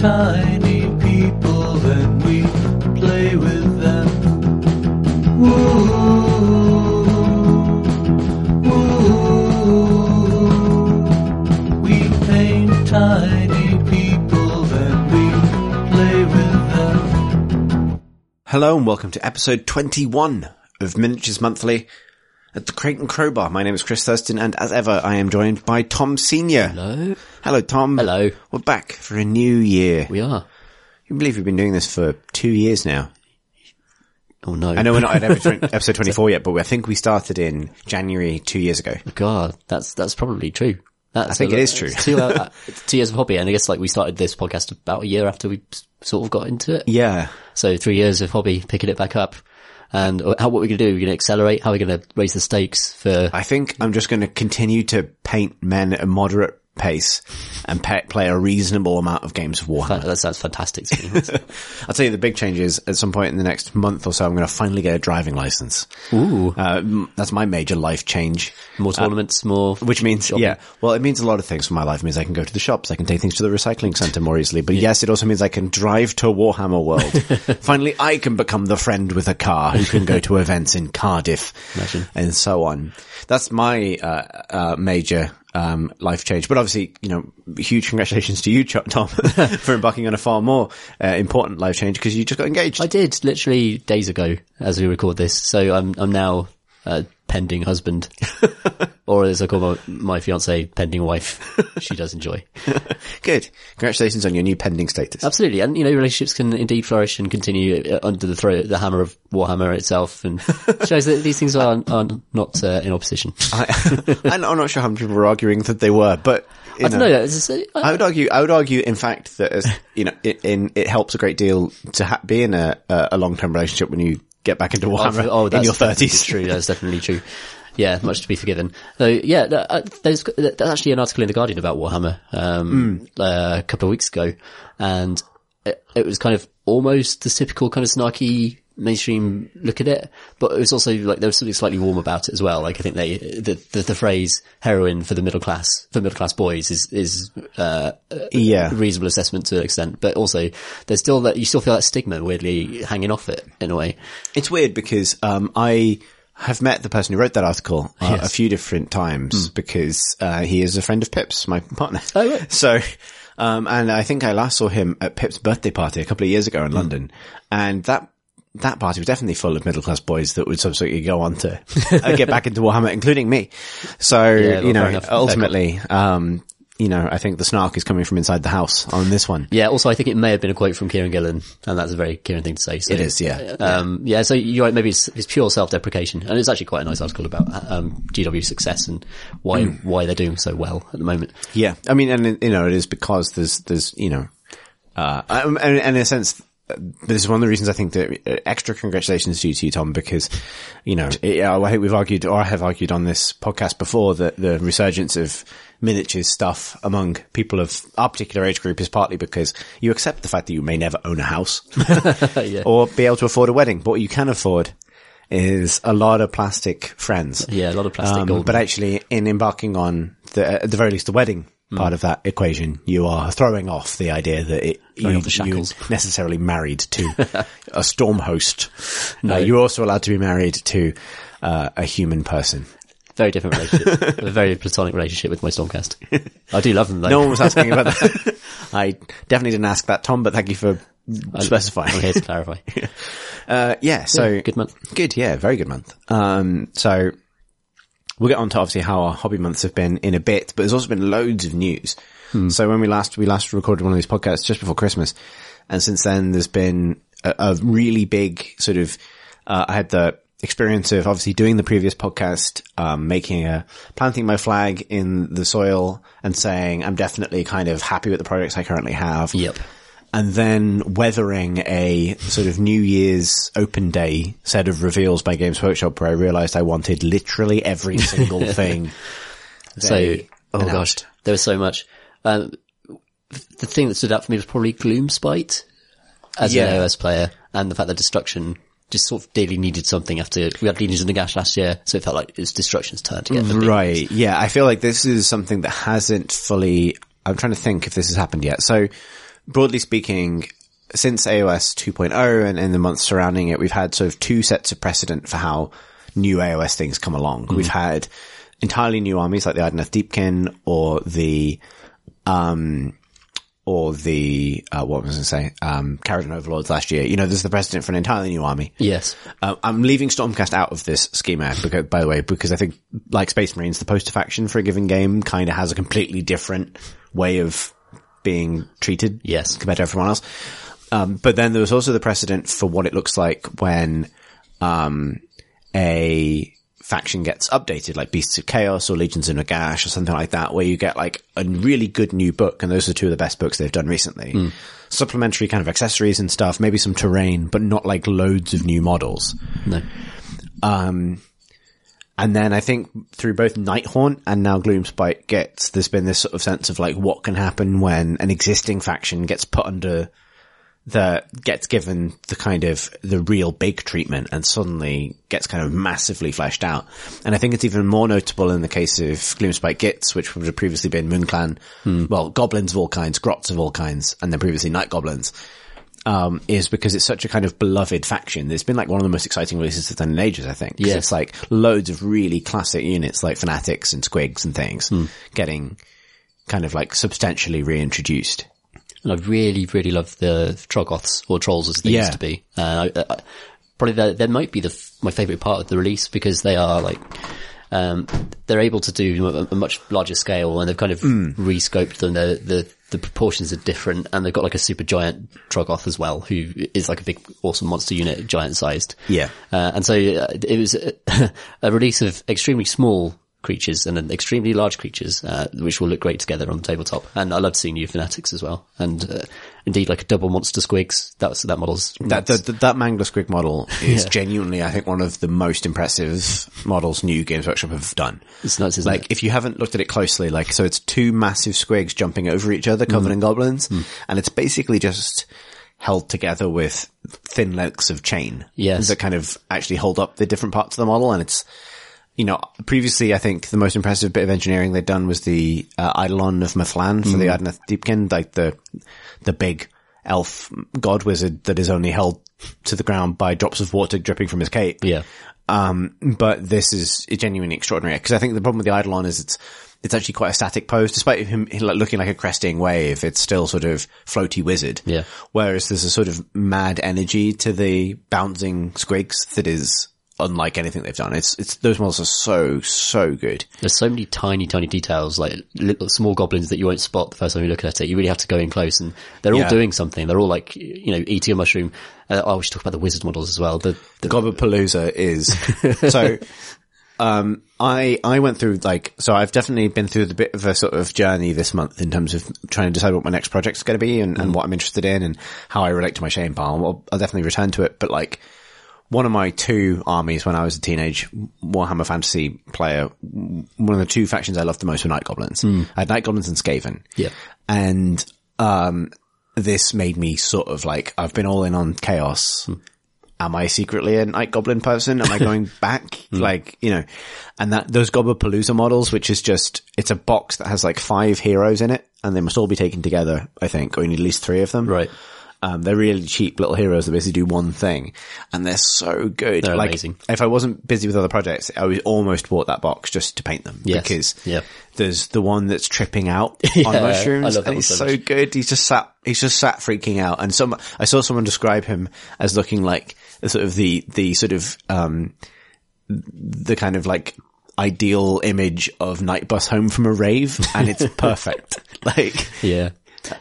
tiny people and we play with them. We play with them. Hello and welcome to episode 21 of Miniatures Monthly at the and Crowbar. My name is Chris Thurston and as ever I am joined by Tom Senior. Hello. Hello Tom. Hello. We're back for a new year. We are. You believe we've been doing this for two years now. Oh no. I know we're not at episode 24 yet, but I think we started in January two years ago. God, that's, that's probably true. That's I think a- it is true. Two, uh, two years of hobby. And I guess like we started this podcast about a year after we sort of got into it. Yeah. So three years of hobby, picking it back up. And uh, how, what we're we going to do? We're going to accelerate? How are we going to raise the stakes for, I think I'm just going to continue to paint men at a moderate pace and pe- play a reasonable amount of games of Warhammer. that sounds fantastic. I'll tell you the big change is at some point in the next month or so, I'm going to finally get a driving license. Ooh. Uh, that's my major life change. More tournaments, more. Which means, yeah, well, it means a lot of things for my life. It means I can go to the shops, I can take things to the recycling center more easily. But yes, it also means I can drive to Warhammer World. Finally, I can become the friend with a car who can go to events in Cardiff Imagine. and so on. That's my, uh, uh, major, um, life change. But obviously, you know, huge congratulations to you, Tom, for embarking on a far more, uh, important life change because you just got engaged. I did literally days ago as we record this. So I'm, I'm now a pending husband. or as I call my, my fiance, pending wife. She does enjoy. Good. Congratulations on your new pending status. Absolutely, and you know, relationships can indeed flourish and continue uh, under the throw, the hammer of Warhammer itself, and shows that these things are are not uh, in opposition. I, I'm not sure how many people were arguing that they were, but I don't know. it's just, uh, I would argue. I would argue, in fact, that as, you know, it, in it helps a great deal to ha- be in a a, a long term relationship when you get back into Warhammer oh, in your thirties. True, that's definitely true. Yeah, much to be forgiven. So yeah, uh, there's there's actually an article in the Guardian about Warhammer um, uh, a couple of weeks ago, and it, it was kind of almost the typical kind of snarky mainstream look at it, but it was also like there was something slightly warm about it as well. Like I think they the the, the phrase heroin for the middle class for middle class boys is is uh, Yeah. a reasonable assessment to an extent, but also there's still that you still feel that stigma weirdly hanging off it in a way. It's weird because um, I have met the person who wrote that article uh, Yes. a few different times because uh, he is a friend of Pip's, my partner. Oh, right. So, um, and I think I last saw him at Pip's birthday party a couple of years ago in London, and that. That party was definitely full of middle class boys that would subsequently go on to uh, get back into Warhammer, including me. So, well, you know, fair enough. Fair ultimately, um, you know, I think the snark is coming from inside the house on this one. Yeah, also I think it may have been a quote from Kieran Gillen, and that's a very Kieran thing to say. So, It is, yeah. Um, yeah, so you're right, maybe it's, it's pure self-deprecation. And it's actually quite a nice article about, um, GW's success and why, Hmm. why they're doing so well at the moment. Yeah, I mean, and you know, it is because there's there's you know, uh, and, and in a sense, uh, this is one of the reasons I think that uh, extra congratulations due to you, Tom, because you know, it, I think we've argued, or I have argued on this podcast before, that the resurgence of miniatures stuff among people of our particular age group is partly because you accept the fact that you may never own a house yeah. or be able to afford a wedding, but what you can afford is a lot of plastic friends. Yeah, a lot of plastic Um. But actually, in embarking on the, at the very least, the wedding Hmm. part of that equation, you are throwing off the idea that it, you, you're necessarily married to a storm host. No, you're also allowed to be married to uh, a human person. very different relationship. a very platonic relationship with my Stormcast. I do love them though. No one was asking about that. I definitely didn't ask that, Tom, but thank you for specifying. I'm here to clarify. Uh, yeah, so good month. Good, yeah, very good month. Um, so we'll get on to obviously how our hobby months have been in a bit, but there's also been loads of news. So when we last we last recorded one of these podcasts just before Christmas, and since then there's been a, a really big sort of. Uh, I had the experience of obviously doing the previous podcast, um, making a planting my flag in the soil and saying I'm definitely kind of happy with the projects I currently have Yep. And then weathering a sort of New Year's open day set of reveals by Games Workshop where I realized I wanted literally every single thing. So, oh announced. gosh, there was so much. Um, the thing that stood out for me was probably Gloomspite as Yeah. an AOS player and the fact that destruction just sort of daily needed something after we had Legions of Nagash last year, so it felt like it's destruction's turn to get the Right. Yeah. I feel like this is something that hasn't fully, I'm trying to think if this has happened yet. So broadly speaking, since AOS 2.0 and in the months surrounding it, we've had sort of two sets of precedent for how new AOS things come along. We've had entirely new armies like the Idoneth Deepkin or the, um, or the, uh, what was I going to say, um, Kharadron Overlords last year. You know, there's the precedent for an entirely new army. Yes. Uh, I'm leaving Stormcast out of this schema, because, by the way, because I think, like Space Marines, the poster faction for a given game kind of has a completely different way of being treated. Yes. Compared to everyone else. Um, but then there was also the precedent for what it looks like when, um, a faction gets updated, like Beasts of Chaos or Legions of Nagash or something like that, where you get like a really good new book, and those are two of the best books they've done recently. Supplementary kind of accessories and stuff, maybe some terrain, but not like loads of new models. No. And then I think through both Nighthaunt and now Gloomspite Gitz, there's been this sort of sense of like what can happen when an existing faction gets put under the, gets given the kind of, the real big treatment and suddenly gets kind of massively fleshed out. And I think it's even more notable in the case of Gloomspite Gitz, which would have previously been Moon Clan, hmm. well, goblins of all kinds, grots of all kinds, and then previously night goblins um, is because it's such a kind of beloved faction. It's been like one of the most exciting releases it's done in ages, I think. Yeah. It's like loads of really classic units like Fanatics and Squigs and things getting kind of like substantially reintroduced. And I really, really love the Troggoths or Trolls as they Yeah. used to be. Uh, I, I, probably that, that might be the, my favorite part of the release because they are like, um, they're able to do a, a much larger scale and they've kind of rescoped them. The, the, the proportions are different and they've got like a super giant Troggoth as well, who is like a big, awesome monster unit, giant sized. Yeah. Uh, and so uh, it was a, a release of extremely small creatures and then extremely large creatures, uh, which will look great together on the tabletop. And I love seeing new fanatics as well. And uh, indeed, like a double monster squigs. That's that model's That, that, that, that Mangler Squig model is Yeah. genuinely, I think, one of the most impressive models New Games Workshop have done. it's nuts, isn't like it? if you haven't looked at it closely, like so it's two massive squigs jumping over each other, Mm. covered in goblins, and it's basically just held together with thin lengths of chain. Yes. That kind of actually hold up the different parts of the model and it's you know, previously I think the most impressive bit of engineering they'd done was the uh, Eidolon of Mathlann for the Mm. Idoneth Deepkin, like the the big elf god wizard that is only held to the ground by drops of water dripping from his cape. Yeah. Um, but this is genuinely extraordinary because I think the problem with the Eidolon is it's it's actually quite a static pose, despite him him looking like a cresting wave. It's still sort of floaty wizard. Yeah. Whereas there's a sort of mad energy to the bouncing squigs that is unlike anything they've done. It's it's those models are so so good. There's so many tiny, tiny details, like little small goblins that you won't spot the first time you look at it. You really have to go in close and they're all doing something. They're all like, you know, eating a mushroom. Uh, oh, we should talk about the wizard models as well. The, the palooza is so. Um, I I went through like so I've definitely been through the bit of a sort of journey this month in terms of trying to decide what my next project's going to be and, and what I'm interested in and how I relate to my shame pile. I'll, I'll definitely return to it, but like one of my two armies when I was a teenage Warhammer Fantasy player, one of the two factions I loved the most were Night Goblins. Hmm. I had Night Goblins and Skaven. Yeah. And, um, this made me sort of like, I've been all in on chaos. Hmm. Am I secretly a Night Goblin person? Am I going back? Hmm. Like, you know, and that, those Gobbapalooza models, which is just, it's a box that has like five heroes in it and they must all be taken together, I think, or you need at least three of them. Right. Um, they're really cheap little heroes that basically do one thing, and they're so good. They're like, amazing. if I wasn't busy with other projects, I would almost bought that box just to paint them Yes. because Yeah. there's the one that's tripping out on mushrooms, I love that and he's so so, good. He's just sat, he's just sat freaking out. And some, I saw someone describe him as looking like the sort of the the sort of um the kind of like ideal image of night bus home from a rave, and it's perfect. like. Yeah.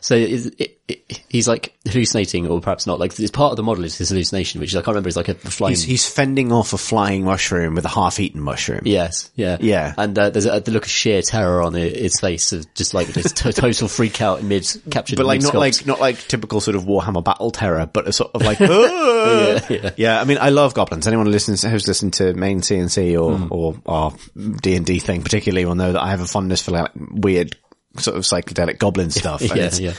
So it, it, he's like hallucinating, or perhaps not. Like it's part of the model is his hallucination, which I can't remember. Is like a flying. He's, he's fending off a flying mushroom with a half-eaten mushroom. yes, yeah, Yeah. And uh, there's a, the look of sheer terror on his face of just like just to- total freak out mid captured. but like not like not like typical sort of Warhammer battle terror, but a sort of like "Ah!" yeah. yeah. I mean, I love goblins. Anyone who listens who's listened to main CNC or Hmm. or our D and D thing particularly will know that I have a fondness for like weird sort of psychedelic goblin stuff. yeah, it's, yeah,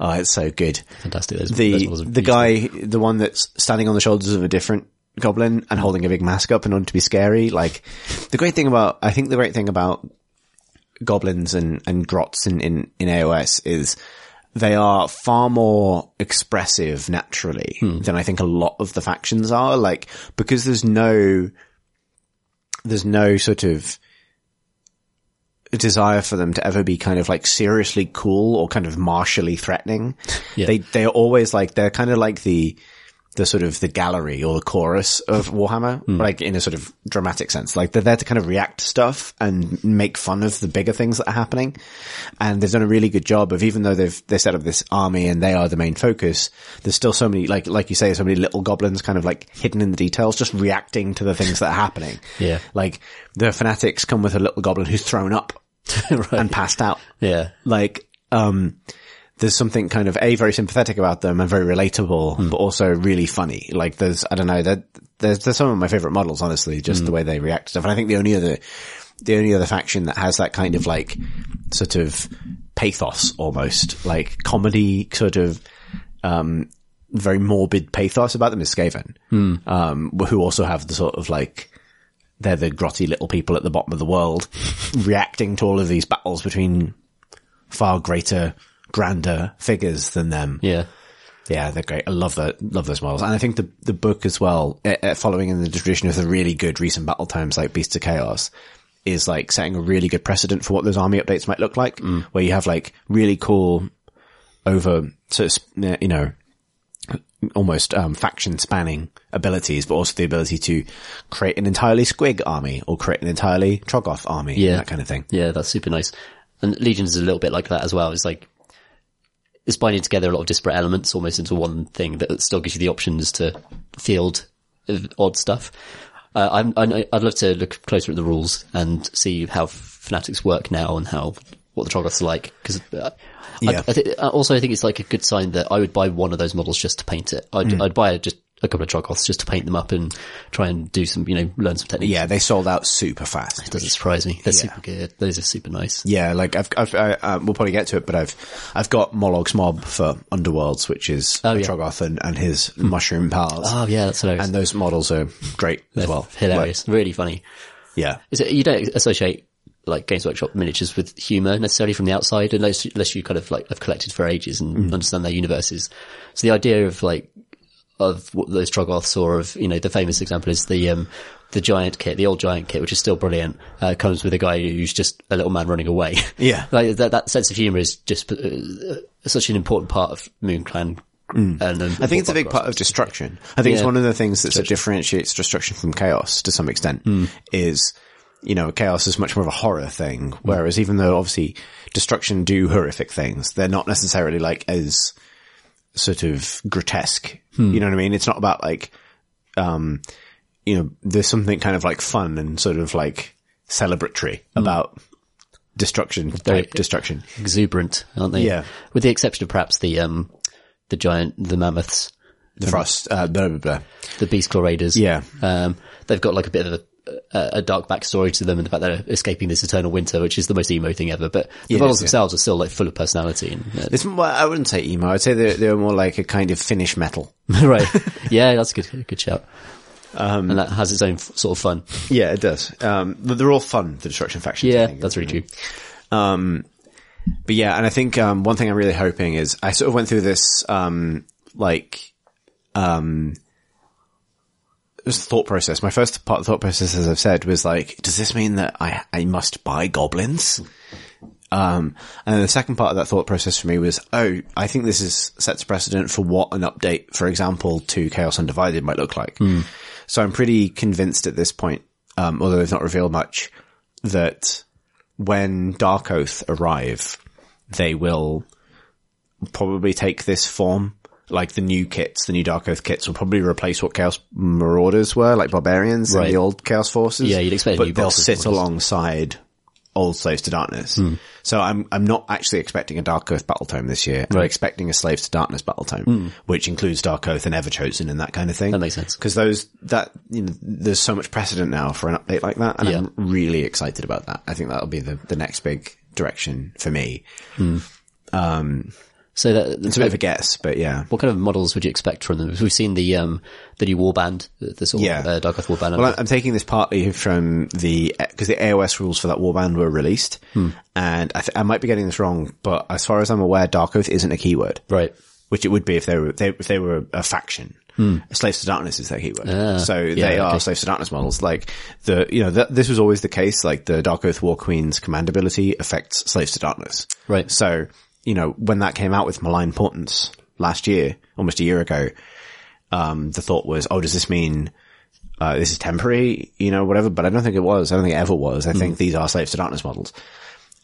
Oh, it's so good. fantastic. Those, The the guy, the one that's standing on the shoulders of a different goblin and holding a big mask up in order to be scary. Like the great thing about, I think the great thing about goblins and, and grots in, in, in AOS is, they are far more expressive naturally hmm. than I think a lot of the factions are. Like, because there's no, there's no sort of desire for them to ever be kind of like seriously cool or kind of martially threatening. Yeah. They, they're always like, they're kind of like the, the sort of the gallery or the chorus of Warhammer, hmm. like in a sort of dramatic sense. Like they're there to kind of react to stuff and make fun of the bigger things that are happening. And they've done a really good job of, even though they've, they set up this army and they are the main focus, there's still so many, like, like you say, so many little goblins kind of like hidden in the details, just reacting to the things that are happening. Yeah. Like the fanatics come with a little goblin who's thrown up right. and passed out. Yeah. like um there's something kind of a very sympathetic about them and very relatable but also really funny. Like there's i don't know there's, there's some of my favorite models honestly just the way they react to stuff. And i think the only other the only other faction that has that kind of like sort of pathos almost like comedy sort of um very morbid pathos about them is Skaven, um, who also have the sort of like they're the grotty little people at the bottom of the world reacting to all of these battles between far greater, grander figures than them. Yeah. Yeah, they're great. I love that. Love those models. And I think the, the book as well, uh, following in the tradition of the really good recent battle tomes like Beasts of Chaos, is like setting a really good precedent for what those army updates might look like, where you have like really cool over, sort of, you know, almost um, faction spanning abilities, but also the ability to create an entirely Squig army or create an entirely Troggoth army, Yeah. that kind of thing. Yeah, that's super nice. And Legion is a little bit like that as well. It's like, it's binding together a lot of disparate elements almost into one thing that still gives you the options to field uh, odd stuff. Uh, I'm, I'd love to look closer at the rules and see how fanatics work now and how, what the Troggoths are like. Cause, uh, Yeah. I, I thi- uh, also I think it's like a good sign that I would buy one of those models just to paint it. I'd, Mm. I'd buy just a couple of Troggoths just to paint them up and try and do some, you know, learn some techniques. Yeah, they sold out super fast. It Doesn't surprise me. They're super good. Those are super nice. Yeah, like I've, I've I, uh, we'll probably get to it, but I've, I've got Molog's mob for Underworlds, which is Oh, yeah. Troggoth and, and his mushroom pals. Oh yeah, that's hilarious. and those models are great as well. hilarious, really funny. Yeah. Is it, you don't associate like Games Workshop miniatures with humor necessarily from the outside, unless unless you kind of like have collected for ages and Mm. understand their universes. So the idea of like of what those Troggoths or of you know the famous example is the um the giant kit, the old giant kit, which is still brilliant, uh, comes with a guy who's just a little man running away. Yeah. like that, that sense of humor is just uh, such an important part of Moon Clan. And um, Mm. I think it's a big part of destruction. I think it's one of the things that sort of differentiates destruction from chaos to some extent Hmm. is, you know, chaos is much more of a horror thing, whereas even though obviously destruction do horrific things, they're not necessarily like as sort of grotesque. Hmm. You know what I mean? It's not about like, um, you know, there's something kind of like fun and sort of like celebratory Hmm. about destruction type destruction. exuberant, aren't they? Yeah. With the exception of perhaps the um the giant the mammoths, The frost, uh, blah, blah, blah. the beast claw raiders. Yeah. Um they've got like a bit of a a a dark backstory to them and the fact they're escaping this eternal winter, which is the most emo thing ever. But the Yeah, models yeah. themselves are still like full of personality. And, uh, It's I wouldn't say emo. I'd say they're, they're more like a kind of Finnish metal. right. Yeah, that's a good, good shout. Um, and that has its own f- sort of fun. Yeah, it does. Um, but they're all fun, the destruction factions. I Yeah, think. that's really true. Um, but yeah, and I think, um, one thing I'm really hoping is I sort of went through this, um, like, um, thought process. My first part of the thought process, as I've said, was like, does this mean that I, I must buy goblins? Um, and then the second part of that thought process for me was, oh, I think this is sets a precedent for what an update, for example, to Chaos Undivided might look like. So I'm pretty convinced at this point, um, although they've not revealed much, that when Dark Oath arrive, they will probably take this form. Like the new kits, the new Dark Oath kits will probably replace what Chaos Marauders were, like barbarians Right. the old Chaos forces. Yeah, you'd expect but they'll sit alongside old Slaves to Darkness. Hmm. So I'm I'm not actually expecting a Dark Oath battle tome this year. I'm Hmm. expecting a Slaves to Darkness battle tome, which includes Dark Oath and Everchosen and that kind of thing. That makes sense. Because those that you know, there's so much precedent now for an update like that, and Yeah. I'm really excited about that. I think that'll be the the next big direction for me. Um, So that It's a bit of a guess, but yeah. what kind of models would you expect from them? We've seen the um the new warband, the, sort Yeah. of uh, Dark Oath warband. Well, I'm taking this partly from the because the AOS rules for that warband were released, and I, th- I might be getting this wrong, but as far as I'm aware, Dark Oath isn't a keyword, right. which it would be if they were they, if they were a faction. Slaves to Darkness is their keyword, Ah, so yeah, they are okay. Slaves to Darkness models. Like the you know th- this was always the case. Like the Dark Oath War Queen's command ability affects Slaves to Darkness, Right. So you know when that came out with Malign Portents last year, almost a year ago, um, the thought was, oh, does this mean uh, this is temporary, you know, whatever, but I don't think it was. I don't think it ever was. I think these are Slaves to Darkness models.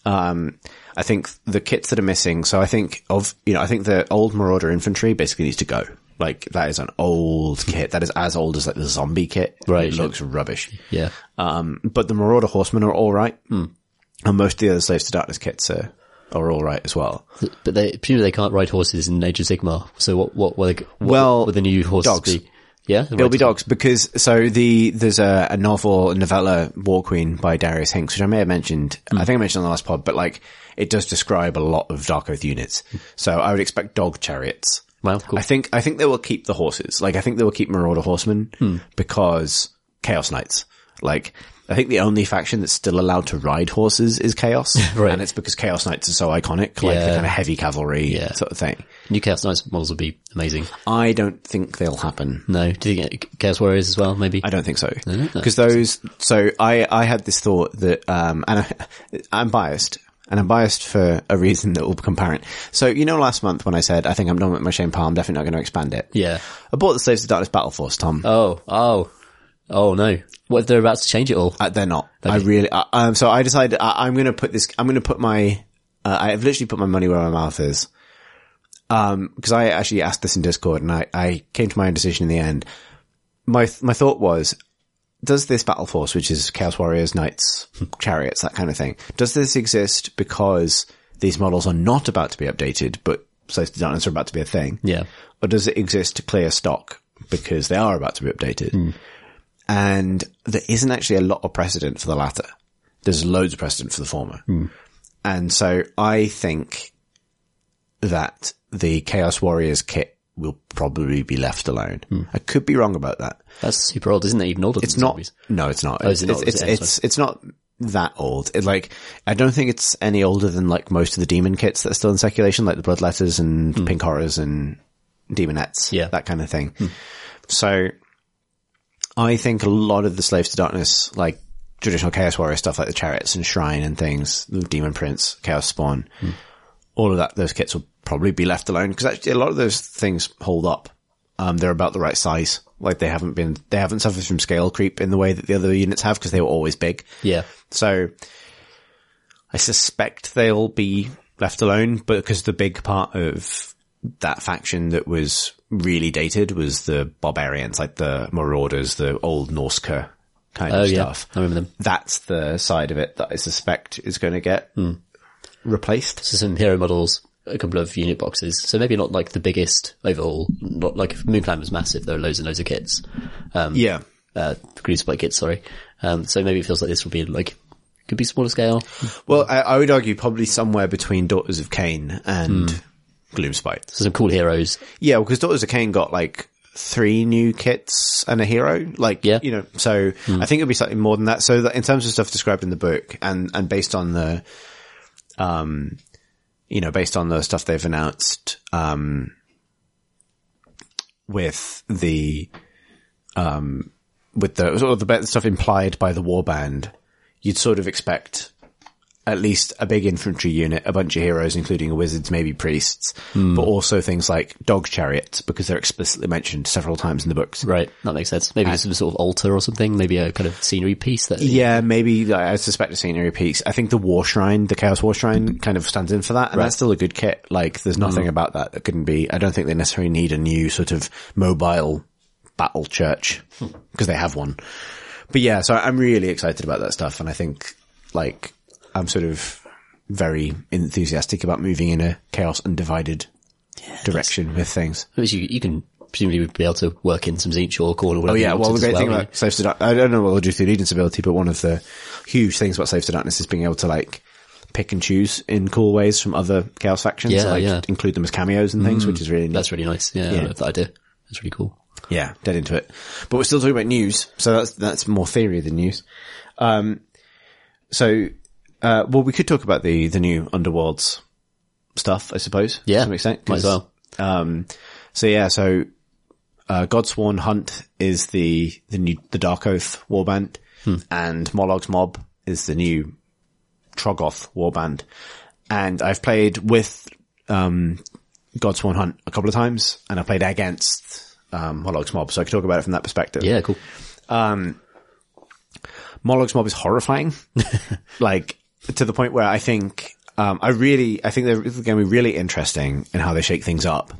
Um, I think the kits that are missing, so I think of, you know, I think the old Marauder infantry basically needs to go. Like, that is an old kit. That is as old as like the zombie kit. Right, It looks rubbish. Yeah. Um, but the Marauder horsemen are alright. And most of the other Slaves to Darkness kits are, are alright as well. But they presumably they can't ride horses in Age of Sigmar. So what what will they, what Well, will the new horses dogs. be? Yeah, It'll be dogs because so the there's a, a novel a novella War Queen by Darius Hinks which I may have mentioned I hmm. think I mentioned on the last pod but like it does describe a lot of Dark Oath units hmm. so I would expect dog chariots Wow, cool. I think I think they will keep the horses like I think they will keep Marauder horsemen hmm. because Chaos Knights like I think the only faction that's still allowed to ride horses is Chaos Right. and it's because Chaos Knights are so iconic like the kind of heavy cavalry Yeah. sort of thing New Chaos Knights models would be amazing. I don't think they'll happen No, do you think Chaos Warriors as well? Maybe. I don't think so. Because those, so I, I had this thought that, um, and I, I'm biased. And I'm biased for a reason that will become apparent. So, you know, last month when I said, I think I'm done with my shame pile, definitely not going to expand it. Yeah. I bought the Slaves to Darkness Battle Force, Tom. Oh, oh, oh no! What if they're about to change it all? Uh, they're not. I really, uh, um, so I decided I, I'm going to put this, I'm going to put my, uh, I've literally put my money where my mouth is. Um, cause I actually asked this in Discord and I, I came to my own decision in the end. My, th- my thought was, does this battle force, which is Chaos Warriors, Knights, Chariots, that kind of thing, does this exist because these models are not about to be updated, but Slaves the Darkness are about to be a thing? Yeah. Or does it exist to clear stock because they are about to be updated? And there isn't actually a lot of precedent for the latter. There's loads of precedent for the former. Hmm. And so I think that the Chaos Warriors kit will probably be left alone. Hmm. I could be wrong about that. That's super old, isn't it? Even older. It's than not, zombies. no, it's not. Oh, is it's, it it's, it's, it's, it's not that old. It like, I don't think it's any older than like most of the demon kits that are still in circulation, like the Bloodletters and hmm. Pink Horrors and Daemonettes. Yeah. That kind of thing. So I think a lot of the Slaves to Darkness, like traditional Chaos Warrior stuff like the Chariots and Shrine and things, the Demon Prince, Chaos Spawn, all of that, those kits will probably be left alone because actually a lot of those things hold up. Um, they're about the right size. Like they haven't been, they haven't suffered from scale creep in the way that the other units have because they were always big. Yeah. So I suspect they'll be left alone, but because the big part of that faction that was really dated was the barbarians, like the marauders, the old Norsca kind Oh of yeah. stuff. I remember them. That's the side of it that I suspect is going to get replaced. So some hero models, a couple of unit boxes. So maybe not like the biggest overall, Not like if Moon Clan was massive. There were loads and loads of kits. Yeah. Uh, Gloomspite kits, sorry. Um, so maybe it feels like this will be like, could be smaller scale. Well, I, I would argue probably somewhere between Daughters of Khaine and Gloomspite. So some cool heroes. Yeah, because Daughters of Khaine got like three new kits and a hero. Like, Yeah. you know, so I think it'll be slightly more than that. So that in terms of stuff described in the book and, and based on the, um, you know, based on the stuff they've announced, um, with the, um, with the sort of the stuff implied by the warband, you'd sort of expect at least a big infantry unit, a bunch of heroes, including wizards, maybe priests, hmm. but also things like dog chariots, because they're explicitly mentioned several times in the books. Right. That makes sense. Maybe some sort of altar or something. Maybe a kind of scenery piece that. Yeah, maybe I suspect a scenery piece. I think the War Shrine, the Chaos War Shrine, kind of stands in for that, and that's still a good kit. Like, there's nothing hmm. about that that couldn't be. I don't think they necessarily need a new sort of mobile battle church hmm. because they have one. But yeah, so I'm really excited about that stuff, and I think like I'm sort of very enthusiastic about moving in a chaos undivided direction with things. Which you, you can presumably be able to work in some Tzeentch or Khorne or Oh whatever. yeah, well the great as thing well, about to Darkness, I don't know what they'll do through Legion's ability, but one of the huge things about Slaves to Darkness is being able to like pick and choose in cool ways from other Chaos factions. Yeah, like yeah. include them as cameos and things, which is really neat. That's really nice. Yeah, Yeah. I love that idea. That's really cool. Yeah, dead into it. But we're still talking about news, so that's that's more theory than news. Um, so, uh, well, we could talk about the the new Underworlds stuff, I suppose. Yeah, to some extent. might as well. Um, so yeah, so uh, Godsworn Hunt is the the new the Dark Oath warband, and Molog's Mob is the new Troggoth warband. And I've played with um, Godsworn Hunt a couple of times, and I played against um, Molog's Mob, so I can talk about it from that perspective. Yeah, cool. Molog's Mob is horrifying. like, to the point where I think, um, I really, I think they're going to be really interesting in how they shake things up.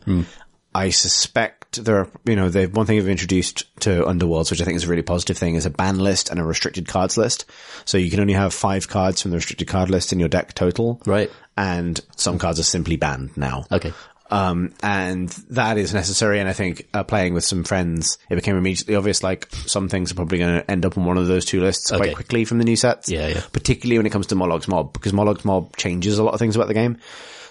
I suspect there are, you know, they've, one thing they've introduced to Underworlds, which I think is a really positive thing, is a ban list and a restricted cards list. So you can only have five cards from the restricted card list in your deck total. Right. And some cards are simply banned now. Okay. Um, and that is necessary. And I think, uh, playing with some friends, it became immediately obvious, like, some things are probably going to end up on one of those two lists Okay. quite quickly from the new sets. Yeah, yeah. Particularly when it comes to Molog's Mob, because Molog's Mob changes a lot of things about the game.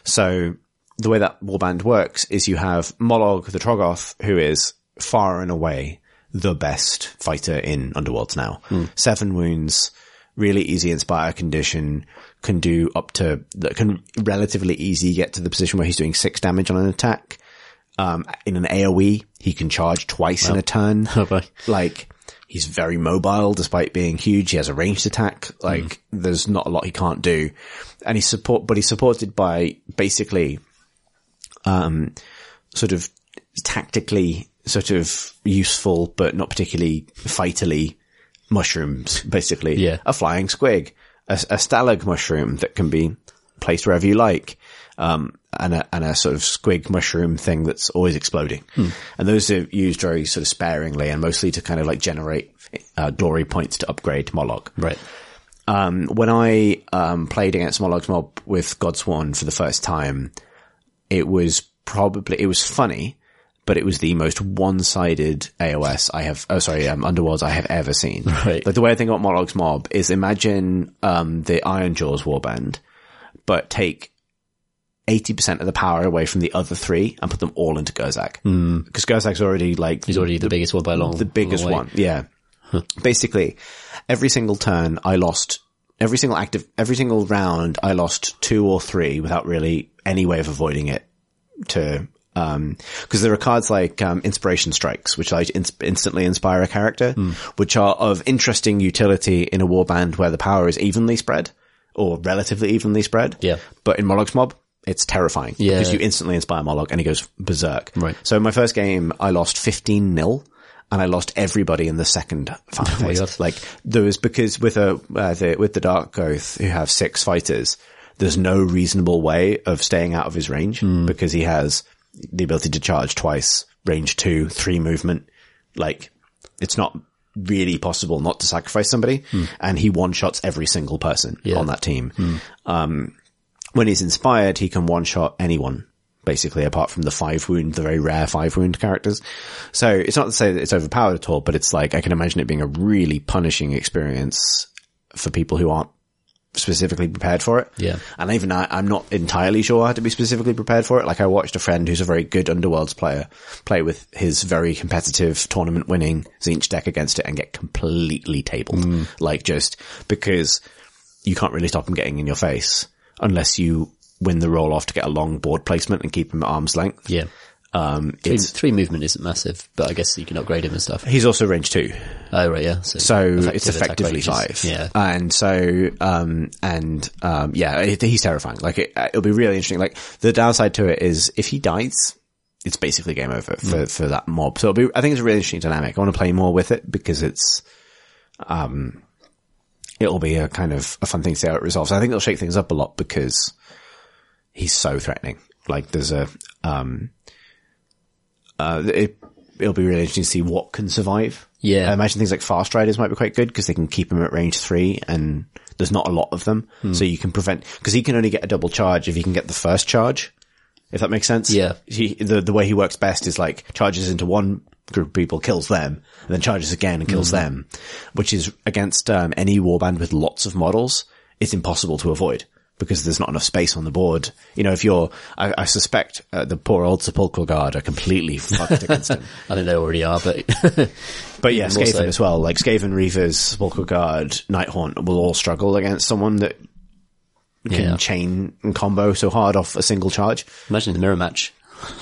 So, the way that warband works is you have Molog the Troggoth, who is far and away the best fighter in Underworlds now. Seven wounds, really easy inspire condition, can do up to, that can relatively easy get to the position where he's doing six damage on an attack. Um, in an AoE, he can charge twice in a turn. Oh. Like, he's very mobile despite being huge. He has a ranged attack. Like, there's not a lot he can't do. And he's support, but he's supported by basically, um, sort of tactically sort of useful, but not particularly fightily mushrooms, basically. Yeah. A flying squig, a, a stalag mushroom that can be placed wherever you like. Um, and a, and a sort of squig mushroom thing that's always exploding. And those are used very sort of sparingly and mostly to kind of like generate, uh, glory points to upgrade Molog. Right. Um, when I, um, played against Molog's Mob with Godsworn for the first time, it was probably, it was funny, but it was the most one-sided AOS I have, oh sorry, um, Underworlds I have ever seen. Right. Like the way I think about Molog's Mob is imagine, um, the Iron Jaws warband, but take 80% of the power away from the other three and put them all into Gurzag. Because Gurzag's already like, He's already the, biggest one by long. the biggest long one. Yeah. Basically, every single turn I lost, every single active, every single round I lost two or three without really any way of avoiding it to, um, cause there are cards like, um, inspiration strikes, which like ins- instantly inspire a character, which are of interesting utility in a warband where the power is evenly spread or relatively evenly spread. Yeah. But in Molog's Mob, it's terrifying. Yeah. Because you instantly inspire Molog and he goes berserk. Right. So in my first game, I lost 15 nil and I lost everybody in the second final Oh my phase. God. Like there was because with a, uh, the, with the Dark Oath who have six fighters, there's no reasonable way of staying out of his range Hmm. because he has the ability to charge twice, range two, three movement. Like it's not really possible not to sacrifice somebody and he one shots every single person. Yeah. On that team. Um, when he's inspired, he can one shot anyone, basically, apart from the five wound, the very rare five wound characters. So it's not to say that it's overpowered at all, but it's like, I can imagine it being a really punishing experience for people who aren't specifically prepared for it. Yeah. And even I, I'm not entirely sure how to be specifically prepared for it. Like I watched a friend who's a very good Underworlds player play with his very competitive tournament winning Tzeentch deck against it and get completely tabled. Mm. Like just because you can't really stop him getting in your face unless you win the roll off to get a long board placement and keep him at arm's length. Yeah. Um, Three, it's, three movement isn't massive, but I guess you can upgrade him and stuff. he's also range two. Oh, right, yeah. So, So effective it's effectively five. Yeah. And so, um, and, um, yeah, it, he's terrifying. Like it, it'll be really interesting. Like the downside to it is if he dies, it's basically game over for, Mm. for that mob. So it'll be, I think it's a really interesting dynamic. I want to play more with it because it's, um, it'll be a kind of a fun thing to see how it resolves. I think it'll shake things up a lot because he's so threatening. Like there's a, um, uh, it, it'll be really interesting to see what can survive. Yeah. I imagine things like fast riders might be quite good because they can keep him at range three and there's not a lot of them. Hmm. So you can prevent, because he can only get a double charge if he can get the first charge. If that makes sense. Yeah. He, the, the way he works best is like charges into one group of people, kills them, and then charges again and kills them, which is against, um, any warband with lots of models. It's impossible to avoid because there's not enough space on the board. You know, if you're, I, I suspect uh, the poor old Sepulchral Guard are completely fucked against him. I think they already are, but But yeah, Skaven so. as well. Like Skaven, Reavers, Sepulchral Guard, Nighthaunt will all struggle against someone that can Yeah. chain and combo so hard off a single charge. imagine the mirror match.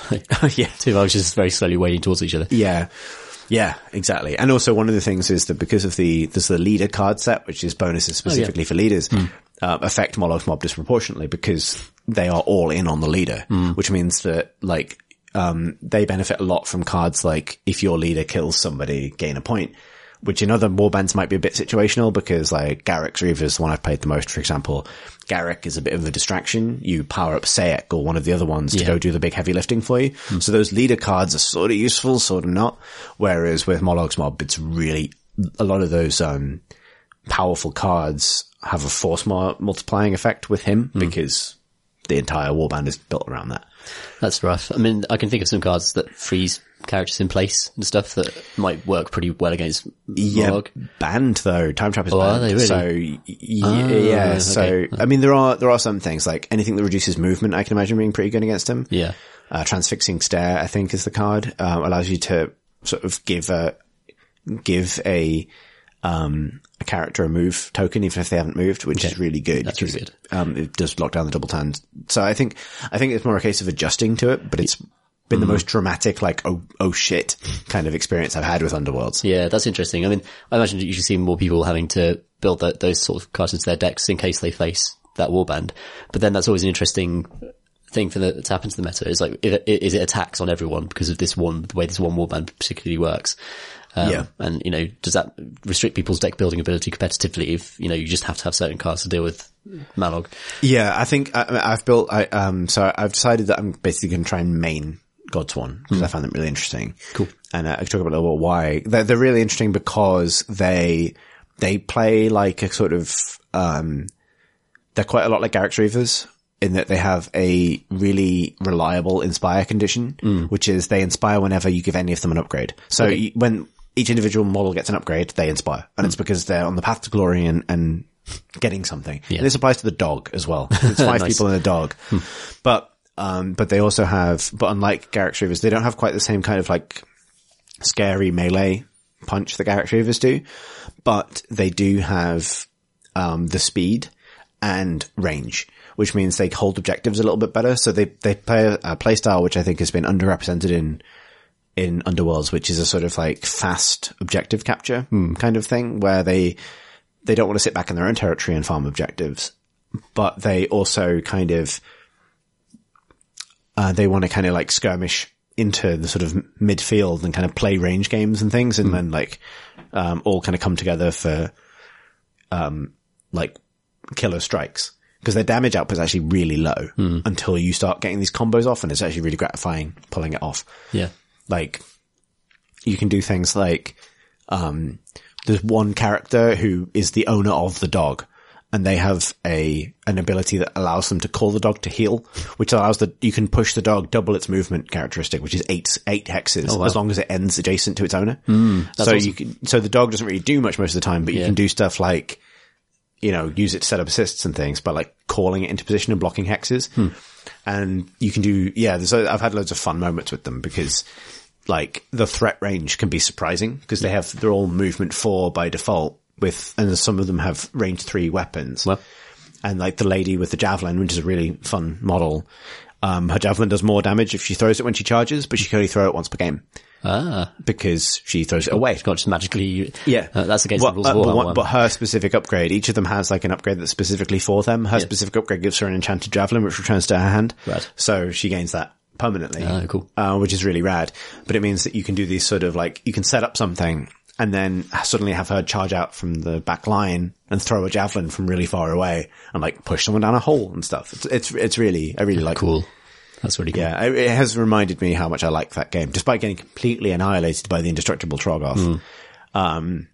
yeah. Two archers very slowly wading towards each other. Yeah. Yeah, exactly. And also one of the things is that because of the, there's the leader card set, which is bonuses specifically for leaders, uh, affect Molog Mob disproportionately because they are all in on the leader, which means that like, um, they benefit a lot from cards like if your leader kills somebody, gain a point, which in other warbands might be a bit situational because like Garrek's Reaver is the one I've played the most, for example. Garrek is a bit of a distraction. You power up Saek or one of the other ones to go do the big heavy lifting for you. So those leader cards are sort of useful, sort of not. Whereas with Molog's Mob, it's really, a lot of those, um, powerful cards have a force mu- multiplying effect with him because the entire warband is built around that. That's rough. I mean, I can think of some cards that freeze characters in place and stuff that might work pretty well against Yeah, Molog. banned though. Time trap is Oh, banned. really? So y- Ah, yeah. So. I mean, there are there are some things like anything that reduces movement. I can imagine being pretty good against him. Yeah. Uh, transfixing stare, I think, is the card. Um, allows you to sort of give a give a um a character a move token even if they haven't moved, which is really good. That's really good. Um, it does lock down the double tand. So I think I think it's more a case of adjusting to it, but it's been Mm. the most dramatic, like oh oh shit kind of experience I've had with Underworlds. Yeah, that's interesting. I mean, I imagine you should see more people having to build that, those sort of cards into their decks in case they face that warband. But then that's always an interesting thing for the, to happen to the meta is like, is it, is it attacks on everyone because of this one, the way this one warband particularly works? Um, Yeah. And, you know, does that restrict people's deck building ability competitively if, you know, you just have to have certain cards to deal with Molog? Yeah, I think I, I've built. I um, so I've decided that I'm basically going to try and main Godsworn because I found them really interesting. Cool. And uh, I can talk about a little bit why they're, they're really interesting because they they play like a sort of um, they're quite a lot like Garrek's Reavers in that they have a really reliable inspire condition, which is they inspire whenever you give any of them an upgrade. So you, when each individual model gets an upgrade, they inspire, and it's because they're on the path to glory and, and getting something. And this applies to the dog as well. It's five Nice. people and a dog, but um, but they also have, but unlike Garrek's Reavers, they don't have quite the same kind of like scary melee punch that Garrek's Reavers do, but they do have um, the speed and range, which means they hold objectives a little bit better. So they they play a, a play style which I think has been underrepresented in in Underworlds, which is a sort of like fast objective capture kind of thing, where they they don't want to sit back in their own territory and farm objectives, but they also kind of uh, they want to kind of like skirmish into the sort of midfield and kind of play range games and things, and then like um, all kind of come together for um, like killer strikes because their damage output is actually really low until you start getting these combos off, and it's actually really gratifying pulling it off. Yeah. Like you can do things like um, there's one character who is the owner of the dog. And they have a an ability that allows them to call the dog to heal, which allows that you can push the dog double its movement characteristic, which is eight eight hexes, as long as it ends adjacent to its owner. so you can, so the dog doesn't really do much most of the time, but you can do stuff like you know, use it to set up assists and things by like calling it into position and blocking hexes. And you can do, yeah, there's, I've had loads of fun moments with them because like the threat range can be surprising because they have, they're all movement four by default with, and some of them have range three weapons. Well, and like the lady with the javelin, which is a really fun model. Um, her javelin does more damage if she throws it when she charges, but she can only throw it once per game ah, because she throws it away. it's not just magically. Yeah, Uh, that's against Well, the rules uh, of but, one- but her specific upgrade, each of them has like an upgrade that's specifically for them. Her specific upgrade gives her an enchanted javelin, which returns to her hand. Rad. So she gains that permanently. Oh, cool. Uh, which is really rad. But it means that you can do these sort of like you can set up something and then suddenly have her charge out from the back line and throw a javelin from really far away and like push someone down a hole and stuff. It's it's it's really I really like. cool. That's really cool. Yeah, it has reminded me how much I like that game, despite getting completely annihilated by the indestructible Troggoth. Um,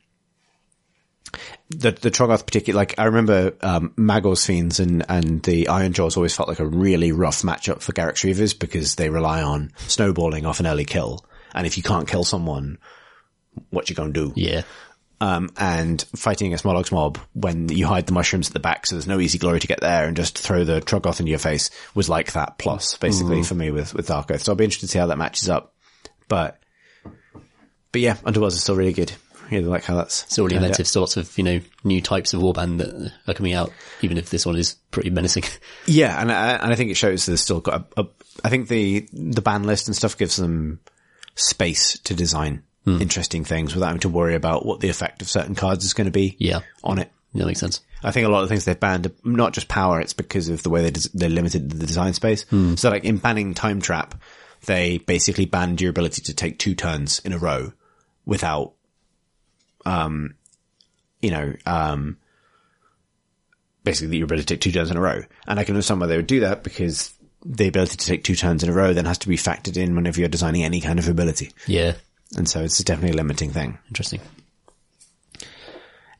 the the Troggoth particular, like I remember um, Magore's Fiends and and the Iron Jaws always felt like a really rough matchup for Garrek's Reavers because they rely on snowballing off an early kill, and if you can't kill someone, what you gonna do? Yeah. Um, and fighting a Smolox mob when you hide the mushrooms at the back, so there's no easy glory to get there, and just throw the Troggoth into your face was like that plus, basically, for me with, with Dark Oath. So I'll be interested to see how that matches up. But, but yeah, Underworlds is still really good. Really like how that's turned out. inventive, so lots of, you know, new types of warband that are coming out, even if this one is pretty menacing. Yeah, and I, and I think it shows there's still got a, a. I think the the ban list and stuff gives them space to design Hmm. interesting things without having to worry about what the effect of certain cards is going to be. Yeah. on it. that makes sense. I think a lot of the things they've banned are not just power; it's because of the way they des- they're limited the design space. Hmm. So, like in banning Time Trap, they basically banned your ability to take two turns in a row without, um, you know, um, basically your ability to take two turns in a row. And I can understand why they would do that because the ability to take two turns in a row then has to be factored in whenever you're designing any kind of ability. Yeah. And so it's definitely a limiting thing. Interesting.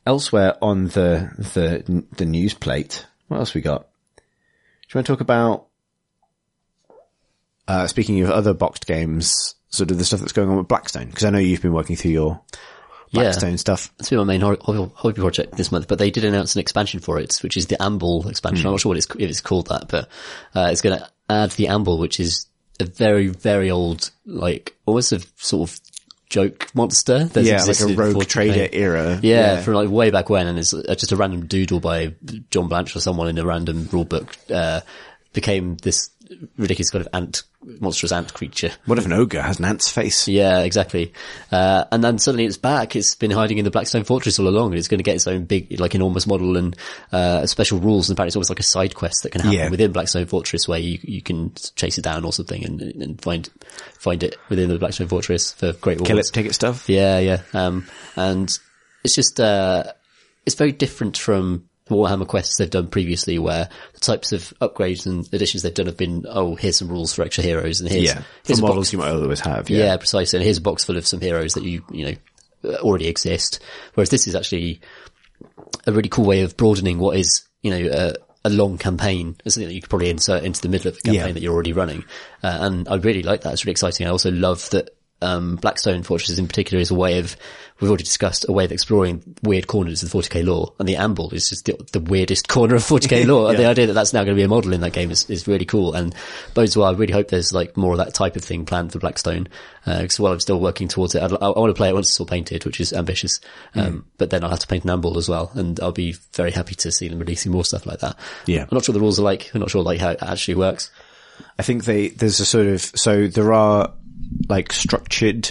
Elsewhere on the, the, the news plate, what else we got? Do you want to talk about, uh, speaking of other boxed games, sort of the stuff that's going on with Blackstone? Because I know you've been working through your Yeah. Blackstone stuff. It's been my main hobby, project this month, but they did announce an expansion for it, which is the Ambull expansion. I'm not sure what it's, if it's called that, but, uh, it's going to add the Ambull, which is a very, very old, like, almost a sort of joke monster. that's Yeah, like a rogue trader era. Yeah, from like way back when, and it's uh, just a random doodle by John Blanche or someone in a random rule book, uh, became this ridiculous kind of ant, monstrous ant creature. What if an ogre has an ant's face? Yeah, exactly. Uh, and then suddenly it's back. It's been hiding in the Blackstone Fortress all along, and it's going to get its own big, like enormous model and uh, special rules. In fact, it's almost like a side quest that can happen Yeah. within Blackstone Fortress, where you you can chase it down or something and, and find find it within the Blackstone Fortress for great rewards. Kill it, take it stuff? Yeah, yeah. Um, and it's just, uh, it's very different from Warhammer quests they've done previously where the types of upgrades and additions they've done have been, oh, here's some rules for extra heroes and here's, Yeah. here's models box. you might always have. Yeah. Yeah. precisely. And here's a box full of some heroes that you, you know, already exist. Whereas this is actually a really cool way of broadening what is, you know, a, a long campaign, something that you could probably insert into the middle of the campaign Yeah. that you're already running. Uh, and I really like that. It's really exciting. I also love that, um, Blackstone Fortresses in particular is a way of, we've already discussed a way of exploring weird corners of the 40k lore. And the Ambull is just the, the weirdest corner of 40k lore. And the idea that that's now going to be a model in that game is, is really cool. And bodes well. I really hope there's like more of that type of thing planned for Blackstone. Uh, cause while I'm still working towards it, I'd, I, want to play it once it's all painted, which is ambitious. Um, but then I'll have to paint an Ambull as well. And I'll be very happy to see them releasing more stuff like that. Yeah. I'm not sure the rules are like. I'm not sure like how it actually works. I think they, there's a sort of, so there are like structured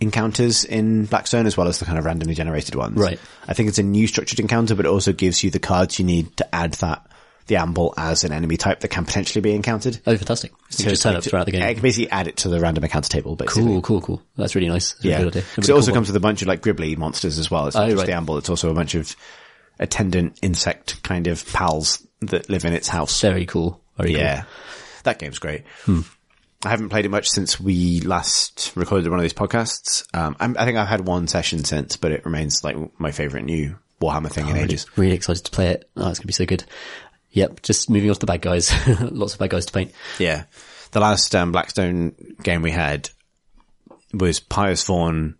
encounters in Blackstone as well as the kind of randomly generated ones. Right. I think it's a new structured encounter, but it also gives you the cards you need to add that, the Ambull as an enemy type that can potentially be encountered. Oh, fantastic. So just turn up throughout the game. I can basically add it to the random encounter table, basically. Cool, cool, cool. That's really nice. That's Yeah. good idea. A Because really it also cool comes with a bunch of like gribbly monsters as well. It's oh, not Oh, just right. the Ambull, it's also a bunch of attendant insect kind of pals that live in its house. Very cool. Very cool. Yeah. That game's great. Hmm. I haven't played it much since we last recorded one of these podcasts. Um, I'm, I think I've had one session since, but it remains like my favorite new Warhammer thing in Really, ages. really excited to play it. Oh, it's going to be so good. Yep. Just moving on to the bad guys. Lots of bad guys to paint. Yeah. The last um, Blackstone game we had was Pious Vorne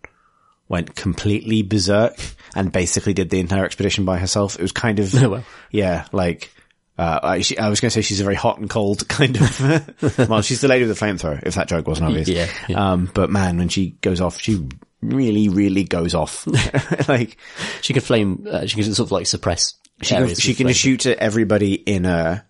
went completely berserk and basically did the entire expedition by herself. It was kind of, Oh, wow. yeah, like, uh, I, she, I was going to say she's a very hot and cold kind of, well, she's the lady with the flamethrower, if that joke wasn't obvious. Yeah, yeah. Um, but man, when she goes off, she really, really goes off. like, She can flame, uh, she can sort of like suppress she can, she can shoot at everybody in a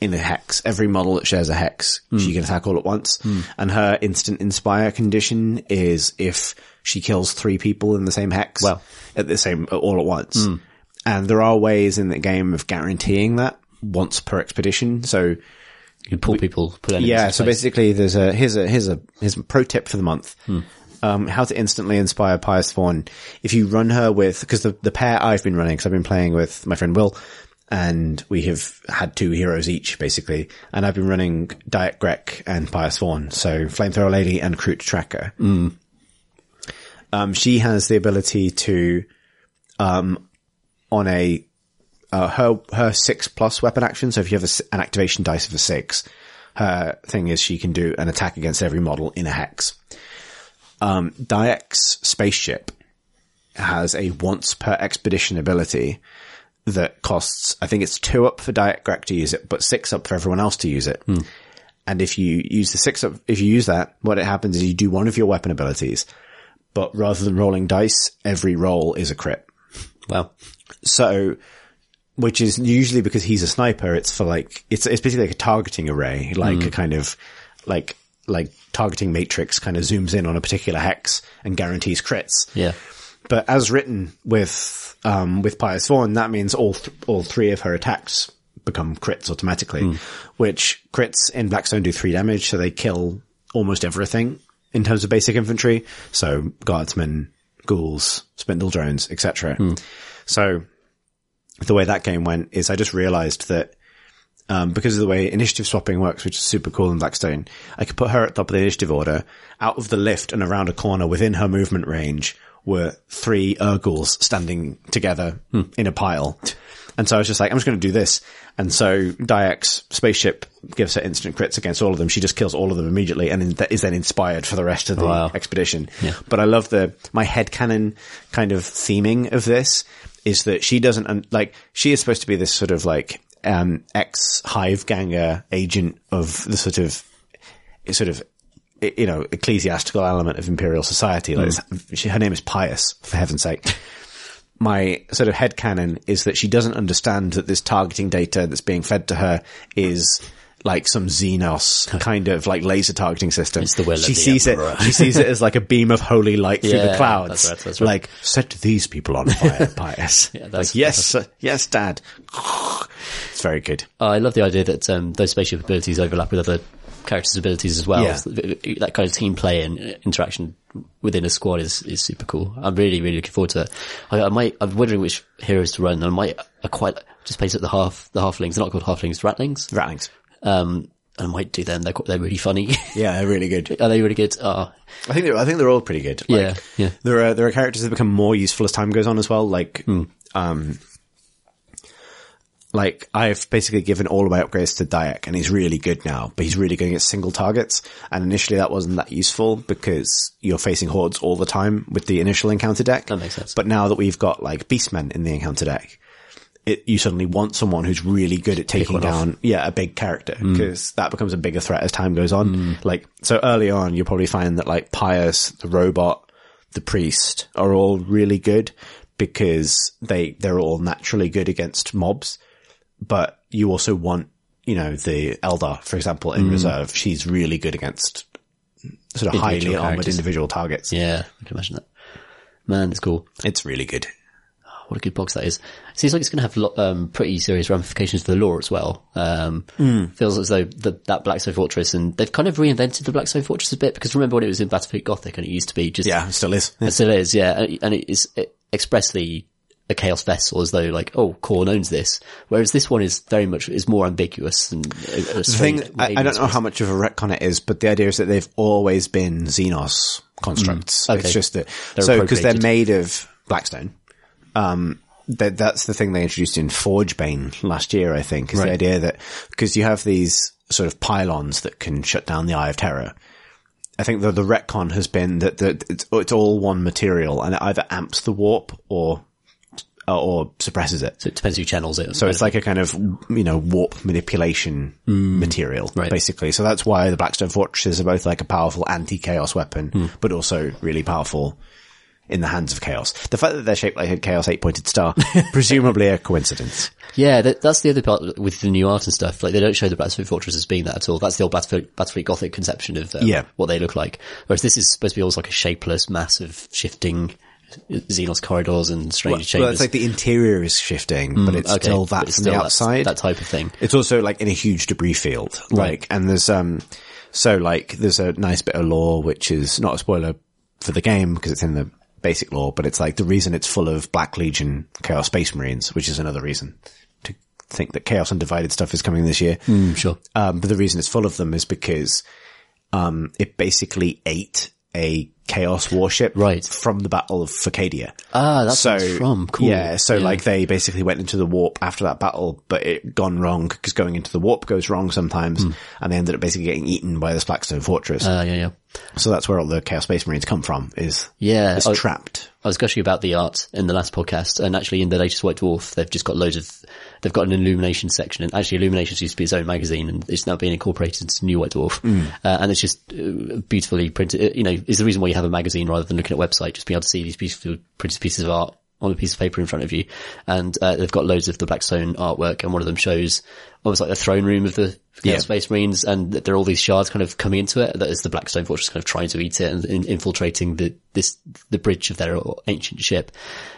in a hex. Every model that shares a hex, Hmm. she can attack all at once. And her instant inspire condition is if she kills three people in the same hex. Hmm. at the same all at once. And there are ways in the game of guaranteeing that once per expedition. So You can pull people, put enemies yeah, so basically there's a, here's a, here's a, here's a pro tip for the month. Hmm. Um, how to instantly inspire Pious Vorne. If you run her with, cause the, the pair I've been running, cause I've been playing with my friend Will, and we have had two heroes each, basically, and I've been running Dahyak Grekh and Pious Vorne, so Flamethrower Lady and Kroot Tracker. Um, she has the ability to, um, on a, uh, her, her six plus weapon action. So if you have a an activation dice of a six, her thing is she can do an attack against every model in a hex. Um, Dahyak's spaceship has a once per expedition ability that costs, I think it's two up for Dahyak Grekh to use it, but six up for everyone else to use it. And if you use the six up, if you use that, what it happens is you do one of your weapon abilities, but rather than rolling dice, every roll is a crit. Well, So, which is usually because he's a sniper, it's for like, it's, it's basically like a targeting array, like mm. a kind of, like, like targeting matrix kind of zooms in on a particular hex and guarantees crits. Yeah. But as written with, um, with Pious Vorne, that means all, th- all three of her attacks become crits automatically, mm. which crits in Blackstone do three damage, so they kill almost everything in terms of basic infantry. So guardsmen, ghouls, spindle drones, etc. Hmm. So the way that game went is I just realized that um, because of the way initiative swapping works, which is super cool in Blackstone, I could put her at the top of the initiative order. Out of the lift and around a corner within her movement range were three Ur-ghuls standing together in a pile. And so I was just like, I'm just going to do this. And so Dahyak's spaceship gives her instant crits against all of them. She just kills all of them immediately and is then inspired for the rest of the Wow. expedition. But I love the, my headcanon kind of theming of this is that she doesn't, un- like, she is supposed to be this sort of like, um, ex hive ganger agent of the sort of, sort of, you know, ecclesiastical element of imperial society. Like, it's- she, her name is Pious, for heaven's sake. My sort of head headcanon is that she doesn't understand that this targeting data that's being fed to her is like some Xenos kind of like laser targeting system. It's the will she the sees Emperor. it, she sees it as like a beam of holy light through the clouds. that's right, that's right. Like, set these people on fire, Pious. Yeah, that's- like, yes, uh, yes, dad. It's very good. I love the idea that um, those spaceship abilities overlap with other characters' abilities as well. Yeah. Th- th- That kind of team play and uh, interaction within a squad is, is super cool. I'm really, really looking forward to it. I, I might, I'm wondering which heroes to run. I might, I quite just place at the half, the halflings. They're not called halflings, ratlings. Ratlings. Um, and I might do them. They're they're really funny. Yeah, they're really good. Are they really good? Oh, I think they're, I think they're all pretty good. Like, Yeah, yeah. There are, there are characters that become more useful as time goes on as well. Like, Hmm. um, like I've basically given all of my upgrades to Dahyak and he's really good now, but he's really good against single targets. And initially that wasn't that useful because you're facing hordes all the time with the initial encounter deck. That makes sense. But now that we've got like beastmen in the encounter deck, it, you suddenly want someone who's really good at taking one off. down, yeah, a big character mm. because that becomes a bigger threat as time goes on. Mm. Like, so early on, you'll probably find that like Pious, the robot, the priest are all really good because they, they're all naturally good against mobs. But you also want, you know, the Eldar, for example, in mm. reserve. She's really good against sort of highly Individual armored individual targets. yeah. I can imagine that. Man, it's cool. It's really good. What a good box that is. It Seems like it's going to have lo- um, pretty serious ramifications for the lore as well. Um, feels as though the, that Blackstone Fortress, and they've kind of reinvented the Blackstone Fortress a bit because remember when it was in Battlefleet Gothic and it used to be just Yeah, it still is. It still is, yeah. And- And it is expressly a chaos vessel as though like, oh, Khorne owns this. Whereas this one is very much, is more ambiguous and a, a The thing, I, I don't know how much of a retcon it is, but the idea is that they've always been Xenos constructs. Okay. It's just that, They're so because they're made of Blackstone. Um, that, that's the thing they introduced in Forgebane last year, I think, is the idea that, because you have these sort of pylons that can shut down the Eye of Terror. I think that the retcon has been that, that it's, it's all one material and it either amps the warp or, uh, or suppresses it. So it depends who channels it. So it's like a kind of, you know, warp manipulation mm. material, Right. basically. So that's why the Blackstone Fortresses are both like a powerful anti-chaos weapon, mm. but also really powerful in the hands of chaos. The fact that they're shaped like a chaos eight-pointed star, presumably a coincidence. Yeah, that, that's the other part with the new art and stuff. Like they don't show the Battlefield Fortress as being that at all. That's the old Battlefleet, Battlefleet Gothic conception of um, Yeah. what they look like. Whereas this is supposed to be almost like a shapeless, mass of shifting Xenos corridors and strange Well, chambers. it's like the interior is shifting, but it's Okay, still that it's from still the outside. that type of thing. It's also like in a huge debris field. Like, and there's, um, so like there's a nice bit of lore, which is not a spoiler for the game because it's in the basic lore, but it's like the reason it's full of Black Legion Chaos Space Marines, which is another reason to think that Chaos Undivided stuff is coming this year. sure. Um, but the reason it's full of them is because, um, it basically ate a chaos warship Right. from the Battle of Facadia. Ah, that's so, from. Cool. Yeah, so Yeah. like they basically went into the warp after that battle, but it gone wrong because going into the warp goes wrong sometimes, and they ended up basically getting eaten by this Blackstone fortress. Uh, yeah, yeah. so that's where all the Chaos Space Marines come from. Is Yeah. is I- trapped. I was gushing about the art in the last podcast, and actually in the latest White Dwarf, they've just got loads of, they've got an Illumination section, and actually Illuminations used to be its own magazine, and it's now being incorporated into New White Dwarf, uh, and it's just uh, beautifully printed. uh, You know, is the reason why you have a magazine rather than looking at a website, just being able to see these beautiful printed pieces of art on a piece of paper in front of you, and uh, they've got loads of the Blackstone artwork, and one of them shows almost like the throne room of the Yeah. Space Marines, and there are all these shards kind of coming into it. That is the Blackstone Fortress kind of trying to eat it and in, infiltrating the this the bridge of their ancient ship.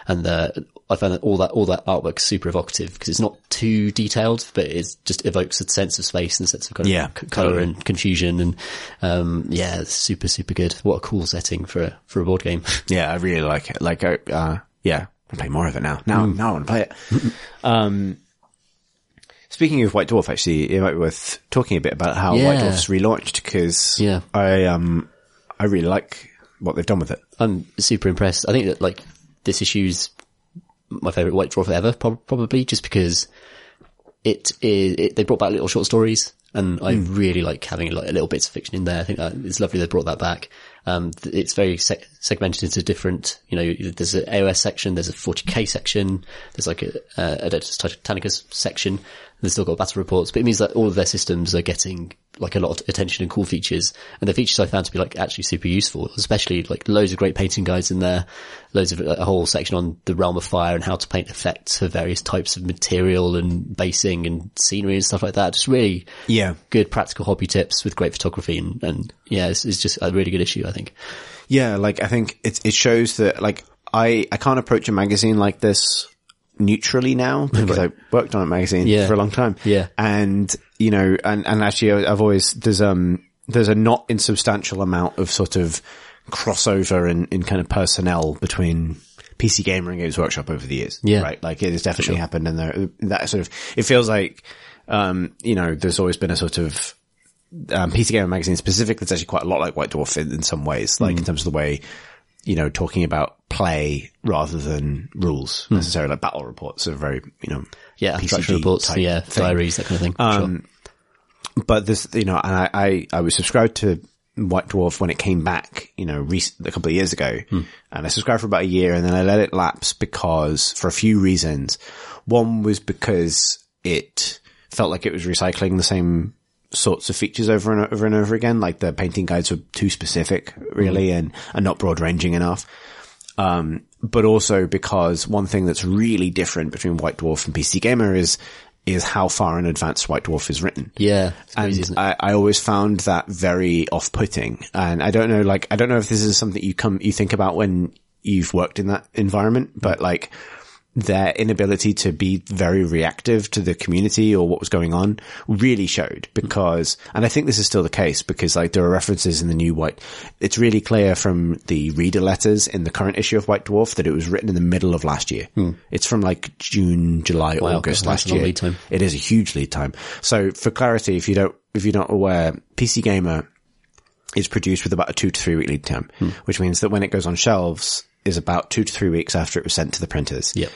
And uh, I found that all that all that artwork super evocative because it's not too detailed, but it just evokes a sense of space and a sense of kind of Yeah, c- color totally. and confusion. And um, yeah, super super good. What a cool setting for a, for a board game. Yeah, I really like it. Like, uh, uh yeah, I'll play more of it now. Now, now I want to play it. um, speaking of White Dwarf, actually, it might be worth talking a bit about how White Dwarf's relaunched because Yeah. I, um, I really like what they've done with it. I'm super impressed. I think that like this issue's my favorite White Dwarf ever, prob- probably just because it is, it, they brought back little short stories and I really like having like little bits of fiction in there. I think that it's lovely they brought that back. Um, it's very seg- segmented into different, you know, there's an AOS section, there's a 40k section, there's like a, uh, Adeptus Titanicus section. They've still got battle reports, but it means that all of their systems are getting like a lot of attention and cool features. And the features I found to be like actually super useful, especially like loads of great painting guides in there, loads of a whole section on the realm of fire and how to paint effects for various types of material and basing and scenery and stuff like that. Just really Yeah. good practical hobby tips with great photography and, and yeah, it's, it's just a really good issue, I think. Yeah, like I think it it shows that like I I can't approach a magazine like this neutrally now because I worked on a magazine Yeah. for a long time. Yeah. and you know, and and actually I've always there's um there's a not insubstantial amount of sort of crossover in in kind of personnel between. PC Gamer and Games Workshop over the years. Yeah. Right. Like it has definitely happened and there, that sort of, it feels like, um, you know, there's always been a sort of, um, PC Gamer magazine specific that's actually quite a lot like White Dwarf in, in some ways, like in terms of the way, you know, talking about play rather than rules necessarily, like battle reports are very, you know, Yeah, PCG reports, type yeah, thing. diaries, that kind of thing. Um, But this, you know, and I, I, I was subscribed to White Dwarf when it came back, you know, a couple of years ago. And I subscribed for about a year and then I let it lapse because for a few reasons. One was because it felt like it was recycling the same sorts of features over and over and over again. Like the painting guides were too specific really and, and not broad ranging enough. Um, but also because one thing that's really different between White Dwarf and PC Gamer is, is how far in advance White Dwarf is written. yeah, And crazy, it? I, I always found that very off-putting. And I don't know, like, I don't know if this is something you come, you think about when you've worked in that environment, but like, their inability to be very reactive to the community or what was going on really showed because, and I think this is still the case because like there are references in the new White, it's really clear from the reader letters in the current issue of White Dwarf that it was written in the middle of last year. It's from like June, July, Wow, August last year. It is a huge lead time. So for clarity, if you don't, if you're not aware, PC Gamer is produced with about a two to three week lead time, Hmm. which means that when it goes on shelves is about two to three weeks after it was sent to the printers. Yep.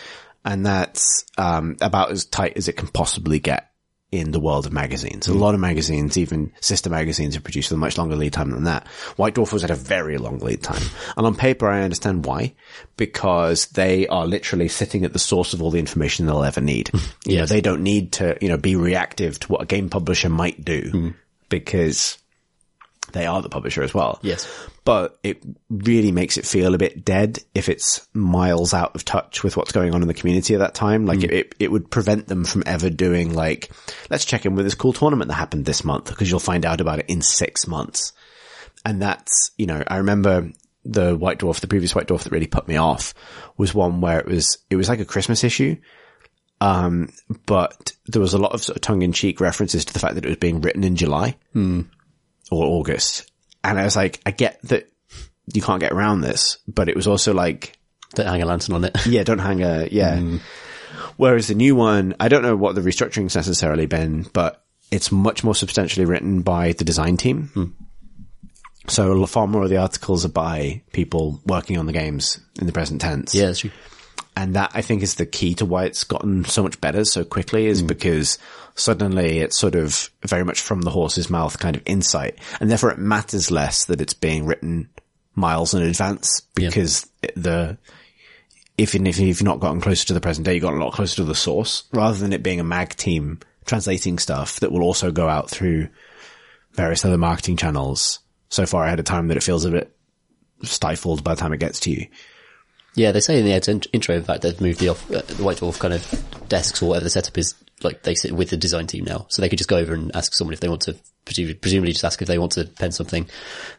And that's, um, about as tight as it can possibly get in the world of magazines. A lot of magazines, even sister magazines are produced with a much longer lead time than that. White Dwarf was at a very long lead time. And on paper, I understand why, because they are literally sitting at the source of all the information they'll ever need. You know, they don't need to, you know, be reactive to what a game publisher might do Hmm. because they are the publisher as well. Yes. But it really makes it feel a bit dead if it's miles out of touch with what's going on in the community at that time. Like it, it, it would prevent them from ever doing like, let's check in with this cool tournament that happened this month because you'll find out about it in six months. And that's, you know, I remember the White Dwarf, the previous White Dwarf that really put me off was one where it was, it was like a Christmas issue. Um, but there was a lot of sort of tongue in cheek references to the fact that it was being written in July or August. And I was like, I get that you can't get around this, but it was also like, Don't hang a lantern on it. yeah, don't hang a, yeah. Mm. Whereas the new one, I don't know what the restructuring's necessarily been, but it's much more substantially written by the design team. Hmm. So far more of the articles are by people working on the games in the present tense. yeah, that's true. And that I think is the key to why it's gotten so much better so quickly is mm. because suddenly it's sort of very much from the horse's mouth kind of insight. And therefore it matters less that it's being written miles in advance because it- the, if, if you've not gotten closer to the present day, you've got a lot closer to the source rather than it being a mag team translating stuff that will also go out through various other marketing channels so far ahead of time that it feels a bit stifled by the time it gets to you. Yeah, they say in the intro, in fact, they've moved the off, uh, the White Dwarf kind of desks or whatever the setup is, like they sit with the design team now. So they could just go over and ask someone if they want to, presumably, just ask if they want to pen something.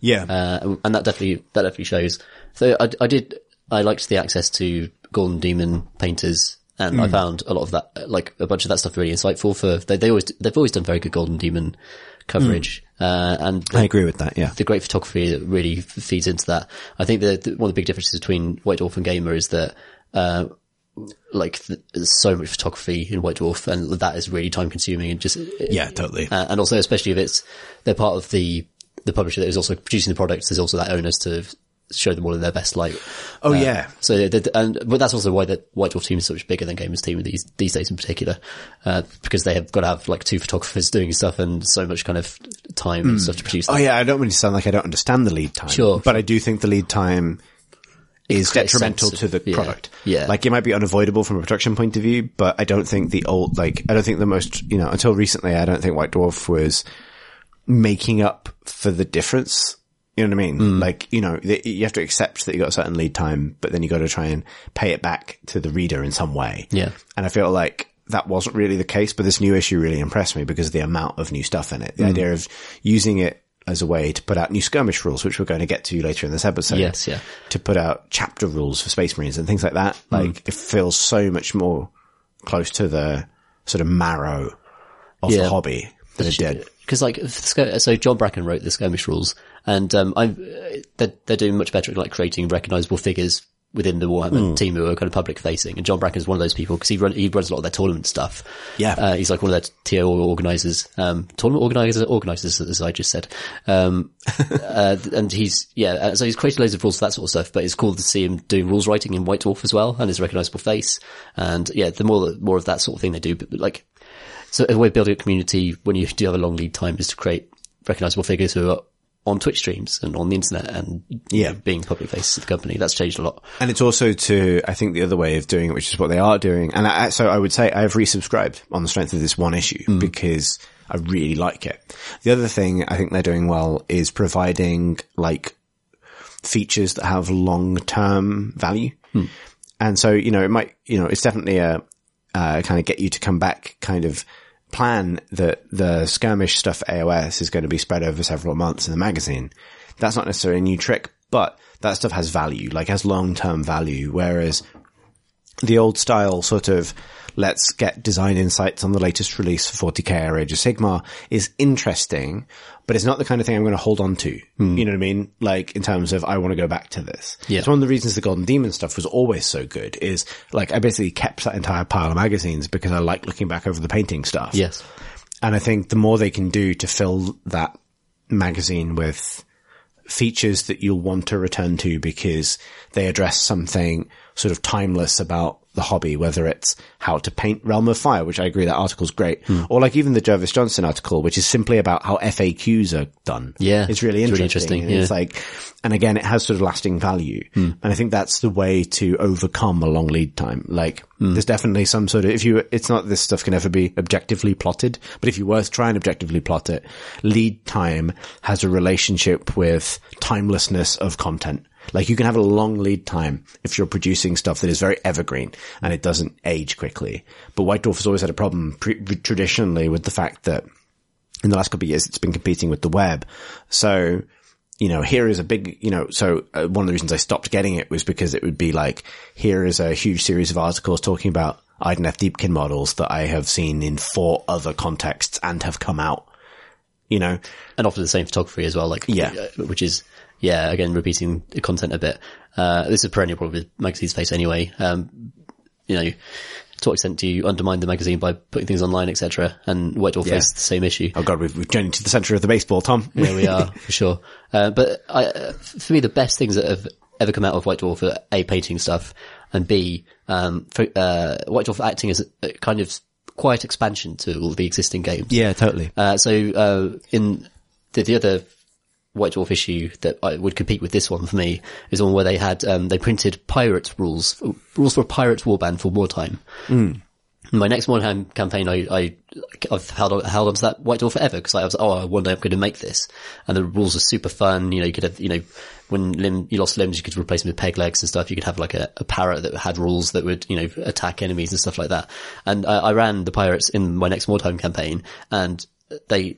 Yeah. Uh, and that definitely, that definitely shows. So I, I did, I liked the access to Golden Demon painters and I found a lot of that, like a bunch of that stuff really insightful for, they, they always, they've always done very good Golden Demon coverage. Uh, and I agree with that. Yeah. the great photography that really feeds into that. I think that one of the big differences between White Dwarf and Gamer is that, uh, like th- there's so much photography in White Dwarf and that is really time consuming and just, Yeah, totally. uh, and also especially if it's, they're part of the, the publisher that is also producing the product, there's also that onus to show them all in their best light. oh yeah. So, and, but that's also why the White Dwarf team is so much bigger than Gamers team these, these days in particular, uh, because they have got to have like two photographers doing stuff and so much kind of time and stuff to produce. Oh that. yeah, I don't really sound like I don't understand the lead time. Sure, But I do think the lead time is detrimental to the yeah, product. yeah. Like it might be unavoidable from a production point of view, but I don't think the old, like, I don't think the most, you know, until recently, I don't think White Dwarf was making up for the difference. You know what I mean? Hmm. Like, you know, the, you have to accept that you got a certain lead time, but then you got to try and pay it back to the reader in some way. Yeah. And I feel like that wasn't really the case, but this new issue really impressed me because of the amount of new stuff in it. The idea of using it as a way to put out new skirmish rules, which we're going to get to later in this episode. Yes, yeah. To put out chapter rules for Space Marines and things like that. Like it feels so much more close to the sort of marrow of Yeah. the hobby than it did. Because like, if the skir- so John Bracken wrote the skirmish rules, and um, uh, they're, they're doing much better at like creating recognizable figures within the Warhammer Hmm. team who are kind of public facing. And John Bracken is one of those people because he run he runs a lot of their tournament stuff. Yeah. uh, he's like one of their TO organizers, um, tournament organizer organizers as I just said. Um, uh, and he's yeah, uh, so he's created loads of rules for that sort of stuff. But it's cool to see him doing rules writing in White Dwarf as well, and his recognizable face. And yeah, the more more of that sort of thing they do, but, but like. So a way of building a community when you do have a long lead time is to create recognizable figures who are on Twitch streams and on the internet and Yeah. being public face of the company. That's changed a lot. And it's also to, I think the other way of doing it, which is what they are doing. And I, so I would say I've resubscribed on the strength of this one issue because I really like it. The other thing I think they're doing well is providing like features that have long-term value. And so, you know, it might, you know, it's definitely a, uh, kind of get you to come back kind of plan that the skirmish stuff AOS is going to be spread over several months in the magazine. That's not necessarily a new trick, but that stuff has value, like has long-term value. Whereas the old style sort of let's get design insights on the latest release for 40k or Age of Sigmar is interesting, but it's not the kind of thing I'm going to hold on to. Hmm. You know what I mean? Like in terms of I want to go back to this. Yeah. It's one of the reasons the Golden Demon stuff was always so good is like I basically kept that entire pile of magazines because I like looking back over the painting stuff. Yes. And I think the more they can do to fill that magazine with features that you'll want to return to because they address something sort of timeless about the hobby, whether it's how to paint Realm of Fire, which I agree that article's great, Hmm. or like even the Jervis Johnson article, which is simply about how FAQs are done. Yeah, It's really it's really interesting. interesting, yeah. It's like, and again, it has sort of lasting value. Hmm. And I think that's the way to overcome a long lead time. Like, Hmm. there's definitely some sort of, if you, it's not this stuff can ever be objectively plotted, but if you were to try and objectively plot it, lead time has a relationship with timelessness of content. Like you can have a long lead time if you're producing stuff that is very evergreen and it doesn't age quickly. But White Dwarf has always had a problem pre- traditionally with the fact that in the last couple of years, it's been competing with the web. So, you know, here is a big, you know, so uh, one of the reasons I stopped getting it was because it would be like, here is a huge series of articles talking about Idoneth Deepkin models that I have seen in four other contexts and have come out, you know, And often the same photography as well, like, Yeah. uh, which is, yeah, again, repeating the content a bit. Uh, this is a perennial problem with magazines face anyway. Um, you know, to what extent do you undermine the magazine by putting things online, etc.? And White Dwarf Yeah. faces the same issue. oh god, we've, we've journeyed to the center of the baseball, Tom. There we are, for sure. Uh, but I, uh, for me, the best things that have ever come out of White Dwarf are A, painting stuff, and B, um, for, uh, White Dwarf acting as a, a kind of quiet expansion to all the existing games. yeah, totally. Uh, so, uh, in the, the other White Dwarf issue that I would compete with this one for me is one where they had, um, they printed pirate rules, rules for a pirate warband for Mordheim. My next Warhammer campaign, I, I, I've held on, held on to that White Dwarf forever because I was, oh, one day I'm going to make this. And the rules are super fun. You know, you could have, you know, when limb, you lost limbs, you could replace them with peg legs and stuff. You could have like a, a parrot that had rules that would, you know, attack enemies and stuff like that. And I, I ran the pirates in my next Mordheim campaign and they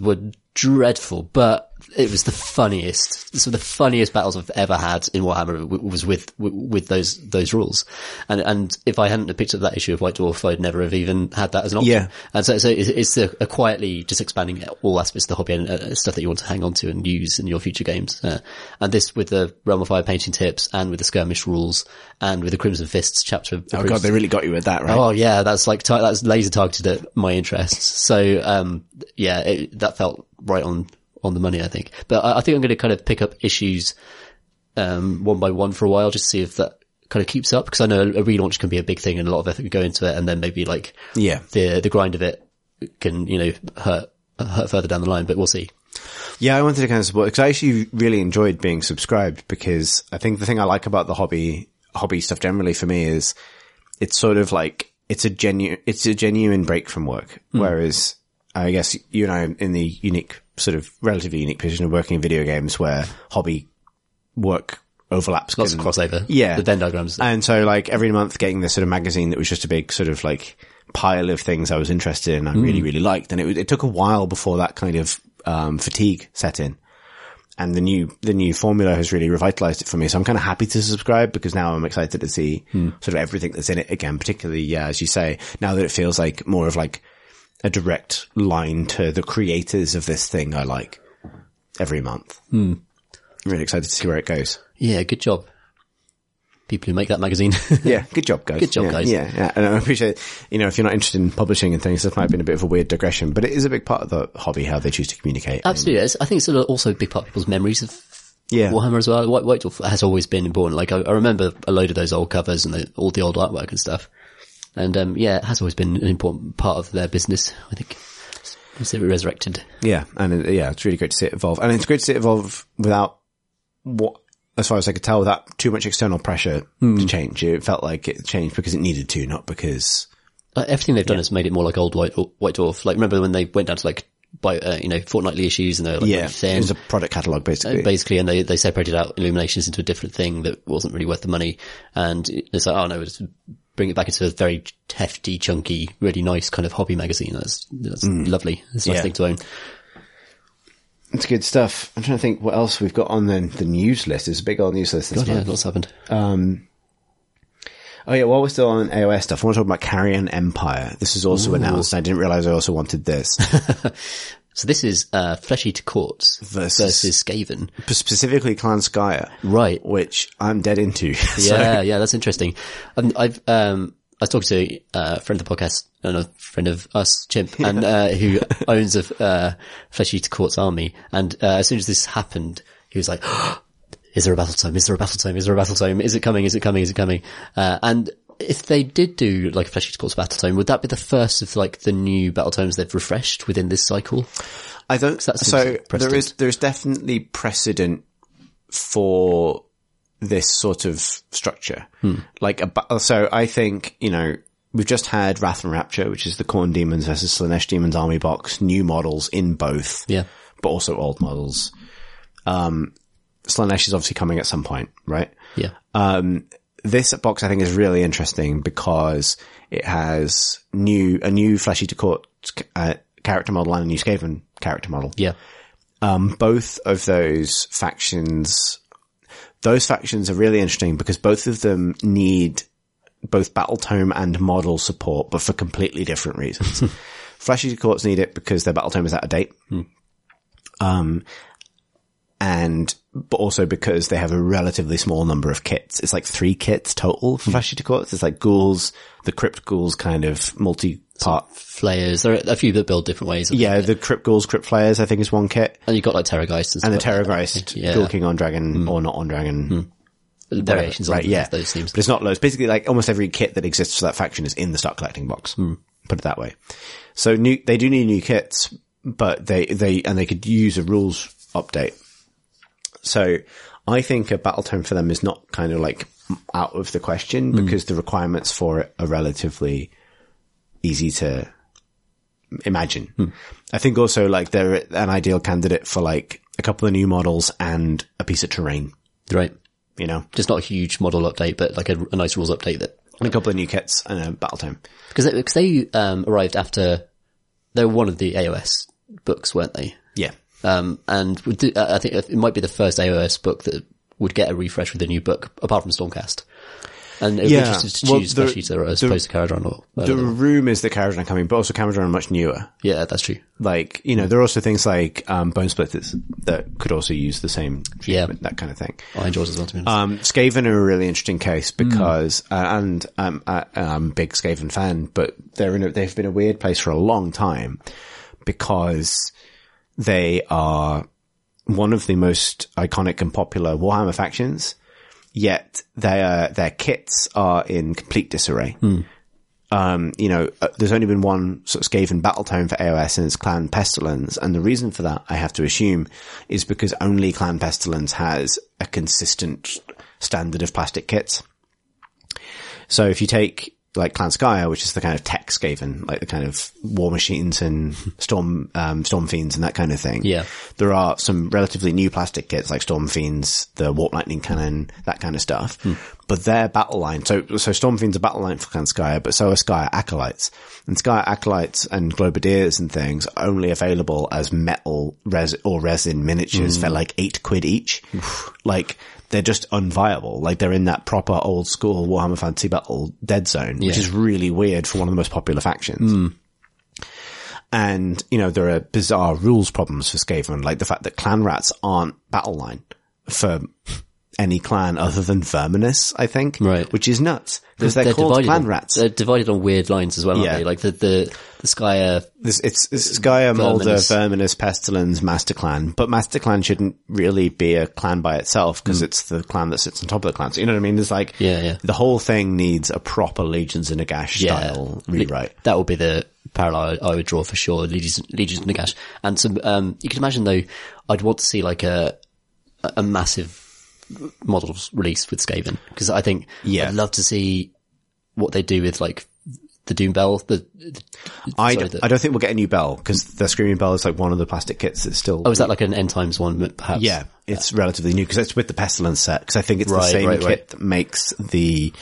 were dreadful, but it was the funniest. Some of the funniest battles I've ever had in Warhammer was with with those those rules. And and if I hadn't picked up that issue of White Dwarf, I'd never have even had that as an option. Yeah. And so so it's, it's a, a quietly just expanding all aspects of the hobby and uh, stuff that you want to hang on to and use in your future games. Uh, and this with the Realm of Fire painting tips and with the skirmish rules and with the Crimson Fists chapter. Oh god, they really got you with that, right? Oh yeah, that's like that's laser targeted at my interests. So um, yeah, it, that felt right on on the money, I think. But I, I think I'm going to kind of pick up issues um, one by one for a while, just to see if that kind of keeps up. Because I know a relaunch can be a big thing and a lot of effort can go into it, and then maybe like Yeah. the the grind of it can you know hurt hurt further down the line. But we'll see. Yeah, I wanted to kind of support because I actually really enjoyed being subscribed because I think the thing I like about the hobby hobby stuff generally for me is it's sort of like it's a genuine it's a genuine break from work. Whereas I guess you and I in the unique sort of relatively unique position of working in video games where hobby work overlaps. Lots of can- crossover. Yeah. the Venn diagrams. And so like every month getting this sort of magazine that was just a big sort of like pile of things I was interested in, I really, really liked. And it, it took a while before that kind of, um, fatigue set in. And the new, the new formula has really revitalized it for me. So I'm kind of happy to subscribe because now I'm excited to see sort of everything that's in it again, particularly, yeah, as you say, now that it feels like more of like a direct line to the creators of this thing I like every month. I'm really excited to see where it goes. yeah, good job. People who make that magazine. Yeah, good job, guys. Good job, yeah, guys. Yeah, yeah. And I appreciate, you know, if you're not interested in publishing and things, this might have been a bit of a weird digression, but it is a big part of the hobby, how they choose to communicate. Absolutely. It's, I think it's also a big part of people's memories of Yeah. Warhammer as well. White, White Dwarf has always been important. Like I, I remember a load of those old covers and the, all the old artwork and stuff. And um, yeah, it has always been an important part of their business. I think it's resurrected. Yeah. And it, yeah, it's really great to see it evolve. And it's great to see it evolve without what, as far as I could tell, without too much external pressure Hmm. to change. It felt like it changed because it needed to, not because, Uh, everything they've done has made it more like old White White Dwarf. Like remember when they went down to like by uh, you know fortnightly issues and they were like yeah, really it was a product catalog basically. basically, and they, they separated out Illuminations into a different thing that wasn't really worth the money. And it's like, oh no, just bring it back into a very hefty, chunky, really nice kind of hobby magazine. That's, that's hmm. lovely. It's a nice Yeah. thing to own. It's good stuff. I'm trying to think what else we've got on the, the news list. There's a big old news list this God, yeah, lots happened. Um, oh yeah, while we're still on AOS stuff, I want to talk about Carrion Empire. This is also announced. I didn't realize I also wanted this. So this is, uh, Flesh Eater Courts Versus- versus Skaven. Specifically Clan Skryre. Right. Which I'm dead into. So- Yeah, yeah, that's interesting. And I've, um, I was talking to uh, a friend of the podcast, and a friend of us, Chimp, and uh, who owns a uh, Flesh Eater Courts army. And uh, as soon as this happened, he was like, "Is there a battle tome? Is there a battle tome? Is there a battle tome? Is it coming? Is it coming? Is it coming?" Uh, and if they did do like a Flesh Eater Courts battle tome, would that be the first of like the new battle tomes they've refreshed within this cycle? I don't, so there is there is definitely precedent for this sort of structure. Hmm. Like, a, so I think, you know, we've just had Wrath and Rapture, which is the Khorne Demons versus Slaanesh Demons army box, new models in both. Yeah. But also old models. Um, Slaanesh is obviously coming at some point, right? Yeah, Um, this box I think is really interesting because it has new, a new Flesh Eater Court, uh, character model and a new Skaven character model. yeah, Um, both of those factions, those factions are really interesting because both of them need both battle tome and model support, but for completely different reasons. Flesh Eater Courts need it because their battle tome is out of date. Um, and, but also because they have a relatively small number of kits. It's like three kits total for Flesh Eater Courts. It's like ghouls, the crypt ghouls kind of multi-part. flayers. There are a few that build different ways. Yeah, the crypt ghouls, crypt flayers, I think is one kit. and you've got like Terrorgeist and, And the like. Terrorgeist, Yeah. Ghoul King on Dragon hmm. or not on Dragon. Hmm. variations right, yeah. those themes. But it's not loads. Basically, like almost every kit that exists for that faction is in the stock collecting box. Hmm. Put it that way. So new, they do need new kits, but they, they, and they could use a rules update. So I think a battle tome for them is not kind of like out of the question because the requirements for it are relatively easy to imagine. I think also like they're an ideal candidate for like a couple of new models and a piece of terrain, Right. you know, Just not a huge model update, but like a, a nice rules update that and a couple of new kits and a battle tome. because they, cause they um, arrived after they were one of the AOS books, weren't they? Yeah. Um, and do, I think it might be the first AOS book that would get a refresh with a new book, apart from Stormcast. And it would Yeah. be interesting to Well, choose, the- especially to, as the- opposed to Kharadron or uh, The room is the Kharadron are coming, but also Kharadron are much newer. yeah, that's true. Like, you know, there are also things like, um, Bonesplitterz that could also use the same Yeah. that kind of thing. I enjoy as well. To. Um, Skaven are a really interesting case because, uh, and um, uh, I'm a big Skaven fan, but they're in a, they've been a weird place for a long time because they are one of the most iconic and popular Warhammer factions, yet their, their kits are in complete disarray. Um, you know, uh, there's only been one sort of Skaven battle tome for AOS and it's Clan Pestilence. And the reason for that, I have to assume, is because only Clan Pestilence has a consistent standard of plastic kits. So if you take like Clan Skryre, which is the kind of tech Skaven, like the kind of war machines and storm, um, storm fiends and that kind of thing. Yeah. There are some relatively new plastic kits like Storm Fiends, the Warp Lightning Cannon, that kind of stuff. But their battle line, so, so Storm Fiends are battle line for Clan Skryre, but so are Skryre Acolytes. And Skryre Acolytes and Globadiers and things are only available as metal res- or resin miniatures for like eight quid each. like, they're just unviable. Like they're in that proper old school Warhammer Fantasy Battle dead zone, which is really weird for one of the most popular factions. Hmm. And, you know, there are bizarre rules problems for Skaven, like the fact that clan rats aren't battle line for any clan other than Verminus, I think. Right. Which is nuts. Because they're, called clan on, rats. They're divided on weird lines as well, aren't Yeah. they? Like the, the, the Sky, uh, This, it's, it's Skryre, Moulder, Verminus. Pestilence, Master Clan. But Master Clan shouldn't really be a clan by itself because it's the clan that sits on top of the clan. So you know what I mean? It's like. Yeah, yeah. the whole thing needs a proper Legions of Nagash yeah, style rewrite. That would be the parallel I would draw for sure. Legions, Legions of Nagash. And some, um, you can imagine though, I'd want to see like a a massive models release with Skaven. Cause I think Yeah. I'd love to see what they do with like the Doom Bell, the, the I, sorry, the- I don't think we'll get a new bell because the Screaming Bell is like one of the plastic kits that's still. oh, is that like an end times one perhaps? Yeah, it's relatively new because it's with the Pestilence set. Because I think it's the same right, kit right. that makes the.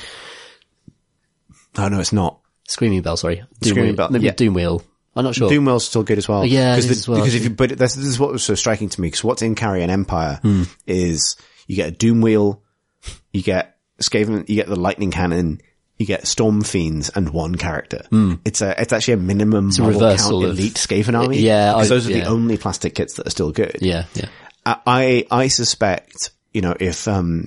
Oh no, it's not. Screaming Bell, sorry. Doom Screaming Wheel. Bell, Maybe yeah. Doom Wheel. I'm not sure. Doom Wheel's still good as well. Yeah, because it is as well, because if you but this, this is what was so striking to me because what's in Carrion Empire Hmm. is you get a Doom Wheel, you get Skaven, you get the Lightning Cannon. You get Storm Fiends and one character. It's a, it's actually a minimum Hmm. a model count of- elite Skaven army. Yeah, because I- those are the only plastic kits that are still good. yeah, yeah. I, I suspect, you know, if, um,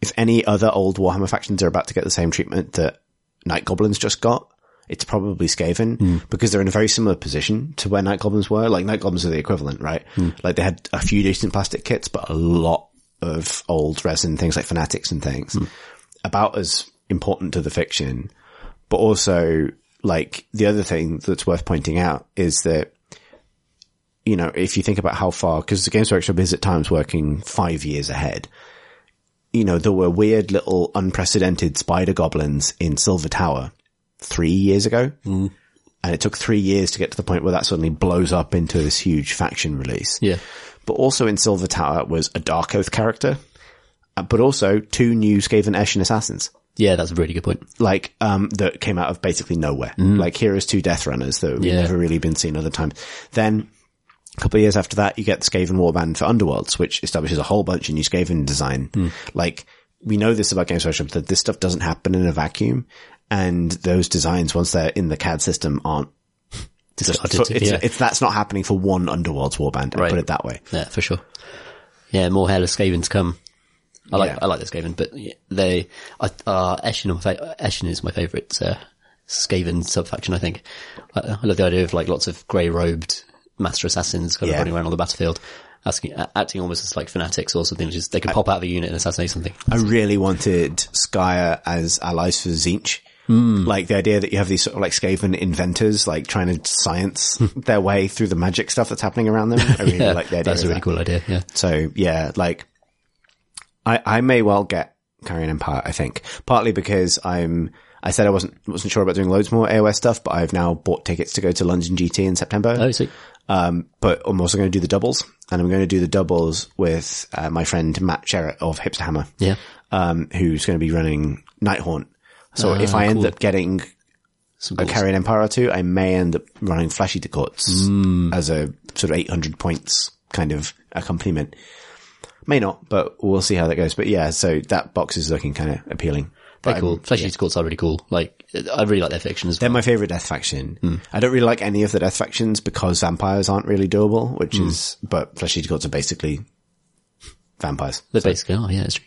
if any other old Warhammer factions are about to get the same treatment that Night Goblins just got, it's probably Skaven because they're in a very similar position to where Night Goblins were. Like Night Goblins are the equivalent, right? Like they had a few decent plastic kits, but a lot of old resin things like Fanatics and things about as important to the fiction. But also like the other thing that's worth pointing out is that you know, if you think about how far, because the Games Workshop is at times working five years ahead, you know, there were weird little unprecedented spider goblins in Silver Tower three years ago. Mm. And it took three years to get to the point where that suddenly blows up into this huge faction release. Yeah. But also in Silver Tower was a Dark Oath character, uh, but also two new Skaven Eshin assassins Yeah, that's a really good point. like um that came out of basically nowhere. Like here is two Death Runners that have Yeah. never really been seen other times. Then a couple of years after that, you get the Skaven Warband for Underworlds, which establishes a whole bunch of new Skaven design. Like we know this about Games Workshop that this stuff doesn't happen in a vacuum, and those designs once they're in the CAD system aren't. Discarded, So it's, yeah. it's that's not happening for one Underworlds Warband. Right. put it that way. Yeah, for sure. Yeah, more hairless Skaven to come. I like Yeah. I like the Skaven, but they I, uh, Eshin, are fa- Eshin is my favourite uh, Skaven subfaction. I think I, I love the idea of like lots of grey robed master assassins kind of Yeah. running around on the battlefield, asking, acting almost as like fanatics or something. Just they could pop out of a unit and assassinate something. I really wanted Skryre as allies for Tzeentch. Like the idea that you have these sort of like Skaven inventors, like trying to science their way through the magic stuff that's happening around them. I really Yeah, like the idea. that's a really that. cool idea. Yeah. So yeah, like I I may well get Carrion Empire. I think partly because I'm. I said I wasn't wasn't sure about doing loads more AOS stuff, but I've now bought tickets to go to London GT in September. Oh, sweet. Um, but I'm also going to do the doubles, and I'm going to do the doubles with uh, my friend Matt Sherritt of Hipster Hammer, Yeah. um, who's going to be running Nighthaunt. So if ah, I end up getting Some a. Carrion Empire or two, I may end up running Flashy Courts hmm. as a sort of 800 points kind of accompaniment. May not, but we'll see how that goes. But yeah, so that box is looking kind of appealing. But Very cool. Flesh Eater Courts are really cool. Like, I really like their fiction as They're well. my favorite death faction. Hmm. I don't really like any of the death factions because vampires aren't really doable, which hmm. is, but Flesh Eater Courts are basically vampires. They're basically, oh yeah, it's true.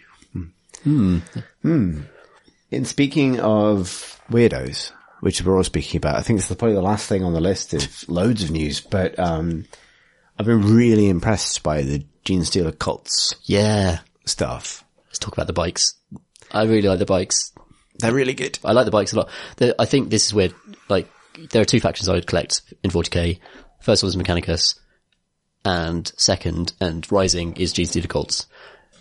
In speaking of weirdos, which we're all speaking about, I think it's probably the last thing on the list of loads of news, but, um, I've been really impressed by the Gene Stealer cults Yeah. stuff. Let's talk about the bikes. I really like the bikes. They're really good. I like the bikes a lot. The, I think this is where, like, there are two factions I would collect in 40k. First one is Mechanicus, and second, and Rising is Gene Stealer Cults.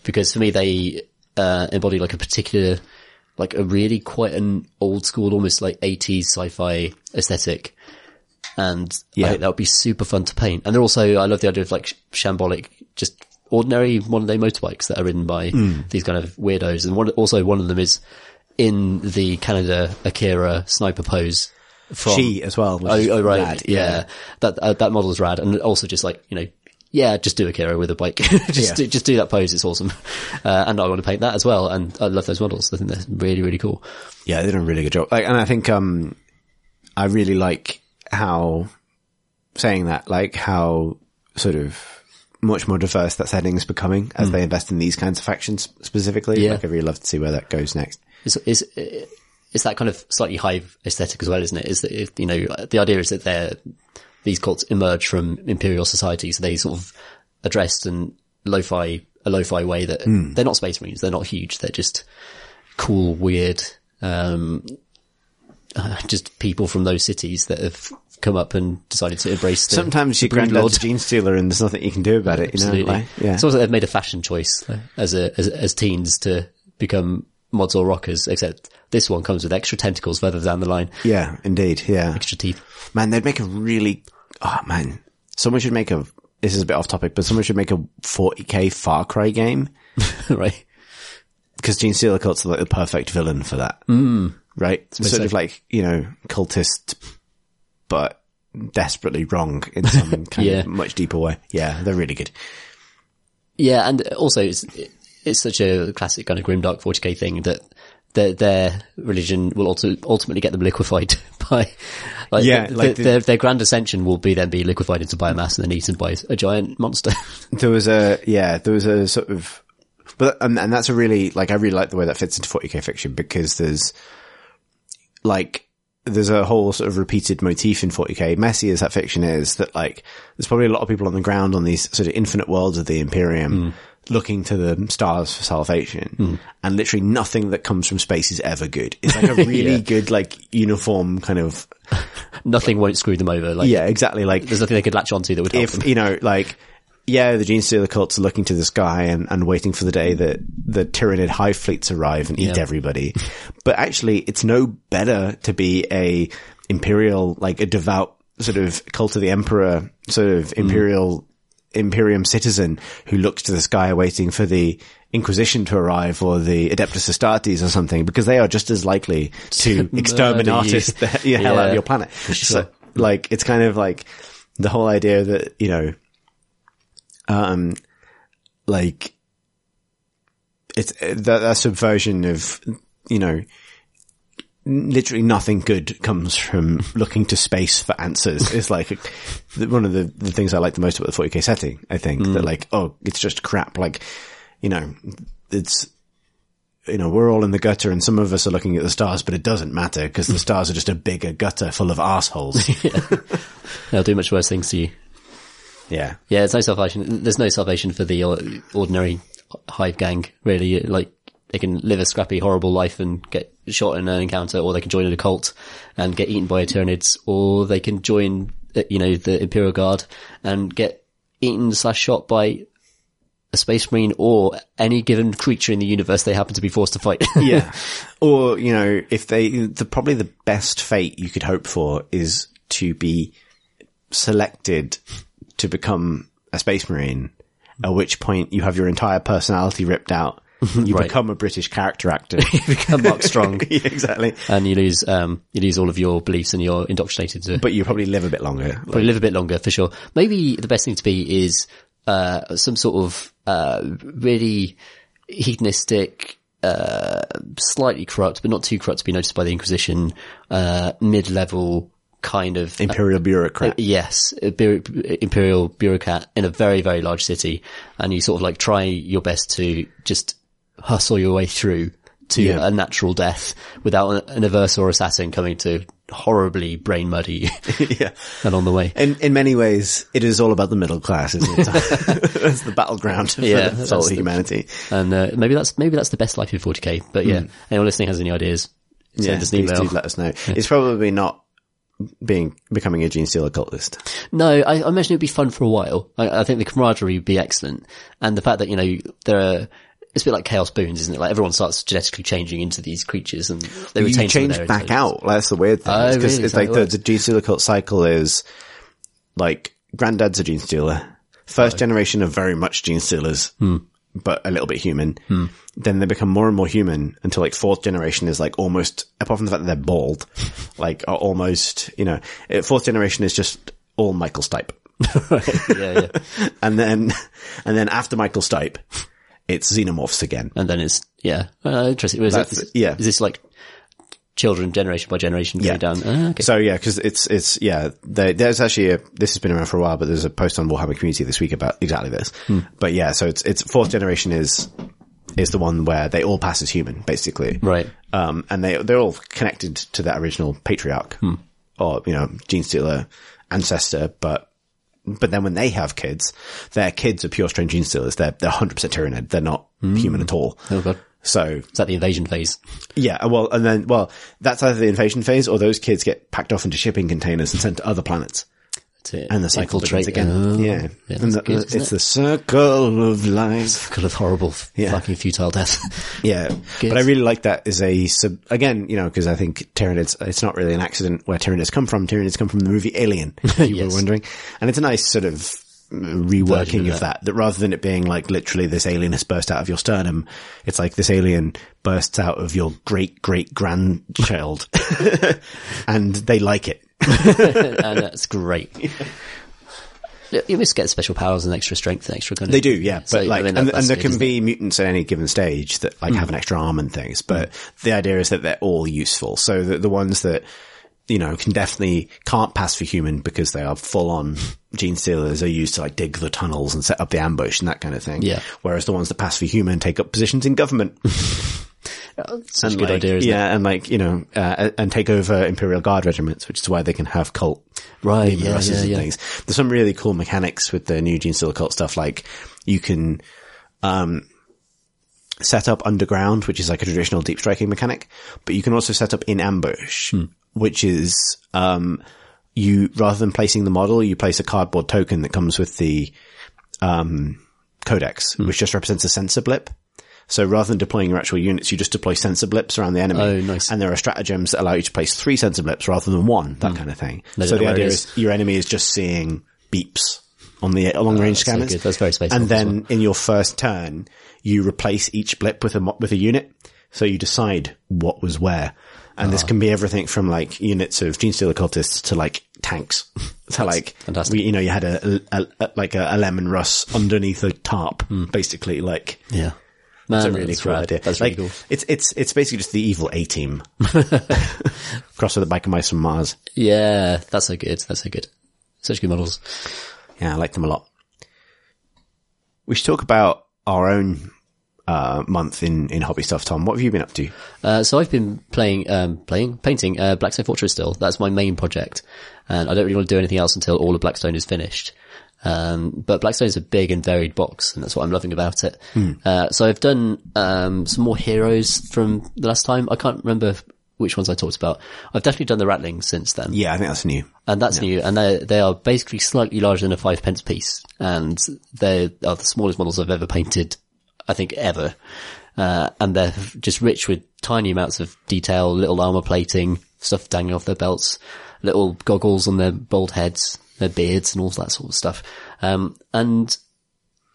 Because for me, they, uh, embody like a particular, like a really quite an old school, almost like 80s sci-fi aesthetic. And Yeah. I think that would be super fun to paint. And they're also, I love the idea of like shambolic, just ordinary modern day motorbikes that are ridden by these kind of weirdos. And one, also one of them is in the Kaneda Akira sniper pose from, She as well. Oh, oh right. rad. Yeah. That, uh, that model is rad. And also just like, you know, yeah, just do a Akira with a bike. just, Yeah. do, just do that pose. It's awesome. Uh, and I want to paint that as well. And I love those models. I think they're really, really cool. Yeah, they did a really good job. Like, and I think, um, I really like how saying that, like how sort of much more diverse that setting is becoming as they invest in these kinds of factions specifically. Yeah. Like, I really love to see where that goes next. It's, it's, it's that kind of slightly hive aesthetic as well, isn't it? Is that, you know, the idea is that they're, these cults emerge from imperial society, so they sort of addressed in lo-fi, a lo-fi way that they're not space marines, they're not huge, they're just cool, weird, um, uh, just people from those cities that have come up and decided to embrace the, Sometimes your granddad's a gene stealer and there's nothing you can do about it, you know? Absolutely. Like, yeah. It's also they've made a fashion choice uh, as a as, as teens to become mods or rockers, except this one comes with extra tentacles further down the line, yeah, indeed. Yeah. extra teeth. Man, they'd make a really, oh man, someone should make a, this is a bit off topic, but someone should make a 40k Far Cry game. right? because Gene cult's like the perfect villain for that. Mm. Right? Sort so. of like, you know, cultist, but desperately wrong in some kind Yeah. of much deeper way. Yeah, they're really good. Yeah, and also it's it's such a classic kind of grimdark 40k thing that their their religion will ulti- ultimately get them liquefied by like, Yeah, th- like th- the- their their grand ascension will be then be liquefied into biomass and then eaten by a giant monster. There was a, yeah, there was a sort of, but, and, and that's a really, like, I really like the way that fits into 40k fiction because there's, like, there's a whole sort of repeated motif in 40k, messy as that fiction is, that like, there's probably a lot of people on the ground on these sort of infinite worlds of the Imperium hmm. Looking to the stars for salvation. Hmm. And literally nothing that comes from space is ever good. It's like a really Yeah. good, like, uniform kind of, Nothing won't screw them over. Like yeah, exactly. Like, there's nothing they could latch onto that would help if them. you know, like, yeah, the Gene Stealer cults are looking to the sky and, and waiting for the day that the Tyranid hive fleets arrive and eat Yeah. everybody. But actually, it's no better to be a imperial, like a devout sort of cult of the emperor, sort of hmm. imperial, imperium citizen who looks to the sky waiting for the Inquisition to arrive or the Adeptus Astartes or something because they are just as likely to exterminate the he- hell out of your planet. sure. So, like, it's kind of like the whole idea that, you know, um, like, it's that, that subversion of, you know, literally nothing good comes from looking to space for answers. It's like one of the, the things I like the most about the 40k setting. I think that mm. like, oh, it's just crap. Like, you know, it's, you know, we're all in the gutter and some of us are looking at the stars, but it doesn't matter because the stars are just a bigger gutter full of assholes. They'll do much worse things to you. yeah. Yeah, it's no salvation. There's no salvation for the ordinary hive gang, really. Like, they can live a scrappy, horrible life and get shot in an encounter, or they can join a cult and get eaten by a Tyranids, or they can join, uh, you know, the Imperial Guard and get eaten slash shot by a space marine or any given creature in the universe they happen to be forced to fight. yeah. Or, you know, if they, the, probably the best fate you could hope for is to be selected to become a space marine, at which point you have your entire personality ripped out. You Right. become a British character actor. You become Mark Strong. yeah, exactly. and you lose, um, you lose all of your beliefs and you're indoctrinated to But you probably live a bit longer. probably live a bit longer for sure. Maybe the best thing to be is uh, some sort of uh, really hedonistic, uh, slightly corrupt, but not too corrupt to be noticed by the Inquisition, uh, mid-level kind of Imperial bureaucrat. Yes, bu- imperial bureaucrat in a very, very large city, and you sort of like try your best to just hustle your way through to Yeah. a natural death without an Eversor assassin coming to horribly brain muddy you yeah. and on the way. In in many ways, it is all about the middle class, isn't it? That's the battleground for Yeah, the soul of humanity. And uh, maybe that's maybe that's the best life in 40k. But yeah, anyone listening has any ideas? Send us an email. let us know. It's probably not being becoming a Gene Stealer cultist. No, I, I imagine it'd be fun for a while. I, I think the camaraderie would be excellent, and the fact that you know there are. It's a bit like chaos boons, isn't it? Like everyone starts genetically changing into these creatures, and they you retain change back out. That's the weird thing. Oh, It's really? it's like it the, the Gene Stealer cult cycle is like granddad's a Gene Stealer. First generation are very much Gene Stealers, Hmm. but a little bit human. Then they become more and more human until like fourth generation is like almost, apart from the fact that they're bald, like are almost, you know, eh, fourth generation is just all Michael Stipe. yeah, yeah. And then, and then after Michael Stipe, it's xenomorphs again. And then it's yeah, uh, interesting. Is, That's this, yeah. is this like children generation by generation going Yeah. down? Ah, okay. So yeah, because it's it's yeah. They, there's actually a this has been around for a while, but there's a post on Warhammer Community this week about exactly this. Hmm. But yeah, so it's it's fourth generation is is the one where they all pass as human, basically. Right. Um, and they they're all connected to that original patriarch Hmm. or you know gene stealer ancestor, but. But then when they have kids, their kids are pure strain gene stealers. They're, they're 100% Tyranid. They're not hmm. human at all. oh god, So is that the invasion phase? yeah, uh, well, and then, well, that's either the invasion phase or those kids get packed off into shipping containers and sent to other planets. And the cycle begins again. Oh, yeah. yeah and the, good, it's it? the circle of life. kind of horrible, Yeah. fucking futile death. Yeah. Good. But I really like that as a sub, again, you know, because I think Tyranids, it's not really an accident where Tyranids come from. Tyranids come from the movie Alien, if you Yes. were wondering. And it's a nice sort of uh, reworking Version of of that, that rather than it being like literally this alien has burst out of your sternum, it's like this alien bursts out of your great great grandchild and they like it. and that's great. You must get special powers and extra strength and extra kind of. They do, yeah. But So, I like, mean, that- and, and there can be mutants at any given stage that like hmm. have an extra arm and things. Hmm. But the idea is that they're all useful. So the, the ones that, you know, can definitely can't pass for human because they are full on gene stealers are used to like dig the tunnels and set up the ambush and that kind of thing. Yeah. Whereas the ones that pass for human take up positions in government. Such a good like, idea, isn't yeah, and like, you know, uh, and take over Imperial Guard regiments, which is why they can have cult? Right, yeah, yeah, and yeah. things. There's some really cool mechanics with the new Gene Stealer cult stuff. Like you can, um, set up underground, which is like a traditional deep striking mechanic, but you can also set up in ambush, Hmm. which is, um, you, rather than placing the model, you place a cardboard token that comes with the, um, codex, Hmm. which just represents a sensor blip. So rather than deploying your actual units, you just deploy sensor blips around the enemy. Oh, nice. And there are stratagems that allow you to place three sensor blips rather than one, that kind of thing. They so the idea is. is your enemy is just seeing beeps on the long range that's so scanners. good. That's very space And then in your first turn, you replace each blip with a with a unit. So you decide what was where. And Ah. this can be everything from like units of Gene Stealer cultists to like tanks. so like, fantastic. we, you know, you had a, a, a like a, a Leman Russ underneath a tarp, Hmm. basically like, Yeah. It's a really that's cool rad. idea. That's like, really cool. It's, it's, it's basically just the evil A team. Cross with the bike biker mice from Mars. Yeah, that's so good. That's so good. Such good models. Yeah, I like them a lot. We should talk about our own uh, month in, in hobby stuff, Tom. What have you been up to? Uh, so I've been playing, um, playing, painting, uh, Blackstone Fortress still. That's my main project. And I don't really want to do anything else until all of Blackstone is finished. Um, but Blackstone is a big and varied box, and that's what I'm loving about it. Uh, so I've done um, some more heroes from the last time. I can't remember which ones I talked about. I've definitely done the Ratlings since then. Yeah, I think that's new. And that's new, and they they are basically slightly larger than a five pence piece, and they are the smallest models I've ever painted, I think ever. Uh, and they're just rich with tiny amounts of detail, little armor plating, stuff dangling off their belts, little goggles on their bald heads, their beards, and all that sort of stuff. Um, and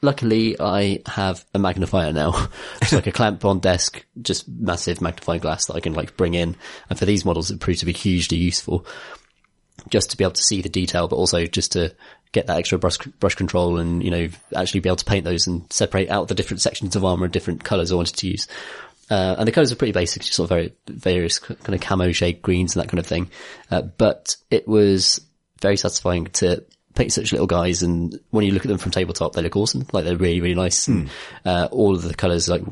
luckily I have a magnifier now. It's like a clamp on desk, just massive magnifying glass that I can like bring in. And for these models, it proved to be hugely useful just to be able to see the detail, but also just to get that extra brush, brush control and, you know, actually be able to paint those and separate out the different sections of armor and different colors I wanted to use. Uh, and the colors are pretty basic, just sort of very, various kind of camo shade greens and that kind of thing. Uh, but it was very satisfying to paint such little guys and when you look at them from tabletop, they look awesome. Like they're really, really nice. And, uh, all of the colors like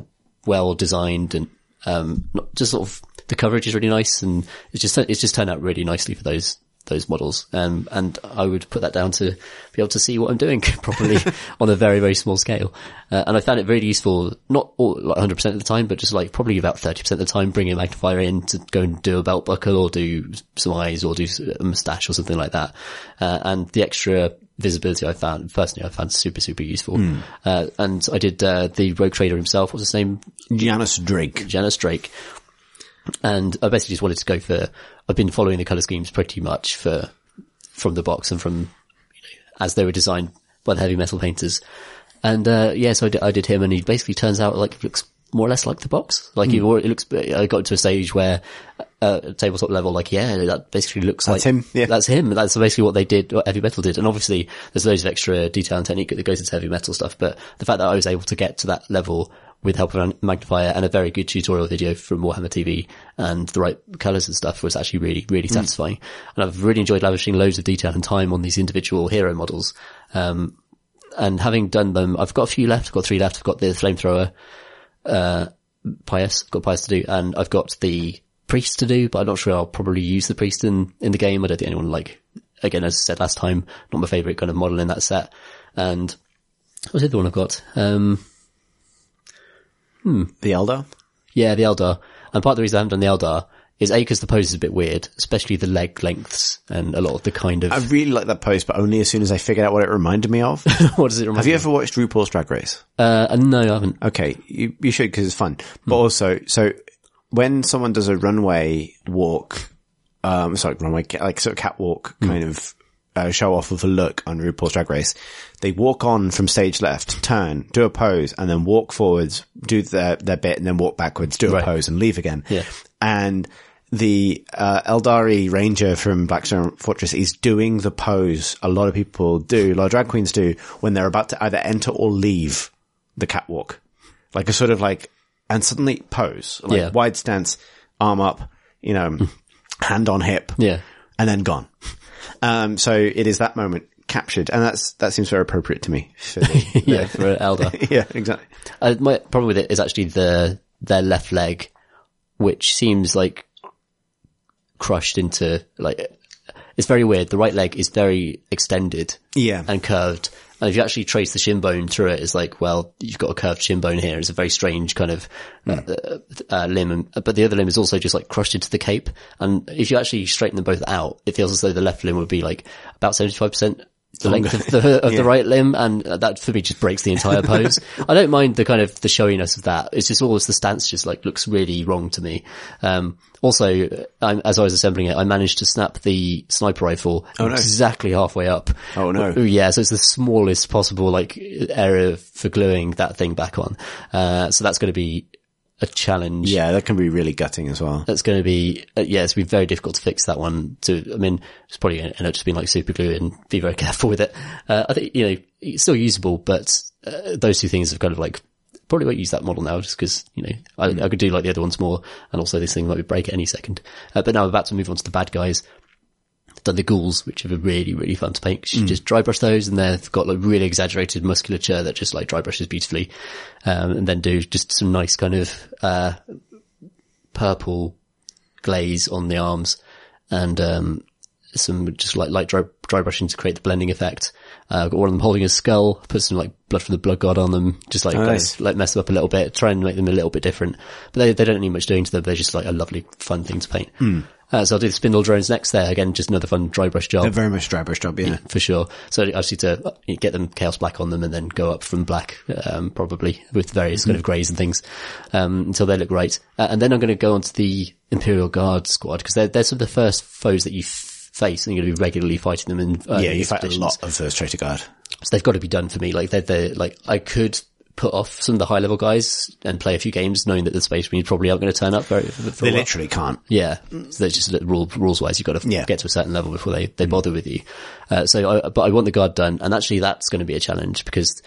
well designed and, um, not just sort of the coverage is really nice and it's just, it's just turned out really nicely for those, those models. Um, and I would put that down to be able to see what I'm doing properly on a very, very small scale. Uh, and I found it really useful, not all, like 100% of the time, but just like probably about 30% of the time, bringing a magnifier in to go and do a belt buckle or do some eyes or do a moustache or something like that. Uh, and the extra visibility I found, personally, I found super, super useful. Uh, and I did, uh, the Rogue Trader himself, what's his name? Janus Drake. Janus Drake. And I basically just wanted to go for, I've been following the color schemes pretty much for, from the box and from, you know, as they were designed by the heavy metal painters. And, uh, yeah, so I did, I did him and he basically turns out like, looks more or less like the box. Like he, it looks, I got to a stage where, uh, tabletop level, like, yeah, that basically looks That's like him, yeah. That's him. That's basically what they did, what heavy metal did. And obviously there's loads of extra detail and technique that goes into heavy metal stuff, but the fact that I was able to get to that level with help of a magnifier and a very good tutorial video from Warhammer TV and the right colors and stuff was actually really, really satisfying. And I've really enjoyed lavishing loads of detail and time on these individual hero models. Um, and having done them, I've got a few left. I've got three left. I've got the flamethrower, uh, Pious, got Pious to do, and I've got the priest to do, but I'm not sure I'll probably use the priest in, in the game. I don't think anyone like, again, as I said last time, not my favorite kind of model in that set. And what was the other one I've got? Um, The Eldar. yeah, the Eldar. And part of the reason I haven't done the Eldar is A, because the pose is a bit weird, especially the leg lengths and a lot of the kind of, I really like that pose, but only as soon as I figured out what it reminded me of. what does it remind Have you you ever watched RuPaul's Drag Race? Uh, uh, no, I haven't. Okay, you, you should because it's fun. But also, so when someone does a runway walk, um, sorry, runway, ca- like sort of catwalk kind of uh, show off of a look on RuPaul's Drag Race, they walk on from stage left, turn, do a pose, and then walk forwards, do their their bit, and then walk backwards, do a Right. pose, and leave again. Yeah. And the uh, Aeldari Ranger from Blackstone Fortress is doing the pose a lot of people do, a lot of drag queens do, when they're about to either enter or leave the catwalk. Like a sort of like, and suddenly pose, like Yeah. wide stance, arm up, you know, hand on hip, Yeah. and then gone. Um, so it is that moment captured, and that's that seems very appropriate to me. For the, Yeah, for an Eldar. yeah, exactly. Uh, my problem with it is actually the their left leg, which seems like crushed into like it's very weird. The right leg is very extended, Yeah. and curved. And if you actually trace the shin bone through it, it's like, well, you've got a curved shin bone here. It's a very strange kind of uh, uh, uh, limb, and, but the other limb is also just like crushed into the cape. And if you actually straighten them both out, it feels as though the left limb would be like about seventy five percent the length of the of Yeah. the right limb, and that for me just breaks the entire pose. I don't mind the kind of the showiness of that. It's just always the stance just like looks really wrong to me. Um, also, I, as I was assembling it, I managed to snap the sniper rifle Oh, no. exactly halfway up. Oh, no. Oh, Yeah, so it's the smallest possible like area for gluing that thing back on. Uh, so that's going to be a challenge. Yeah, that can be really gutting as well. That's going to be, uh, yeah, it's going to be very difficult to fix that one to, I mean, it's probably going to end up just being like super glue and be very careful with it. Uh, I think, you know, it's still usable, but, uh, those two things have kind of like, probably won't use that model now just because, you know, I, I could do like the other ones more and also this thing might be break at any second. Uh, but now I'm about to move on to the bad guys done the ghouls, which are really, really fun to paint. 'cause You just dry brush those and they've got like really exaggerated musculature that just like dry brushes beautifully. Um, and then do just some nice kind of, uh, purple glaze on the arms and, um, some just like light dry, dry brushing to create the blending effect. Uh, I've got one of them holding a skull, put some like blood from the blood god on them, just like, Nice. like mess them up a little bit, try and make them a little bit different. But they, they don't need much doing to them. They're just like a lovely, fun thing to paint. Uh, so I'll do the spindle drones next there. Again, just another fun dry brush job They're very much dry brush job, yeah. for sure. So I just need to uh, get them chaos black on them and then go up from black, um, probably with various kind of greys and things, um, until they look right. Uh, and then I'm going to go on to the Imperial Guard squad because they're, they're sort of the first foes that you f- face and you're going to be regularly fighting them in, uh, Yeah, you fight a lot of those traitor guard. So they've got to be done for me. Like they're, they're like, I could put off some of the high level guys and play a few games knowing that the space marines probably aren't going to turn up very, They literally can't. Yeah. So they're just rule, rules wise, you've got to Yeah. Get to a certain level before they, they bother with you. Uh, so I, but I want the guard done. And actually that's going to be a challenge because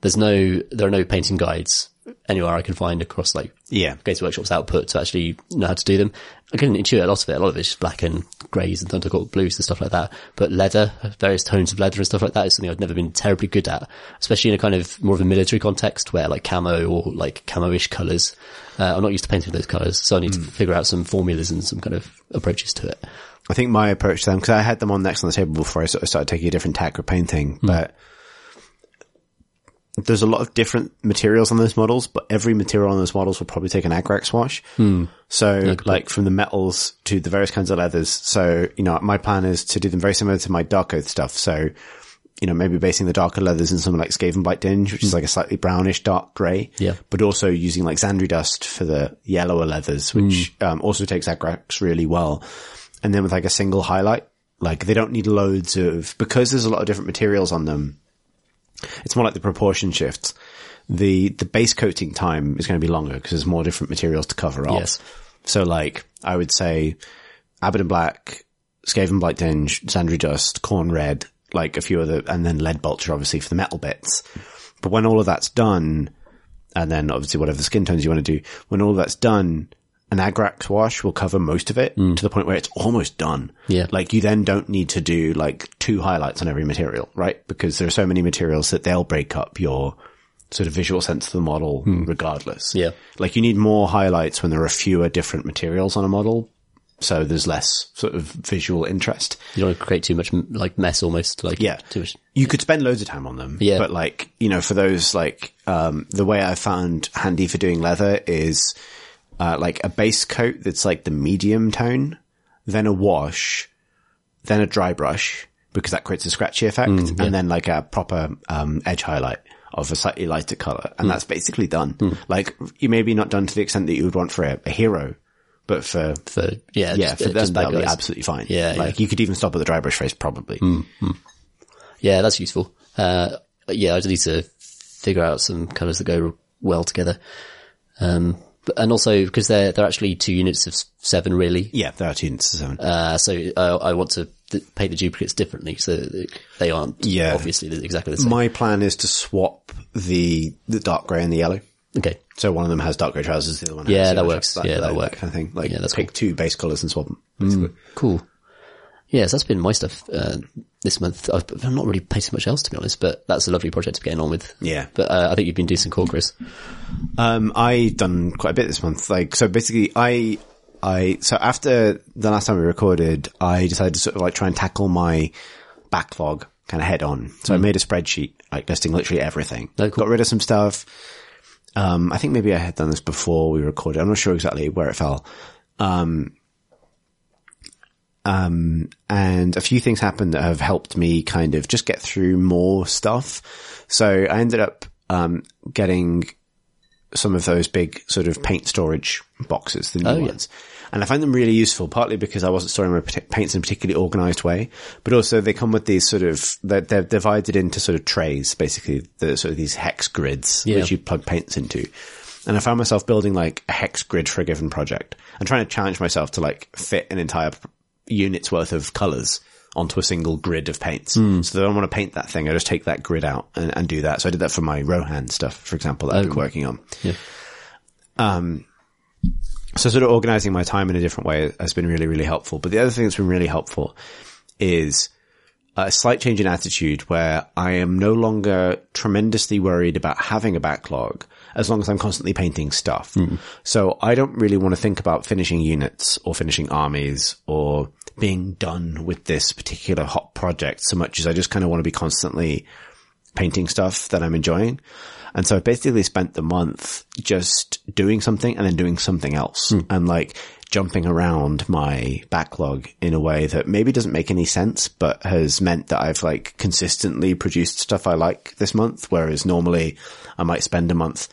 there's no, there are no painting guides anywhere I can find across like Yeah. Games Workshop's output to actually know how to do them. I can intuit a lot of it. A lot of it's just black and greys and Thunderhawk blues and stuff like that. But leather, various tones of leather and stuff like that is something I've never been terribly good at, especially in a kind of more of a military context where like camo or like camo-ish colours. Uh, I'm not used to painting those colours, so I need to figure out some formulas and some kind of approaches to it. I think my approach to them, because I had them on next on the table before I sort of started taking a different tack with painting, but there's a lot of different materials on those models, but every material on those models will probably take an Agrax wash. Hmm. So like from the metals to the various kinds of leathers. So, you know, my plan is to do them very similar to my Dark Oath stuff. So, you know, maybe basing the darker leathers in something like Skavenblight Dinge, which is hmm. like a slightly brownish dark grey. Yeah. But also using like Zandri Dust for the yellower leathers, which hmm. um, also takes Agrax really well. And then with like a single highlight, like they don't need loads of, because there's a lot of different materials on them. It's more like the proportion shifts. The, the base coating time is going to be longer because there's more different materials to cover up. Yes. So like, I would say Abaddon Black, Skavenblight Dinge, Zandri Dust, Khorne Red, like a few other, and then Leadbelcher obviously for the metal bits. But when all of that's done, and then obviously whatever the skin tones you want to do, when all of that's done, an Agrax wash will cover most of it to the point where it's almost done. Yeah. Like you then don't need to do like two highlights on every material, right? Because there are so many materials that they'll break up your sort of visual sense of the model regardless. Yeah. Like you need more highlights when there are fewer different materials on a model. So there's less sort of visual interest. You don't create too much like mess almost, like Yeah. too much. You could spend loads of time on them. Yeah. But like, you know, for those like, um, the way I found handy for doing leather is, uh, like a base coat that's like the medium tone, then a wash, then a dry brush, because that creates a scratchy effect, and then like a proper, um, edge highlight of a slightly lighter color. And that's basically done. Like, you maybe not done to the extent that you would want for a, a hero, but for, For, yeah, yeah, just, for them that'll be absolutely fine. Yeah, Like yeah. you could even stop at the dry brush face probably. Yeah, that's useful. Uh, yeah, I just need to figure out some colours that go well together. Um, and also because they're, they're actually two units of seven really. Yeah, there are two units of seven. Uh, so uh, I want to th- paint the duplicates differently so they aren't Yeah. obviously exactly the same. My plan is to swap the the dark grey and the yellow. okay. So one of them has dark grey trousers, the other one Yeah, has that works. Yeah, that, that'll work. kind of thing. Like Yeah, that's pick two base colours and swap them. basically. Cool. Yes, that's been my stuff, uh, this month. I've, I've not really painted much else to be honest, but that's a lovely project to be getting on with. Yeah. But, uh, I think you've been doing some cool, Chris. Um, I done quite a bit this month. Like, so basically, I, I, so after the last time we recorded, I decided to sort of like try and tackle my backlog kind of head on. So I made a spreadsheet, like listing literally everything. Oh, cool. Got rid of some stuff. Um, I think maybe I had done this before we recorded. I'm not sure exactly where it fell. Um, um, and a few things happened that have helped me kind of just get through more stuff. So I ended up, um, getting some of those big sort of paint storage boxes, the new Oh, yeah. ones. And I find them really useful, partly because I wasn't storing my paints in a particularly organized way, but also they come with these sort of, they're, they're divided into sort of trays, basically, the sort of these hex grids, Yeah. which you plug paints into. And I found myself building like a hex grid for a given project and trying to challenge myself to like fit an entire unit's worth of colors onto a single grid of paints. So that I don't want to paint that thing. I just take that grid out and, and do that. So I did that for my Rohan stuff, for example, that I've been working on. Yeah. Um, So sort of organizing my time in a different way has been really, really helpful. But the other thing that's been really helpful is a slight change in attitude where I am no longer tremendously worried about having a backlog as long as I'm constantly painting stuff. So I don't really want to think about finishing units or finishing armies or being done with this particular hot project so much as I just kind of want to be constantly painting stuff that I'm enjoying. And so I basically spent the month just doing something and then doing something else hmm. and like jumping around my backlog in a way that maybe doesn't make any sense, but has meant that I've like consistently produced stuff I like this month. Whereas normally I might spend a month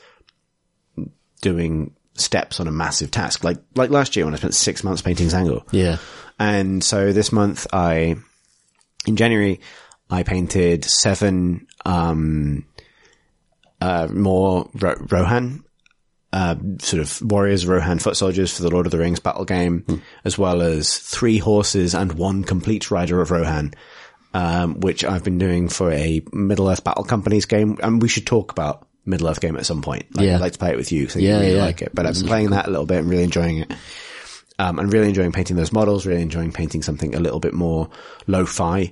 doing steps on a massive task. Like, like last year when I spent six months painting Tzaangor. Yeah. And so this month I, in January, I painted seven, um, uh, more Ro- Rohan, uh, sort of warriors, Rohan foot soldiers for the Lord of the Rings battle game, as well as three horses and one complete rider of Rohan, um, which I've been doing for a Middle Earth Battle Companies game. And we should talk about Middle Earth game at some point. Like, Yeah. I'd like to play it with you because I Yeah, really yeah. like it. But I've been playing that a little bit and really enjoying it. Um, and really enjoying painting those models, really enjoying painting something a little bit more lo-fi.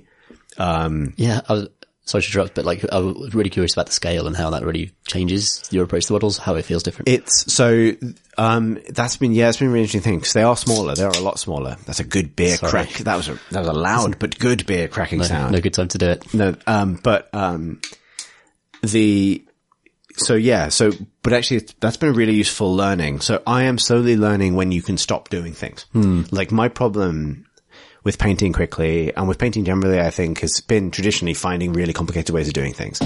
Yeah, I was, sorry to interrupt, but like, I was really curious about the scale and how that really changes your approach to models, how it feels different. It's so um that's been yeah, it's been a really interesting thing because they are smaller. They are a lot smaller. That's a good beer Sorry. crack. That was a that was a loud but good beer cracking sound. no good time to do it. No, um, but um, the so yeah, so but actually that's been a really useful learning. So I am slowly learning when you can stop doing things. Hmm. Like my problem with painting quickly and with painting generally, I think has been traditionally finding really complicated ways of doing things.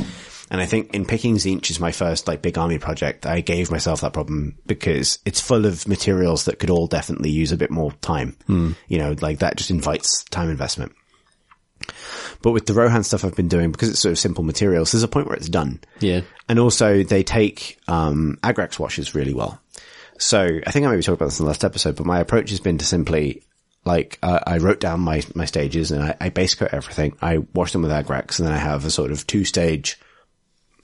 And I think in picking Tzeentch is my first like big army project. I gave myself that problem because it's full of materials that could all definitely use a bit more time. Hmm. You know, like that just invites time investment. But with the Rohan stuff I've been doing, because it's sort of simple materials, there's a point where it's done. Yeah. And also they take, um, Agrax washes really well. So I think I maybe talked about this in the last episode, but my approach has been to simply, like, uh, I wrote down my, my stages and I, I base coat everything. I wash them with Agrax and then I have a sort of two stage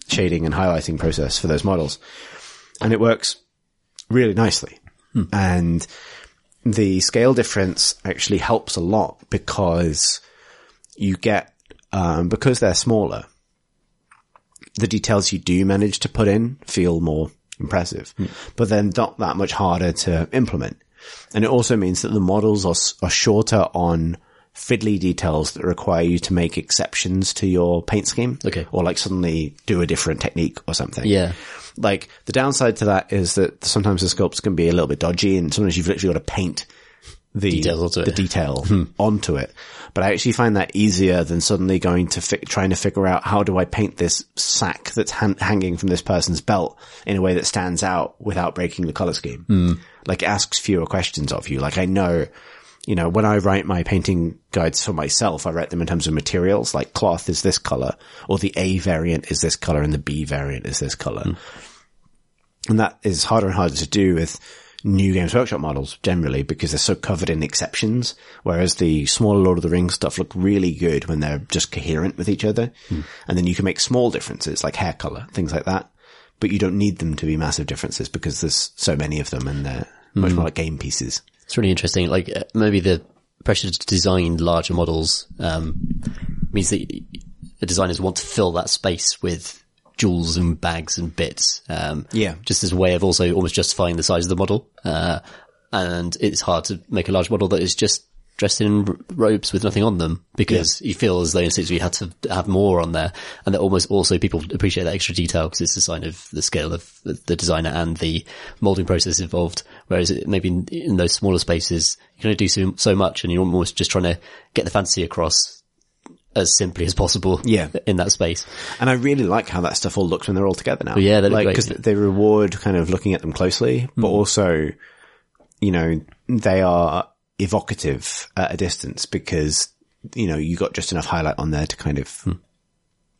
shading and highlighting process for those models. And it works really nicely. And the scale difference actually helps a lot because you get, um, because they're smaller, the details you do manage to put in feel more impressive, but then not that much harder to implement. And it also means that the models are, are shorter on fiddly details that require you to make exceptions to your paint scheme. Okay. Or like suddenly do a different technique or something. Yeah. Like the downside to that is that sometimes the sculpts can be a little bit dodgy and sometimes you've literally got to paint the, Details the detail hmm. onto it. But I actually find that easier than suddenly going to fi- trying to figure out how do I paint this sack that's han- hanging from this person's belt in a way that stands out without breaking the color scheme. Hmm. Like asks fewer questions of you. Like I know, you know, when I write my painting guides for myself, I write them in terms of materials, like cloth is this color, or the A variant is this color and the B variant is this color. Hmm. And that is harder and harder to do with new Games Workshop models generally because they're so covered in exceptions. Whereas the smaller Lord of the Rings stuff look really good when they're just coherent with each other. And then you can make small differences like hair color, things like that. But you don't need them to be massive differences because there's so many of them and they're much more like game pieces. It's really interesting. Like uh, maybe the pressure to design larger models um, means that the designers want to fill that space with jewels and bags and bits. Um, Yeah. just as a way of also almost justifying the size of the model. Uh, and it's hard to make a large model that is just dressed in robes with nothing on them because you feel as though in instinctively you had to have more on there. And that almost also people appreciate that extra detail because it's a sign of the scale of the, designer and the molding process involved. Whereas it, maybe in, in those smaller spaces, you can only do so, so much and you're almost just trying to get the fantasy across as simply as possible Yeah. in that space. And I really like how that stuff all looks when they're all together now. yeah, they look like, great, cause they reward kind of looking at them closely, but also, you know, they are evocative at a distance because, you know, you got just enough highlight on there to kind of,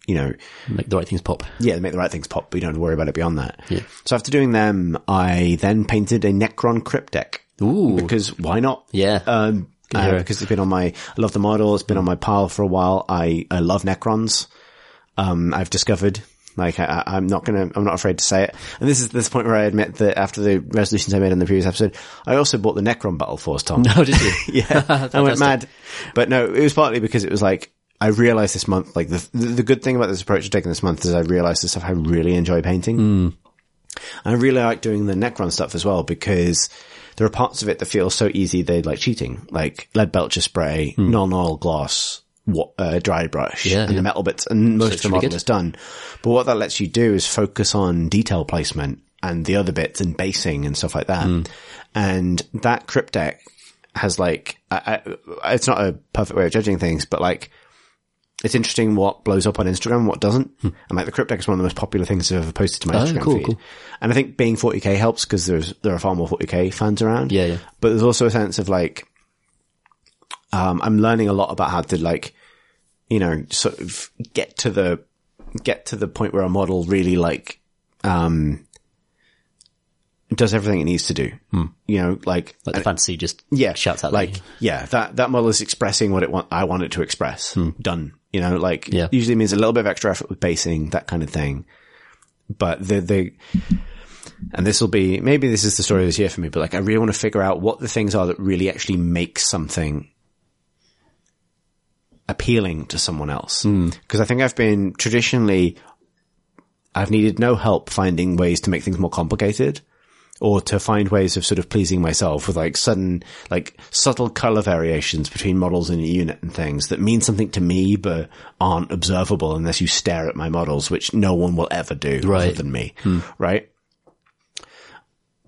you know, Make the right things pop. yeah, make the right things pop, but you don't have to worry about it beyond that. Yeah. So after doing them, I then painted a Necron Cryptek. Ooh. Because why not? Yeah. Um, uh, because it's been on my, I love the model. It's been on my pile for a while. I, I love Necrons. Um, I've discovered, like, I, I'm not gonna, I'm not afraid to say it. And this is this point where I admit that after the resolutions I made in the previous episode, I also bought the Necron Battle Force, Tom. No, did you? yeah, I went mad. But no, it was partly because it was like, I realized this month, like the, the, the good thing about this approach I've taken this month is I realized the stuff I really enjoy painting. I really like doing the Necron stuff as well because there are parts of it that feel so easy they're like cheating, like lead belcher spray, Nuln Oil gloss, wa- uh, dry brush. Yeah, and yeah. the metal bits, and most it's of the model good. is done. But what that lets you do is focus on detail placement and the other bits and basing and stuff like that. Hmm. And that Cryptek has like, I, I, it's not a perfect way of judging things, but like, it's interesting what blows up on Instagram and what doesn't. And like the Cryptek is one of the most popular things I've ever posted to my Hmm. Oh, Instagram cool, feed. cool. And I think being 40k helps because there's, there are far more 40k fans around. Yeah, yeah. But there's also a sense of like, um, I'm learning a lot about how to like, you know, sort of get to the, get to the point where a model really like, um, does everything it needs to do. You know, like, Like the fantasy just yeah, shouts out like like yeah, that that model is expressing what it want. I want it to express. Done. You know, like Yeah. usually means a little bit of extra effort with basing, that kind of thing. But the the and this will be maybe this is the story of this year for me. But like, I really want to figure out what the things are that really actually make something appealing to someone else. Hmm. Because I think I've been traditionally, I've needed no help finding ways to make things more complicated or to find ways of sort of pleasing myself with like sudden, like subtle color variations between models in a unit and things that mean something to me, but aren't observable unless you stare at my models, which no one will ever do other Right. than me. Hmm. Right.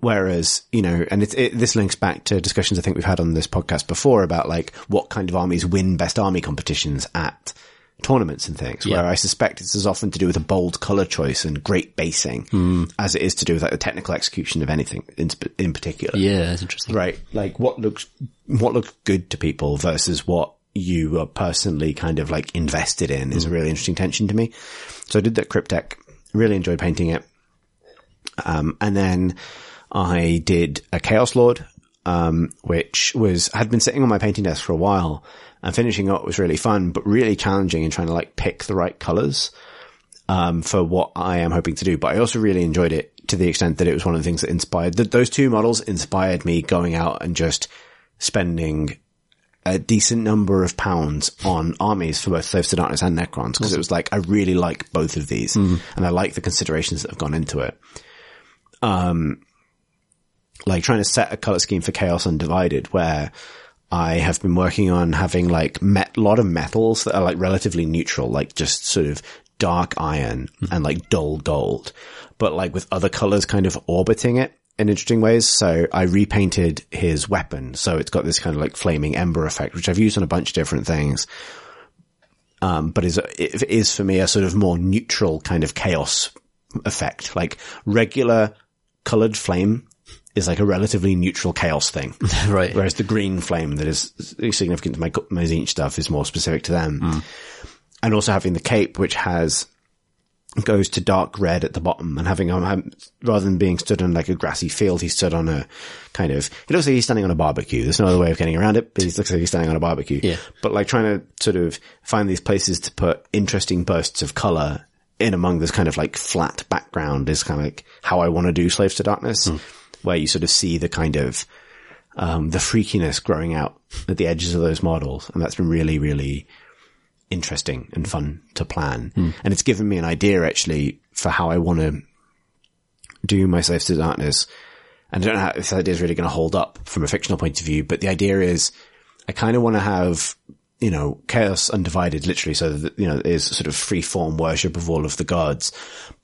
Whereas, you know, and it, it, this links back to discussions I think we've had on this podcast before about like what kind of armies win best army competitions at tournaments and things, Yeah. where I suspect it's as often to do with a bold color choice and great basing Hmm. as it is to do with like the technical execution of anything in, in particular. yeah, that's interesting. Right. Like what looks, what looks good to people versus what you are personally kind of like invested in is a really interesting tension to me. So I did that Cryptek, really enjoyed painting it. Um, and then I did a Chaos Lord, um, which was, had been sitting on my painting desk for a while and finishing up was really fun, but really challenging in trying to like pick the right colors, um, for what I am hoping to do. But I also really enjoyed it to the extent that it was one of the things that inspired, that those two models inspired me going out and just spending a decent number of pounds on armies for both Slaves to Darkness and Necrons because it was like, I really like both of these and I like the considerations that have gone into it. Um, like trying to set a color scheme for Chaos Undivided where I have been working on having like met, a lot of metals that are like relatively neutral, like just sort of dark iron and like dull gold, but like with other colors kind of orbiting it in interesting ways. So I repainted his weapon. So it's got this kind of like flaming ember effect, which I've used on a bunch of different things. Um, but is, it is for me a sort of more neutral kind of chaos effect, like regular colored flame is like a relatively neutral chaos thing. Right. Whereas the green flame that is significant to my, my Tzeentch stuff is more specific to them. And also having the cape, which has, goes to dark red at the bottom and having, um, um, rather than being stood on like a grassy field, he stood on a kind of, it looks like he's standing on a barbecue. There's no other way of getting around it, but he looks like he's standing on a barbecue. Yeah. But like trying to sort of find these places to put interesting bursts of color in among this kind of like flat background is kind of like how I want to do Slaves to Darkness, where you sort of see the kind of, um, the freakiness growing out at the edges of those models. And that's been really, really interesting and fun to plan. And it's given me an idea actually for how I want to do my Slaves to Darkness. And I don't know how, if this idea is really going to hold up from a fictional point of view, but the idea is I kind of want to have, you know, chaos undivided literally so that, you know, is sort of free form worship of all of the gods,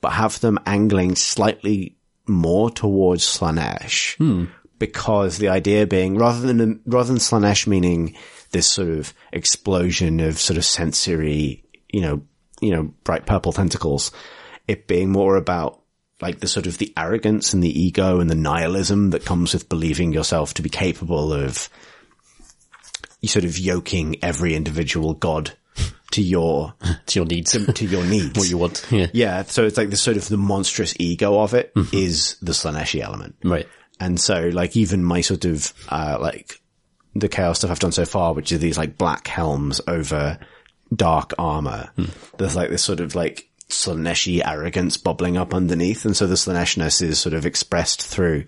but have them angling slightly more towards Slaanesh. Hmm. Because the idea being rather than, rather than Slaanesh meaning this sort of explosion of sort of sensory, you know, you know, bright purple tentacles, it being more about like the sort of the arrogance and the ego and the nihilism that comes with believing yourself to be capable of you sort of yoking every individual god to your to your needs. to your needs. what you want. Yeah. Yeah, so it's like the sort of the monstrous ego of it is the Slaaneshi element. Right. And so like even my sort of, uh, like the chaos stuff I've done so far, which are these like black helms over dark armor, there's like this sort of like Slaaneshi arrogance bubbling up underneath. And so the Slaaneshness is sort of expressed through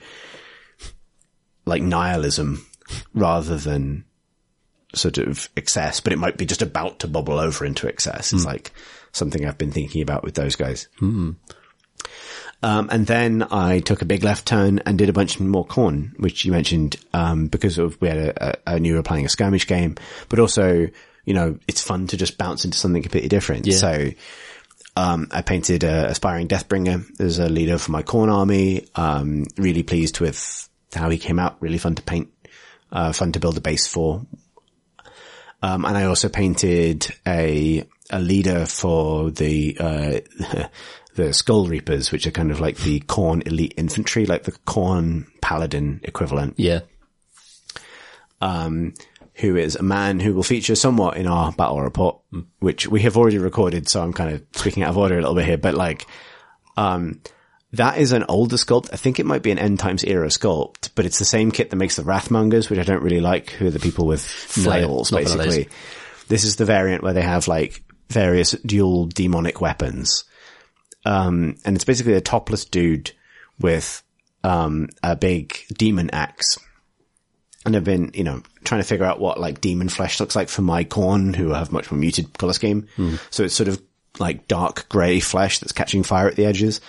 like nihilism rather than sort of excess, but it might be just about to bubble over into excess. It's like something I've been thinking about with those guys. Um, and then I took a big left turn and did a bunch more Khorne, which you mentioned, um, because of, we had a, a, I knew we were playing a skirmish game, but also, you know, it's fun to just bounce into something completely different. Yeah. So, um, I painted a aspiring Deathbringer as a leader for my Khorne army. Um, really pleased with how he came out. Really fun to paint, uh, fun to build a base for. Um, and I also painted a, a leader for the, uh, the Skull Reapers, which are kind of like the Khorne elite infantry, like the Khorne paladin equivalent Yeah. who is a man who will feature somewhat in our battle report, which we have already recorded. So I'm kind of speaking out of order a little bit here, but like, um, that is an older sculpt. I think it might be an end times era sculpt, but it's the same kit that makes the Wrathmongers, which I don't really like, who are the people with flails, not one of those. basically. This is the variant where they have like various dual demonic weapons. Um, and it's basically a topless dude with, um, a big demon axe and I've been, you know, trying to figure out what like demon flesh looks like for my Khorne, who have much more muted color scheme. So it's sort of like dark grey flesh that's catching fire at the edges.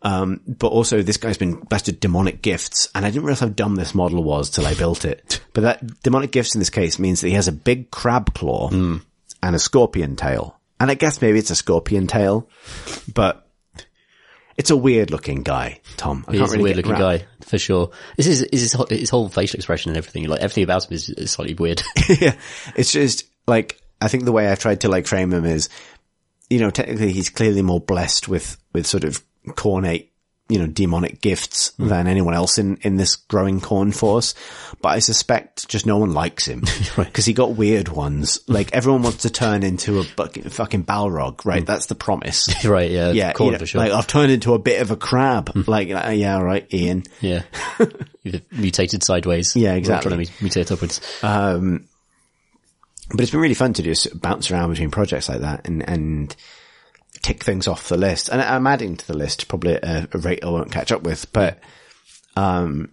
Um, but also this guy's been blessed with demonic gifts, and I didn't realize how dumb this model was till I built it. But that demonic gifts in this case means that he has a big crab claw and a scorpion tail. And I guess maybe it's a scorpion tail, but it's a weird looking guy, Tom. I He's can't a weird looking around- guy, for sure. This is, is his, whole- his whole facial expression and everything. Like, everything about him is, is slightly weird. yeah. It's just like, I think the way I've tried to like frame him is, you know, technically he's clearly more blessed with, with sort of Khornate, you know, demonic gifts than anyone else in, in this growing Khorne force. But I suspect just no one likes him because he got weird ones. Like everyone wants to turn into a bucket, fucking Balrog, right? That's the promise. right, yeah. yeah. Khorne you know, for sure. Like I've turned into a bit of a crab. Like, uh, yeah, all right, Ian. yeah. Mutated sideways. Yeah, exactly. Trying to mutate upwards. Um, but it's been really fun to just bounce around between projects like that and, and tick things off the list. And I'm adding to the list probably at a, a rate I won't catch up with, but, um,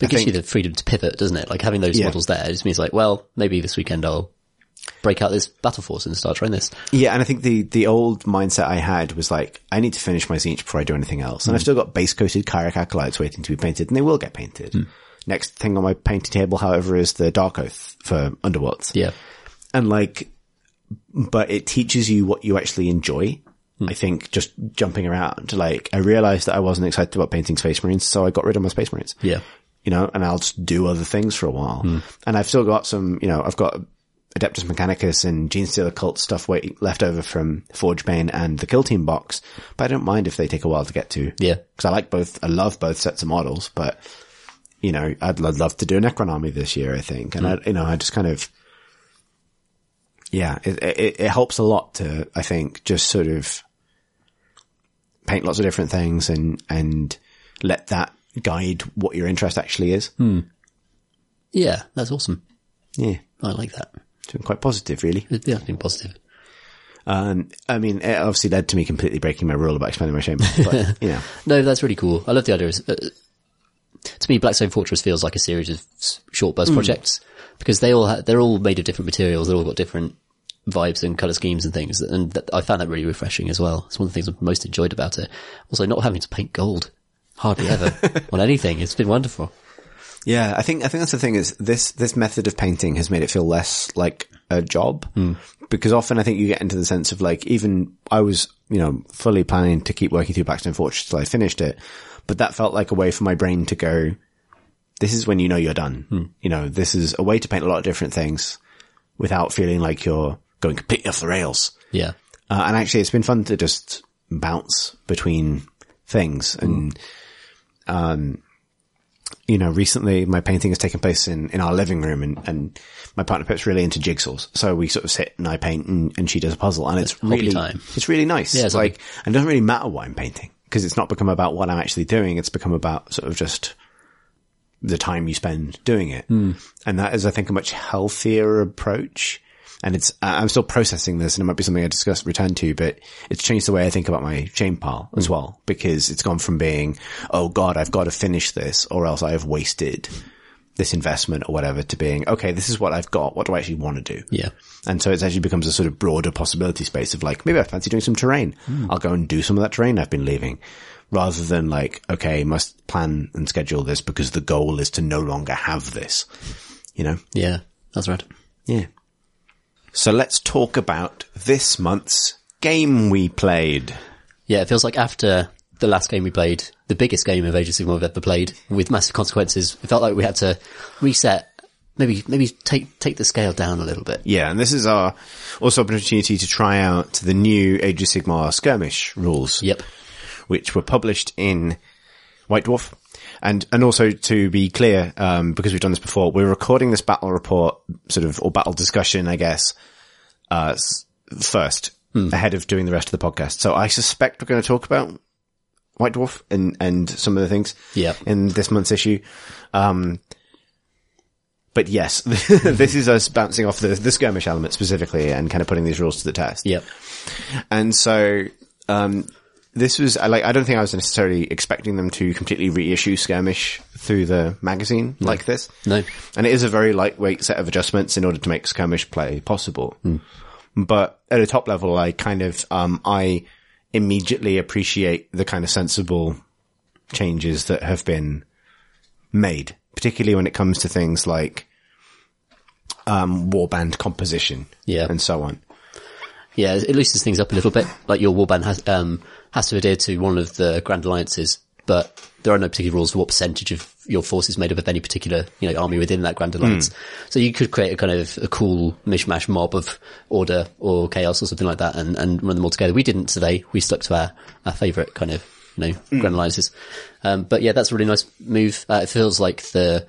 it gives think- you the freedom to pivot, doesn't it? Like having those Yeah. models there, it just means like, well, maybe this weekend I'll break out this battle force and start trying this. yeah, and I think the, the old mindset I had was like, I need to finish my Tzeentch before I do anything else. And I've still got base coated Kairic Acolytes waiting to be painted and they will get painted. Next thing on my painting table, however, is the Dark Oath for Underworlds. Yeah. and like, but it teaches you what you actually enjoy. Hmm. I think just jumping around, like, I realized that I wasn't excited about painting Space Marines, so I got rid of my Space Marines. Yeah. You know, and I'll just do other things for a while. Hmm. And I've still got some, you know, I've got Adeptus Mechanicus and Gene Stealer Cult stuff wait, left over from Forgebane and the Kill Team box, but I don't mind if they take a while to get to. Yeah. Cause I like both, I love both sets of models, but, you know, I'd, I'd love to do a Necron army this year, I think. And hmm. I, you know, I just kind of, yeah, it, it, it helps a lot to, I think, just sort of paint lots of different things and, and let that guide what your interest actually is. Yeah. That's awesome. Yeah. I like that. It's been quite positive, really. Yeah, been positive. Um, I mean, it obviously led to me completely breaking my rule about expanding my chamber, but, you know, No, that's really cool. I love the idea. Of, uh, to me, Blackstone Fortress feels like a series of short burst projects because they all ha- they're all made of different materials. They're all got different vibes and color schemes and things. And that, I found that really refreshing as well. It's one of the things I've most enjoyed about it. Also, not having to paint gold hardly ever on anything. It's been wonderful. Yeah, I think I think that's the thing is this this method of painting has made it feel less like a job hmm. because often I think you get into the sense of like even I was you know fully planning to keep working through Blackstone Fortress till I finished it, but that felt like a way for my brain to go. This is when you know you're done. Hmm. You know, this is a way to paint a lot of different things without feeling like you're going completely off the rails. Yeah. Uh, and actually, it's been fun to just bounce between things. And, um, you know, recently my painting has taken place in, in our living room and, and my partner Pip's really into jigsaws. So we sort of sit and I paint and, and she does a puzzle and it's hobby really, time. it's really nice. Yeah, it's it's like, and it doesn't really matter what I'm painting because it's not become about what I'm actually doing. It's become about sort of just the time you spend doing it. And that is, I think, a much healthier approach. And it's, I- I'm still processing this and it might be something I discuss, return to, but it's changed the way I think about my shame pile as mm. well, because it's gone from being, oh God, I've got to finish this or else I have wasted this investment or whatever to being, okay, this is what I've got. What do I actually want to do? Yeah. And so it actually becomes a sort of broader possibility space of like, maybe I fancy doing some terrain. Hmm. I'll go and do some of that terrain I've been leaving rather than like, okay, must plan and schedule this because the goal is to no longer have this, you know? Yeah. That's right. Yeah. So let's talk about this month's game we played. Yeah, it feels like after the last game we played, the biggest game of Age of Sigmar we've ever played, with massive consequences, it felt like we had to reset, maybe maybe take take the scale down a little bit. Yeah, and this is our also opportunity to try out the new Age of Sigmar skirmish rules. Yep. which were published in White Dwarf. And, and also to be clear, um, because we've done this before, we're recording this battle report sort of, or battle discussion, I guess, uh, first, ahead of doing the rest of the podcast. So I suspect we're going to talk about White Dwarf and, and some of the things Yep. in this month's issue. Um, but yes, this is us bouncing off the, the skirmish element specifically and kind of putting these rules to the test. Yep. And so, um, this was, I like, I don't think I was necessarily expecting them to completely reissue Skirmish through the magazine like this. No. And it is a very lightweight set of adjustments in order to make Skirmish play possible. But at a top level, I kind of, um, I immediately appreciate the kind of sensible changes that have been made, particularly when it comes to things like, um, warband composition. Yeah. And so on. Yeah, it loosens things up a little bit. Like your warband has um has to adhere to one of the Grand Alliances, but there are no particular rules for what percentage of your force is made up of any particular you know army within that Grand Alliance. So you could create a kind of a cool mishmash mob of order or chaos or something like that, and and run them all together. We didn't today. We stuck to our our favourite kind of you know Grand Alliances. Um, but yeah, that's a really nice move. Uh, it feels like the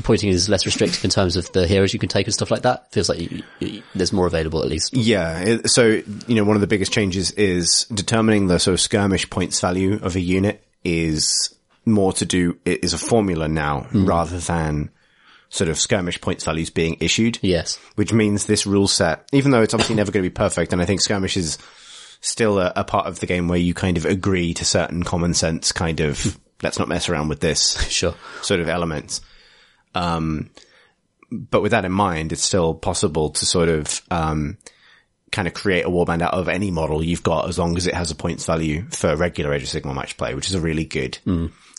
the pointing is less restrictive in terms of the heroes you can take and stuff like that. Feels like you, you, there's more available at least. Yeah. So, you know, one of the biggest changes is determining the sort of skirmish points value of a unit is more to do, it is a formula now hmm. rather than sort of skirmish points values being issued. Yes. Which means this rule set, even though it's obviously never going to be perfect, and I think skirmish is still a, a part of the game where you kind of agree to certain common sense kind of, hmm. let's not mess around with this Sure. sort of elements. Um, but with that in mind, it's still possible to sort of, um, kind of create a warband out of any model you've got as long as it has a points value for regular Age of Sigmar match play, which is a really good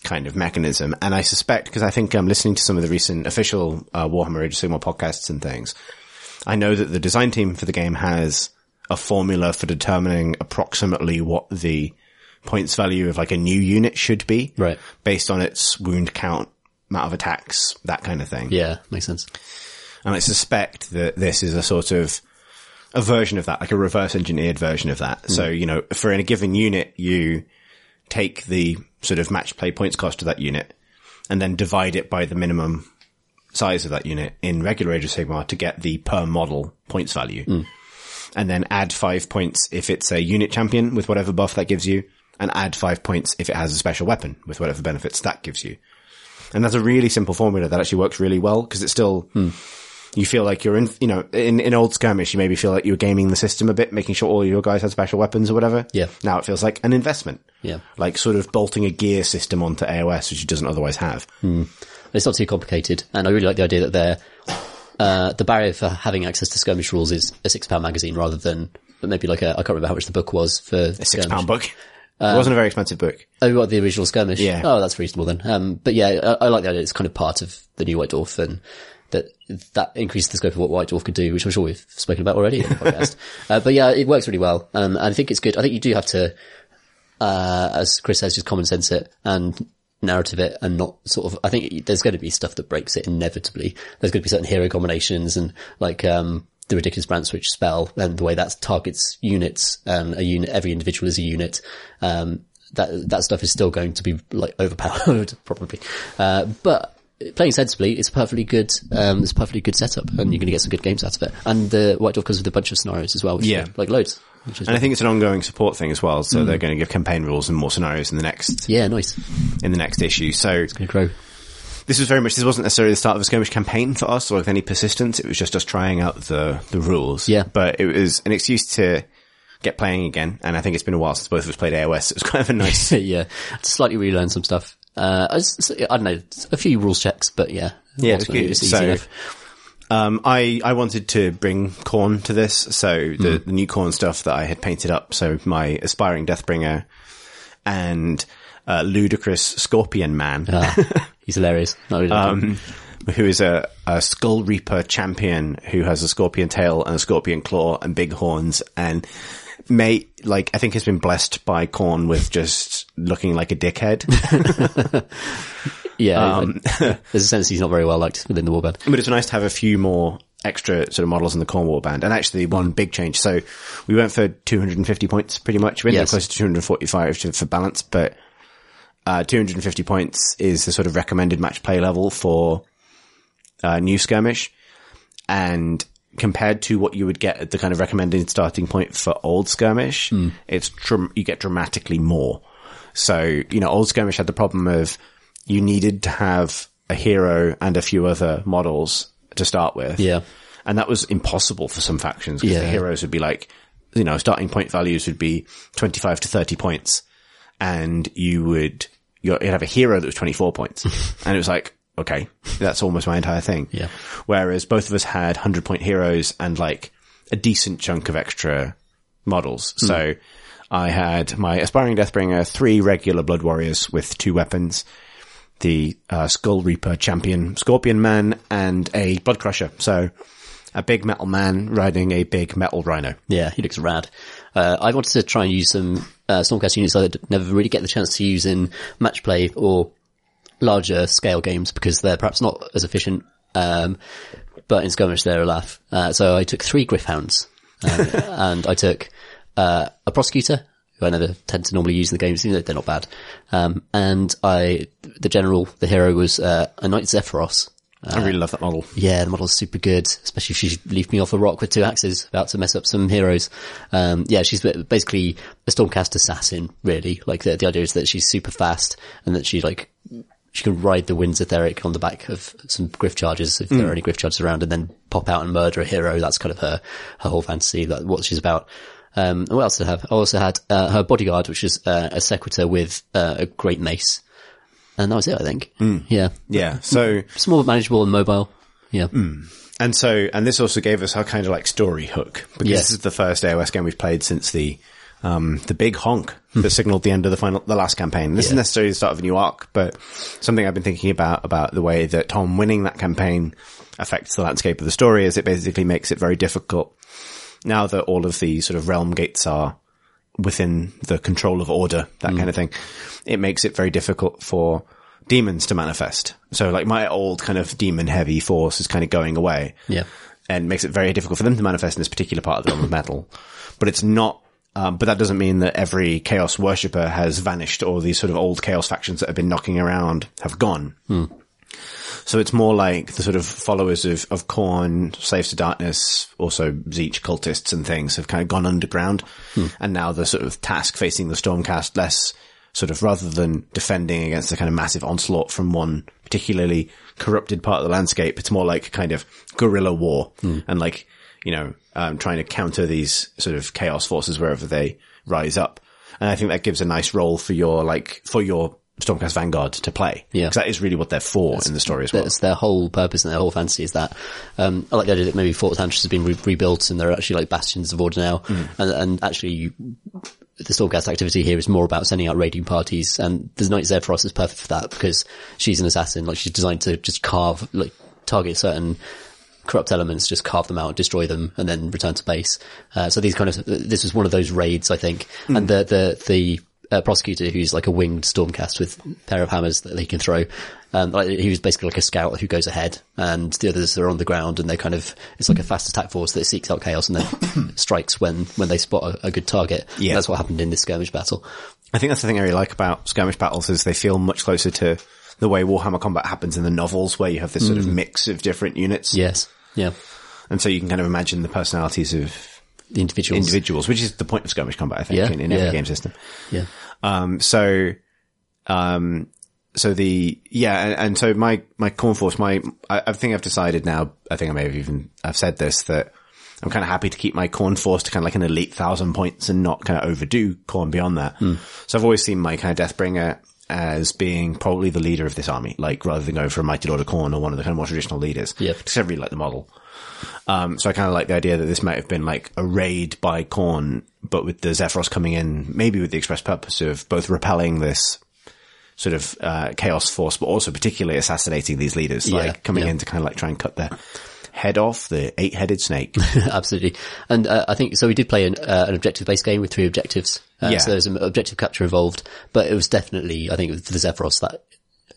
kind of mechanism. And I suspect, because I think I'm listening to some of the recent official uh, Warhammer Age of Sigmar podcasts and things, I know that the design team for the game has a formula for determining approximately what the points value of like a new unit should be. Right. Based on its wound count, amount of attacks, that kind of thing. Yeah, makes sense. And I suspect that this is a sort of a version of that, like a reverse engineered version of that. So, mm. you know, for in a given unit, you take the sort of match play points cost of that unit and then divide it by the minimum size of that unit in regular Age of Sigmar to get the per model points value. Mm. And then add five points if it's a unit champion with whatever buff that gives you and add five points if it has a special weapon with whatever benefits that gives you. And that's a really simple formula that actually works really well because it's still, you feel like you're in, you know, in, in old skirmish, you maybe feel like you're gaming the system a bit, making sure all your guys have special weapons or whatever. Yeah. Now it feels like an investment. Yeah. Like sort of bolting a gear system onto AOS, which it doesn't otherwise have. It's not too complicated, and I really like the idea that they're, uh, the barrier for having access to skirmish rules is a six pound magazine rather than maybe like a, I can't remember how much the book was for A six pound book. It wasn't a very expensive book. Oh, what, the original skirmish? Yeah. Oh, that's reasonable then. Um, but yeah, I, I like the idea it's kind of part of the new White Dwarf and that, that increases the scope of what White Dwarf could do, which I'm sure we've spoken about already in the podcast. uh, but yeah, it works really well. Um, I think it's good. I think you do have to, uh, as Chris says, just common sense it and narrative it and not sort of, I think there's going to be stuff that breaks it inevitably. There's going to be certain hero combinations and like, um, the ridiculous brand switch spell and the way that targets units and a unit, every individual is a unit. Um, that, that stuff is still going to be like overpowered probably. Uh, but playing sensibly, it's perfectly good, um, it's a perfectly good setup and you're going to get some good games out of it. And the White Dwarf comes with a bunch of scenarios as well, which Yeah. like loads. And I think it's an ongoing support thing as well. So they're going to give campaign rules and more scenarios in the next, yeah, nice. in the next issue. So it's Going to grow. This was very much, this wasn't necessarily the start of a skirmish campaign for us or with any persistence. It was just us trying out the, the rules. Yeah. But it was an excuse to get playing again. And I think it's been a while since both of us played AOS. It was kind of a nice, yeah, slightly relearn some stuff. Uh, I, I don't know, a few rules checks, but yeah, Yeah, it's Ultimately, good. it's easy So- enough. Um, I, I wanted to bring Khorne to this, so the, Hmm. the new Khorne stuff that I had painted up, so my aspiring Deathbringer and uh, ludicrous Scorpion Man, Ah, he's hilarious. Not really um, who is a, a Skull Reaper champion who has a scorpion tail and a scorpion claw and big horns and may, like, I think has been blessed by Khorne with just looking like a dickhead. yeah, um, there's a sense he's not very well liked within the warband. But it's nice to have a few more extra sort of models in the Khorne warband, And actually one big change. So we went for 250 points pretty much. We ended up Yes. close to 245 for balance, but, uh, 250 points is the sort of recommended match play level for, uh, new skirmish. And compared to what you would get at the kind of recommended starting point for old skirmish, it's, dram- you get dramatically more. So, you know, old skirmish had the problem of you needed to have a hero and a few other models to start with. Yeah. And that was impossible for some factions because the heroes would be like, you know, starting point values would be 25 to 30 points and you would, you'd have a hero that was 24 points. and it was like, okay, that's almost my entire thing. Yeah. Whereas both of us had 100 point heroes and like a decent chunk of extra models. So I had my aspiring Deathbringer, three regular Blood Warriors with two weapons, the uh, Skull Reaper champion Scorpion Man, and a Blood Crusher. So a big metal man riding a big metal rhino. Yeah, he looks rad. Uh, I wanted to try and use some uh, Stormcast units I never really get the chance to use in match play or larger scale games because they're perhaps not as efficient. Um, but in skirmish they're a laugh. Uh, so I took three Griffhounds, um, and I took uh, a prosecutor who I never tend to normally use in the games. even though They're not bad. Um, and I, the general, the hero was uh, a Knight Zephyros. I really love that model. Yeah, the model's super good, especially if she leaves me off a rock with two axes, about to mess up some heroes. Um, yeah, she's basically a Stormcast assassin, really. Like the, the idea is that she's super fast and that she like, she can ride the Winds Etheric on the back of some Gryph-chargers if there are any Gryph-chargers around and then pop out and murder a hero. That's kind of her, her whole fantasy, like what she's about. Um, what else did I have? I also had, uh, her bodyguard, which is, uh, a Sequitur with, uh, a great mace. And that was it, I think. Mm. Yeah. Yeah. So, Small, manageable and mobile. Yeah. Mm. and so, and this also gave us our kind of like story hook because Yes. this is the first AOS game we've played since the, um, the big honk that hmm. signaled the end of the final, the last campaign. This isn't necessarily the start of a new arc, but something I've been thinking about, about the way that Tom winning that campaign affects the landscape of the story is it basically makes it very difficult now that all of the sort of realm gates are within the control of order, that kind of thing, it makes it very difficult for demons to manifest. So like my old kind of demon heavy force is kind of going away. Yeah. And makes it very difficult for them to manifest in this particular part of the realm of metal. But it's not, um, but that doesn't mean that every chaos worshipper has vanished or these sort of old chaos factions that have been knocking around have gone. So it's more like the sort of followers of, of Khorne, Slaves to Darkness, also Tzeentch cultists and things have kind of gone underground. And now the sort of task facing the Stormcast less sort of rather than defending against the kind of massive onslaught from one particularly corrupted part of the landscape, it's more like kind of guerrilla war and like, you know, um, trying to counter these sort of chaos forces wherever they rise up. And I think that gives a nice role for your, like, for your Stormcast Vanguard to play. Yeah. Because that is really what they're for in the story as well. That's their whole purpose and their whole fantasy is that. Um, I like the idea that maybe Fort Tantris has been re- rebuilt and they're actually like bastions of order now. Mm. And, and actually, you, the Stormcast activity here is more about sending out raiding parties. And the Knight Zephyros is perfect for that because she's an assassin. Like she's designed to just carve, like target certain corrupt elements, just carve them out, destroy them, and then return to base. Uh, so these kind of this was one of those raids, I think. And the the the uh, prosecutor, who's like a winged stormcast with a pair of hammers that he can throw, um, like, he was basically like a scout who goes ahead, and the others are on the ground, and they kind of it's like a fast attack force that seeks out chaos and then strikes when when they spot a, a good target. Yeah. that's what happened in this skirmish battle. I think that's the thing I really like about skirmish battles is they feel much closer to the way Warhammer combat happens in the novels where you have this sort of mix of different units. Yes, yeah, And so you can kind of imagine the personalities of the individuals. individuals, which is the point of skirmish combat, I think, Yeah, in, in every yeah. game system. yeah, Um, so, um, so the, yeah, and, and so my, my Khorne force, my, I, I think I've decided now, I think I may have even, I've said this, that I'm kind of happy to keep my Khorne force to kind of like an elite thousand points and not kind of overdo Khorne beyond that. So I've always seen my kind of Deathbringer as being probably the leader of this army, like rather than going for a Mighty Lord of Khorne or one of the kind of more traditional leaders. Yeah. Because I really like the model. Um, so I kind of like the idea that this might have been like a raid by Khorne, but with the Zephyros coming in, maybe with the express purpose of both repelling this sort of, uh, chaos force, but also particularly assassinating these leaders, Yeah, like coming yeah. in to kind of like try and cut their head off, the eight-headed snake. Absolutely. And uh, I think, so we did play an, uh, an objective-based game with three objectives. Uh, Yeah. So there's an objective capture involved, but it was definitely, I think, for the Zephyros that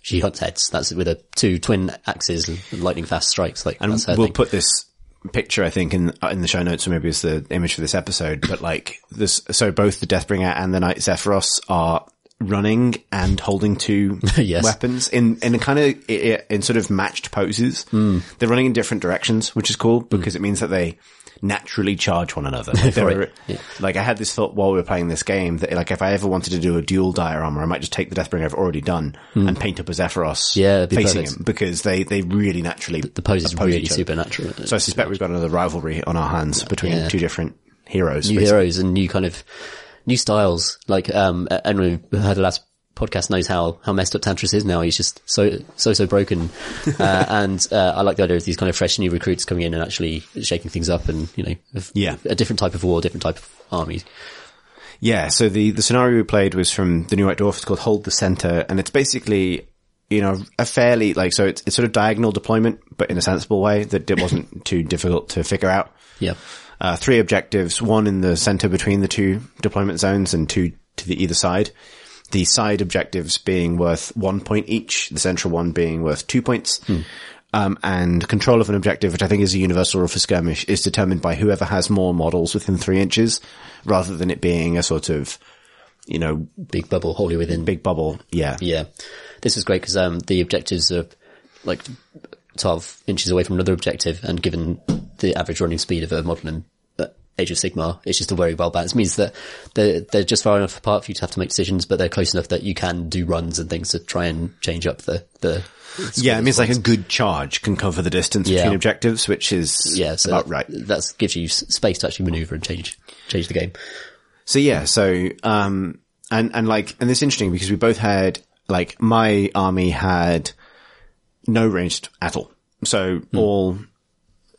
she hunts heads. That's with a two twin axes and lightning fast strikes. Like, And we'll thing. put this picture, I think, in in the show notes, or maybe it's the image for this episode. But like this, so both the Deathbringer and the Knight Zephyros are running and holding two Yes. weapons in in a kind of in sort of matched poses. Hmm. They're running in different directions, which is cool because it means that they naturally charge one another. Like, Yeah. like I had this thought while we were playing this game that like if I ever wanted to do a dual diorama, I might just take the Deathbringer I've already done and paint up a Zephyros. Yeah, be facing perfect. him because they they really naturally the pose is really supernatural. So I suspect we've got another rivalry on our hands between Yeah. two different heroes. new basically. heroes and new kind of new styles. Like, um, anyone who heard the last podcast knows how, how messed up Tantris is now. He's just so, so, so broken. uh, and, uh, I like the idea of these kind of fresh new recruits coming in and actually shaking things up and, you know, a- Yeah. a different type of war, different type of army. Yeah, so the, the scenario we played was from the New White Dwarf. It's called Hold the Center, and it's basically, you know, a fairly, like, so it's, it's sort of diagonal deployment, but in a sensible way that it wasn't too difficult to figure out. Yeah. Uh, three objectives, one in the center between the two deployment zones and two to the either side. The side objectives being worth one point each, the central one being worth two points. Um, and control of an objective, which I think is a universal rule for skirmish, is determined by whoever has more models within three inches, rather than it being a sort of, you know, Big bubble wholly within. big bubble. Yeah. Yeah. This was great because, um, the objectives are like 12 inches away from another objective and given the average running speed of a model in Age of Sigmar. it's just a very well balanced. It means that they're, they're just far enough apart for you to have to make decisions, but they're close enough that you can do runs and things to try and change up the, the, Yeah, it means like a good charge can cover the distance Yeah. between objectives, which is yeah, so about that, right. That gives you space to actually maneuver and change, change the game. So yeah, so um and and like and it's interesting because we both had like my army had no ranged at all. So all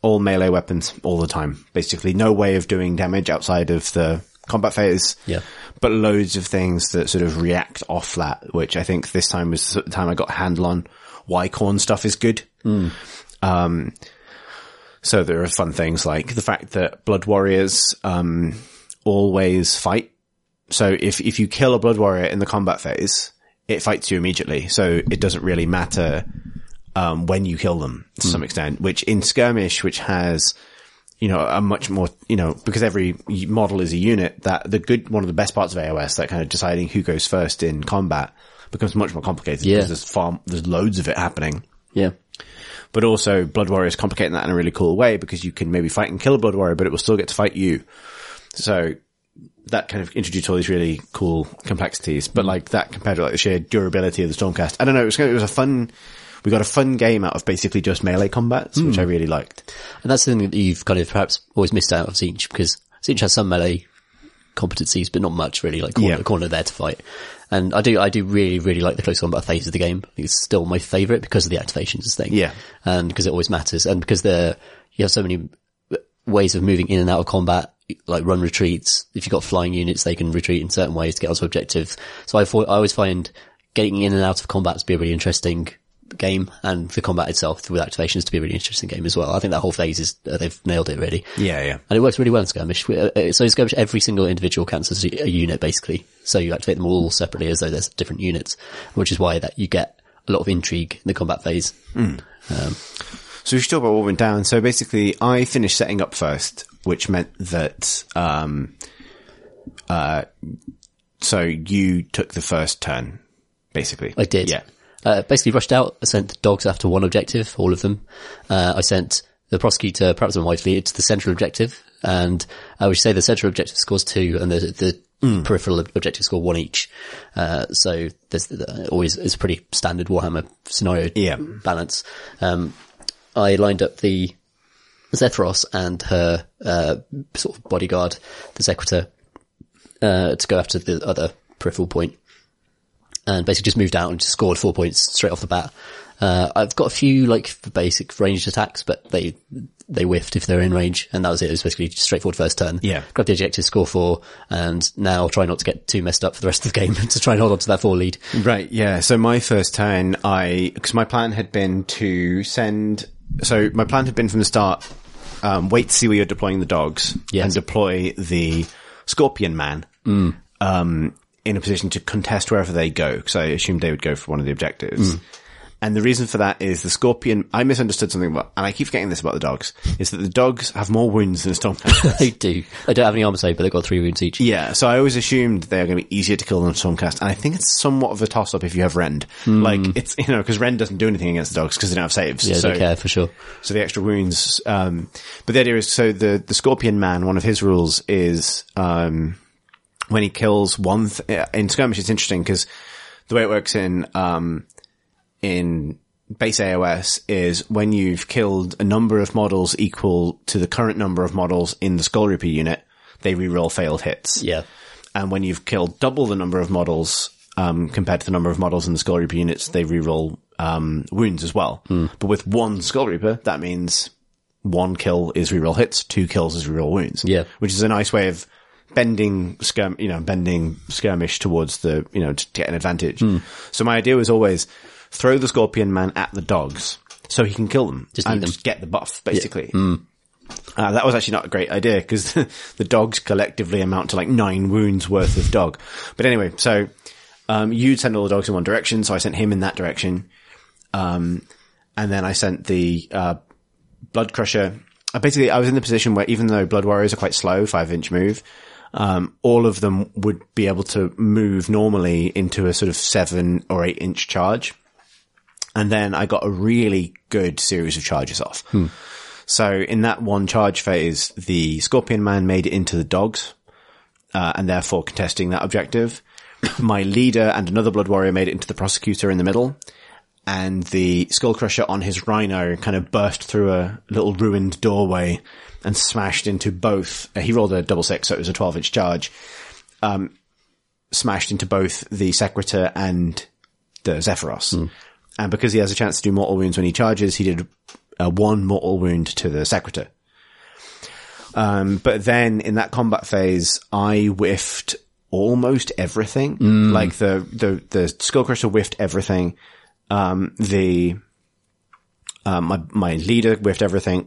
all melee weapons all the time. Basically no way of doing damage outside of the combat phase. Yeah. But loads of things that sort of react off that, which I think this time was the time I got a handle on why Khorne stuff is good. Um so there are fun things like the fact that blood warriors um always fight. So if, if you kill a blood warrior in the combat phase, it fights you immediately. So it doesn't really matter, um, when you kill them to some extent, which in skirmish, which has, you know, a much more, you know, because every model is a unit that the good, one of the best parts of AOS, that kind of deciding who goes first in combat becomes much more complicated Yeah. because there's far, there's loads of it happening Yeah. but also Blood Warrior is complicating that in a really cool way because you can maybe fight and kill a Blood Warrior, but it will still get to fight you. So that kind of introduced all these really cool complexities, but like that compared to like the sheer durability of the Stormcast. I don't know, it was, it was a fun, we got a fun game out of basically just melee combats, which hmm. I really liked. And that's something that you've kind of perhaps always missed out of Tzeentch because Tzeentch has some melee competencies, but not much really, like corner, Yeah. corner there to fight. And I do, I do really, really like the close combat phase of the game. It's still my favorite because of the activations thing. Yeah. And because it always matters and because there, you have so many ways of moving in and out of combat, like run retreats. If you've got flying units, they can retreat in certain ways to get onto objectives. So I, thought, I always find getting in and out of combat to be a really interesting game and the combat itself with activations to be a really interesting game as well. I think that whole phase is, uh, they've nailed it really. Yeah, yeah. And it works really well in skirmish. Uh, uh, So in skirmish, every single individual counts as a unit basically. So you activate them all separately as though there's different units, which is why that you get a lot of intrigue in the combat phase. So we should talk about what went down. So basically, I finished setting up first, which meant that, um, uh, so you took the first turn, basically. I did. Yeah. Uh, basically rushed out. I sent the dogs after one objective, all of them. Uh, I sent the prosecutor, perhaps unwisely, to the central objective. And I would say the central objective scores two and the, the peripheral objective score one each. Uh, so there's uh, always, it's a pretty standard Warhammer scenario Yeah. balance. Um, I lined up the Zephyros and her, uh, sort of bodyguard, the Sequitur, uh, to go after the other peripheral point. And basically just moved out and just scored four points straight off the bat. Uh, I've got a few like basic ranged attacks, but they they whiffed if they're in range, and that was it. It was basically just straightforward first turn. Yeah. grab the objective, score four, and now try not to get too messed up for the rest of the game to try and hold on to that four lead. Right, yeah. So my first turn, I, because my plan had been to send, so my plan had been from the start, um, wait to see where you're deploying the dogs Yes. and deploy the Scorpion Man, um, in a position to contest wherever they go, because I assumed they would go for one of the objectives. And the reason for that is the Scorpion, I misunderstood something about, and I keep forgetting this about the dogs, is that the dogs have more wounds than a Stormcast. They do. They don't have any armor save, but they've got three wounds each. Yeah, so I always assumed they're going to be easier to kill than Stormcast, and I think it's somewhat of a toss-up if you have Rend. Like, it's, you know, because Rend doesn't do anything against the dogs because they don't have saves. Yeah, so, they care for sure. so the extra wounds, um, but the idea is, so the, the Scorpion Man, one of his rules is, um, when he kills one, th- in skirmish, it's interesting because the way it works in, um, in base AOS is when you've killed a number of models equal to the current number of models in the Skull Reaper unit, they reroll failed hits. Yeah. And when you've killed double the number of models, um, compared to the number of models in the Skull Reaper units, they reroll, um, wounds as well. But with one Skull Reaper, that means one kill is reroll hits, two kills is reroll wounds. Yeah. Which is a nice way of bending skirm, you know, bending skirmish towards the, you know, to get an advantage. So my idea was always throw the Scorpion Man at the dogs so he can kill them Just and them. just get the buff, basically. Uh, that was actually not a great idea because the dogs collectively amount to like nine wounds worth of dog. But anyway, so um, you'd send all the dogs in one direction, so I sent him in that direction. Um, and then I sent the uh, Blood Crusher. Uh, basically, I was in the position where even though Blood Warriors are quite slow, five inch move, um, all of them would be able to move normally into a sort of seven or eight inch charge. And then I got a really good series of charges off. So in that one charge phase, the Scorpion Man made it into the dogs, uh, and therefore contesting that objective. My leader and another Blood Warrior made it into the Prosecutor in the middle, and the Skull Crusher on his Rhino kind of burst through a little ruined doorway and smashed into both. Uh, he rolled a double six, so it was a 12 inch charge. Um, smashed into both the Sequitur and the Zephyros. And because he has a chance to do mortal wounds when he charges, he did uh, one mortal wound to the Sequitur. Um, but then in that combat phase, I whiffed almost everything. Like the, the, the Skullcrusher whiffed everything. Um, the, um, my, my leader whiffed everything.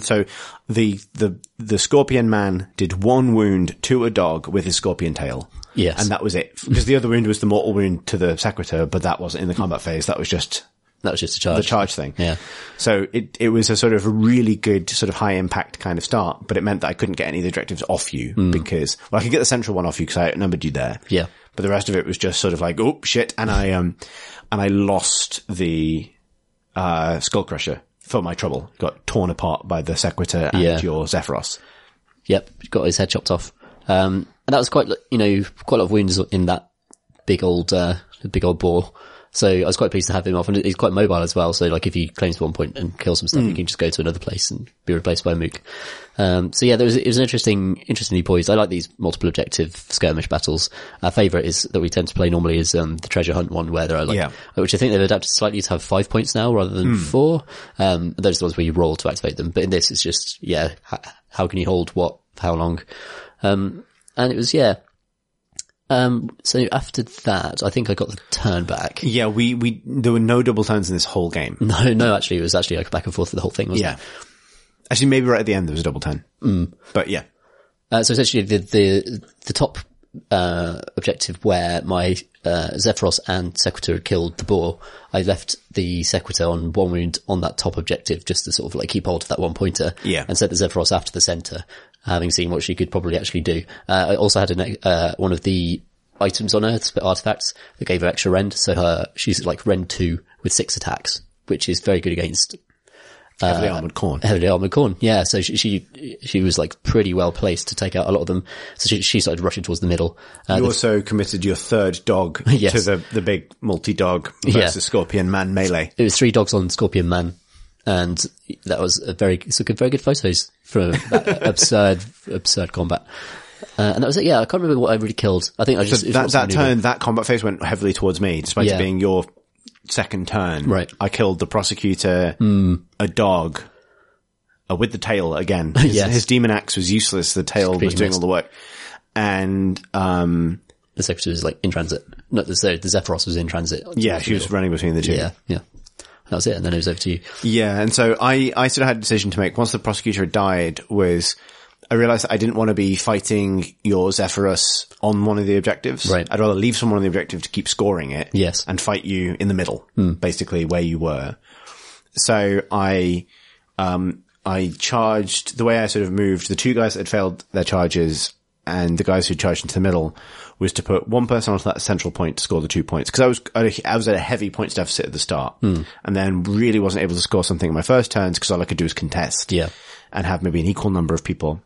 So the, the, the Scorpion Man did one wound to a dog with his scorpion tail. Yes. And that was it. Because the other wound was the mortal wound to the Sequitur, but that wasn't in the combat phase. That was just That was just a charge. the charge thing. Yeah. So it, it was a sort of a really good sort of high impact kind of start, but it meant that I couldn't get any of the directives off you because, well, I could get the central one off you because I outnumbered you there. Yeah. But the rest of it was just sort of like, oh shit. And I, um, and I lost the, uh, Skull Crusher for my trouble. Got torn apart by the Sequitur and Yeah. your Zephyros. Yep, got his head chopped off. Um, and that was quite, you know, quite a lot of wounds in that big old, uh, big old boar. So I was quite pleased to have him off, and he's quite mobile as well. So like, if he claims one point and kills some stuff, he can just go to another place and be replaced by a mook. Um, so yeah, there was it was an interesting, interestingly poised. I like these multiple objective skirmish battles. Our favourite is that we tend to play normally is um, the treasure hunt one, where there are like, Yeah. which I think they've adapted slightly to have five points now rather than four. Um, those are the ones where you roll to activate them. But in this, it's just yeah, h- how can you hold what, how long? Um, and it was yeah. Um, so after that, I think I got the turn back. Yeah, we, we, there were no double turns in this whole game. No, no, actually, it was actually like back and forth for the whole thing, wasn't Yeah. it? Actually, maybe right at the end there was a double turn. But yeah. Uh, so essentially, the the the top uh, objective where my uh, Zephyros and Sequitur had killed the boar, I left the Sequitur on one wound on that top objective just to sort of like keep hold of that one pointer. Yeah. And sent the Zephyros after the center, having seen what she could probably actually do. Uh, I also had an, uh, one of the items on her, the artifacts, that gave her extra rend. So her, she's like rend two with six attacks, which is very good against Heavily armored Khorne. heavily armored Khorne. Yeah, so she, she she was like pretty well placed to take out a lot of them. So she she started rushing towards the middle. Uh, You also committed your third dog Yes. to the, the big multi-dog versus Yeah. Scorpion Man melee. it was three dogs on Scorpion Man, and that was a very it's a good, very good photos from that absurd absurd combat. Uh, and that was it. Yeah, I can't remember what I really killed. I think I just, was that, that turn, that combat phase went heavily towards me, despite Yeah. it being your second turn. Right. I killed the prosecutor, a dog, uh, with the tail again. His, Yes. his demon axe was useless. The tail was doing all the work. And, um, The Sequitur was like in transit. No, the, the Zephyros was in transit. yeah, she was running between the two. Yeah, yeah. That was it. And then it was over to you. Yeah, and so I, I sort of had a decision to make once the prosecutor had died was I realized that I didn't want to be fighting your Zephyros on one of the objectives. Right. I'd rather leave someone on the objective to keep scoring it. Yes. And fight you in the middle, basically where you were. So I, um, I charged the way I sort of moved the two guys that had failed their charges and the guys who charged into the middle was to put one person onto that central point to score the two points. Cause I was, I was at a heavy points deficit at the start hmm. and then really wasn't able to score something in my first turns because all I could do was contest Yeah. and have maybe an equal number of people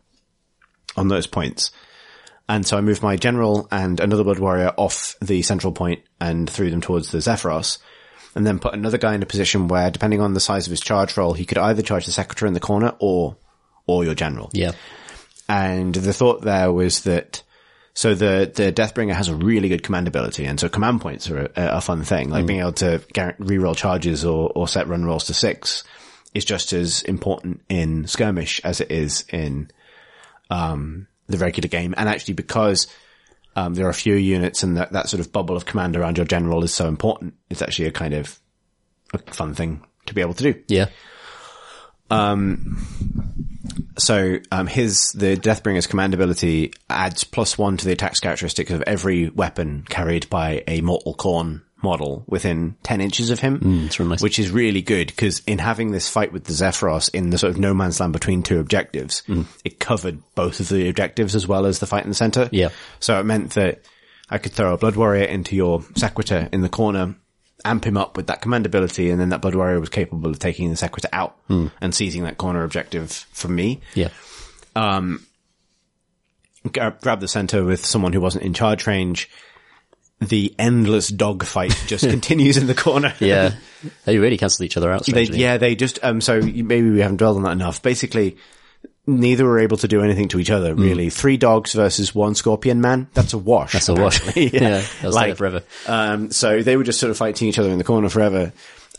on those points. And so I moved my general and another blood warrior off the central point and threw them towards the Zephyros. And then put another guy in a position where, depending on the size of his charge roll, he could either charge the Sequitur in the corner or, or your general. Yeah. And the thought there was that, so the, the Deathbringer has a really good command ability. And so command points are a, a fun thing. Like being able to reroll charges or, or set run rolls to six is just as important in skirmish as it is in, um, the regular game. And actually because, um, there are fewer units and that, that sort of bubble of command around your general is so important. It's actually a kind of a fun thing to be able to do. Yeah. So, um, his, the Deathbringer's command ability adds plus one to the attacks characteristics of every weapon carried by a Mortal Khorne model within 10 inches of him. it's really nice. Which is really good because in having this fight with the Zephyros in the sort of no man's land between two objectives, it covered both of the objectives as well as the fight in the center. Yeah. So it meant that I could throw a Blood Warrior into your Sequitur in the corner, amp him up with that command ability, and then that Blood Warrior was capable of taking the Sequitur out hmm. and seizing that corner objective from me. Yeah. Um, Gra- uh, grab the center with someone who wasn't in charge range. The endless dogfight just continues in the corner. Yeah. they really cancel each other out. They, yeah, they just, um, so maybe we haven't dwelled on that enough. Basically, neither were able to do anything to each other, really. Three dogs versus one scorpion man. That's a wash. That's a wash. apparently. yeah. That was like, forever. Um, so they were just sort of fighting each other in the corner forever.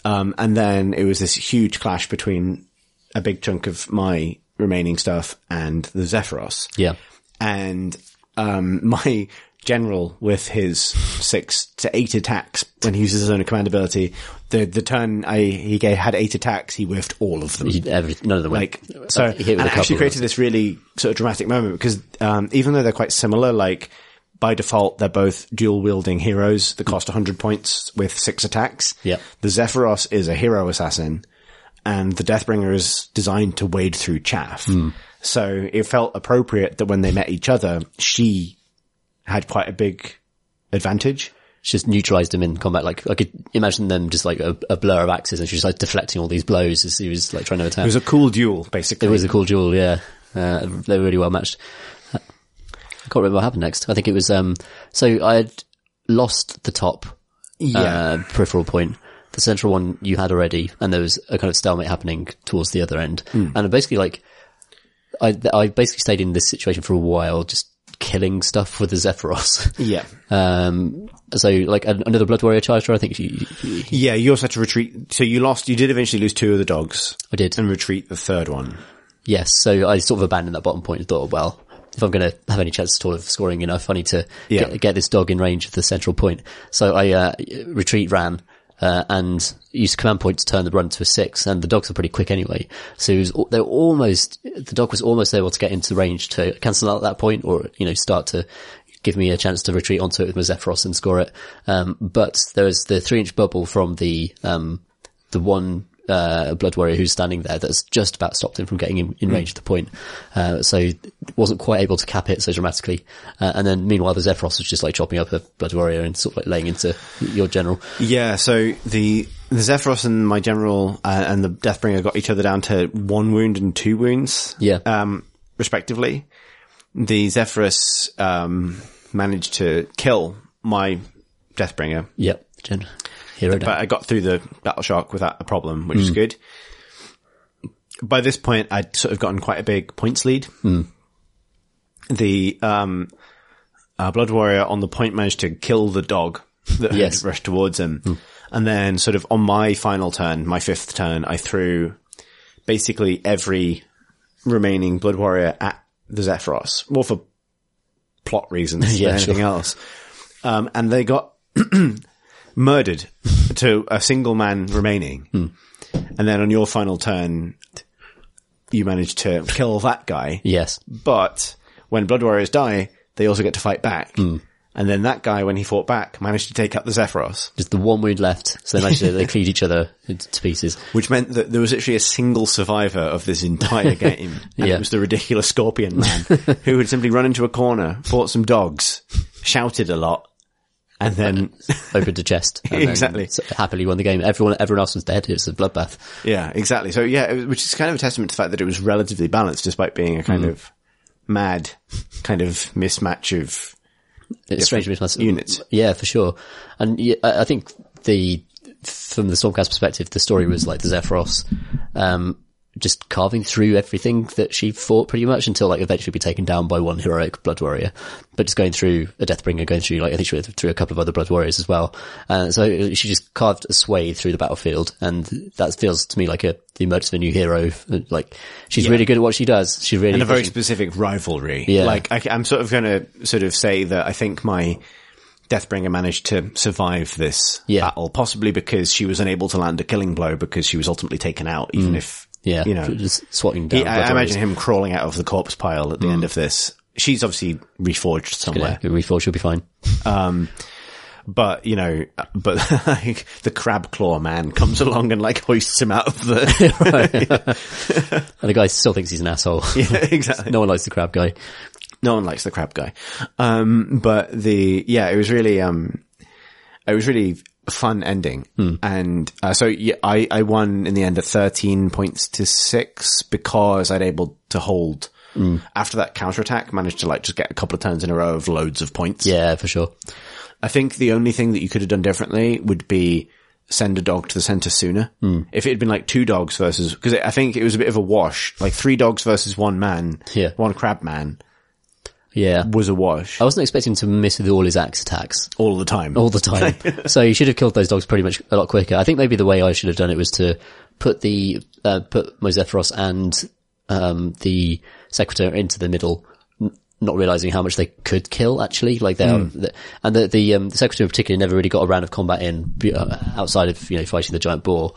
Um, and then it was this huge clash between a big chunk of my remaining stuff and the Zephyros. Yeah. And, um, my general with his six to eight attacks when he uses his own command ability, the, the turn I, he gave, had eight attacks, he whiffed all of them He- every, none of them like went. so Uh, he and it actually created this really sort of dramatic moment because um, even though they're quite similar like by default they're both dual wielding heroes that cost 100 points with six attacks Yep. the zephyros is a hero assassin and the deathbringer is designed to wade through chaff Hmm. so it felt appropriate that when they met each other she had quite a big advantage She just neutralized him in combat. Like I could imagine them just like a, a blur of axes, and she was like deflecting all these blows as he was like trying to attack. it was a cool duel basically It was a cool duel, yeah. Uh, they were really well matched. I can't remember what happened next. I think it was, um, so I had lost the top, Yeah. uh, peripheral point. The central one you had already, and there was a kind of stalemate happening towards the other end. Hmm. And basically like, I, I basically stayed in this situation for a while, just killing stuff with the Zephyros. yeah um, so like an- another Blood Warrior charger, I think yeah you also had to retreat so you lost you did eventually lose two of the dogs I did. and retreat the third one Yes, so I sort of abandoned that bottom point and thought, well, if I'm going to have any chance at all of scoring enough, I need to Yeah. get, get this dog in range of the central point. So I uh, retreat ran uh, and used command point to turn the run to a six, and the dogs are pretty quick anyway. So was, they were almost the dog was almost able to get into range to cancel out at that point, or you know start to give me a chance to retreat onto it with my Zephyros and score it. Um, but there was the three inch bubble from the um, the one uh, blood warrior who's standing there that's just about stopped him from getting in, in range of the point. Uh, so wasn't quite able to cap it so dramatically. Uh, and then meanwhile the Zephyros was just like chopping up a blood warrior and sort of like laying into your general. Yeah, so the the Zephyros and my general uh, and the Deathbringer got each other down to one wound and two wounds, Yeah. um, respectively. The Zephyros um, managed to kill my Deathbringer, Yep. Gen- hero but I got through the battle shock without a problem, which is good. By this point, I'd sort of gotten quite a big points lead. the um, uh, Blood Warrior on the point managed to kill the dog that Yes. had rushed towards him. And then sort of on my final turn, my fifth turn, I threw basically every remaining Blood Warrior at the Zephyros, more for plot reasons Yeah, than anything sure. else. Um, and they got murdered to a single man remaining. Hmm. And then on your final turn, you managed to kill that guy. Yes. But when Blood Warriors die, they also get to fight back. Hmm. And then that guy, when he fought back, managed to take out the Zephyros, Just the one wound left. So they managed to, they cleaved each other to pieces. which meant that there was actually a single survivor of this entire game. And Yeah. it was the ridiculous scorpion man who had simply run into a corner, fought some dogs, shouted a lot, and then, Opened a chest. and Exactly. happily won the game. Everyone, everyone else was dead. It was a bloodbath. yeah, exactly. So yeah, it was- which is kind of a testament to the fact that it was relatively balanced despite being a kind Hmm. of mad kind of mismatch of It's strange mismatch. units. Yeah, for sure. And yeah, I I think the, from the Stormcast perspective, the story was like the Zephyros, um, just carving through everything that she fought pretty much until like eventually be taken down by one heroic blood warrior. But just going through a Deathbringer, going through like, I think she went through a couple of other blood warriors as well. Uh, so she just carved a swathe through the battlefield and that feels to me like a, the emergence of a new hero. Like she's really good at what she does. She's really and a very efficient. specific rivalry. Yeah. Like I, am sort of going to sort of say that I think my Deathbringer managed to survive this Yeah. battle, possibly because she was unable to land a killing blow because she was ultimately taken out, even if Mm. Yeah, you know. just swatting down. He, I, I imagine him crawling out of the corpse pile at the end of this. She's obviously reforged somewhere. Yeah, reforge, she'll be fine. But, you know, but like, the crab claw man comes along and like hoists him out of the, And the guy still thinks he's an asshole. yeah, exactly. no one likes the crab guy. No one likes the crab guy. Um, but the, yeah, it was really, um, it was really fun ending. Hmm. And, uh, so yeah, I, I won in the end at 13 points to six because I'd able to hold hmm. after that counterattack, managed to like just get a couple of turns in a row of loads of points. Yeah, for sure. I think the only thing that you could have done differently would be send a dog to the center sooner. Hmm. If it had been like two dogs versus, because I think it was a bit of a wash, like three dogs versus one man, Yeah. one crab man Yeah. was a wash I wasn't expecting to miss with all his axe attacks all the time. all the time. so you should have killed those dogs pretty much a lot quicker. I think maybe the way I should have done it was to put the, uh, put Mozephyros and, um, the secretary into the middle, not realizing how much they could kill actually. Like they are, and the, the, um, the secretary in particular never really got a round of combat in uh, outside of, you know, fighting the giant boar.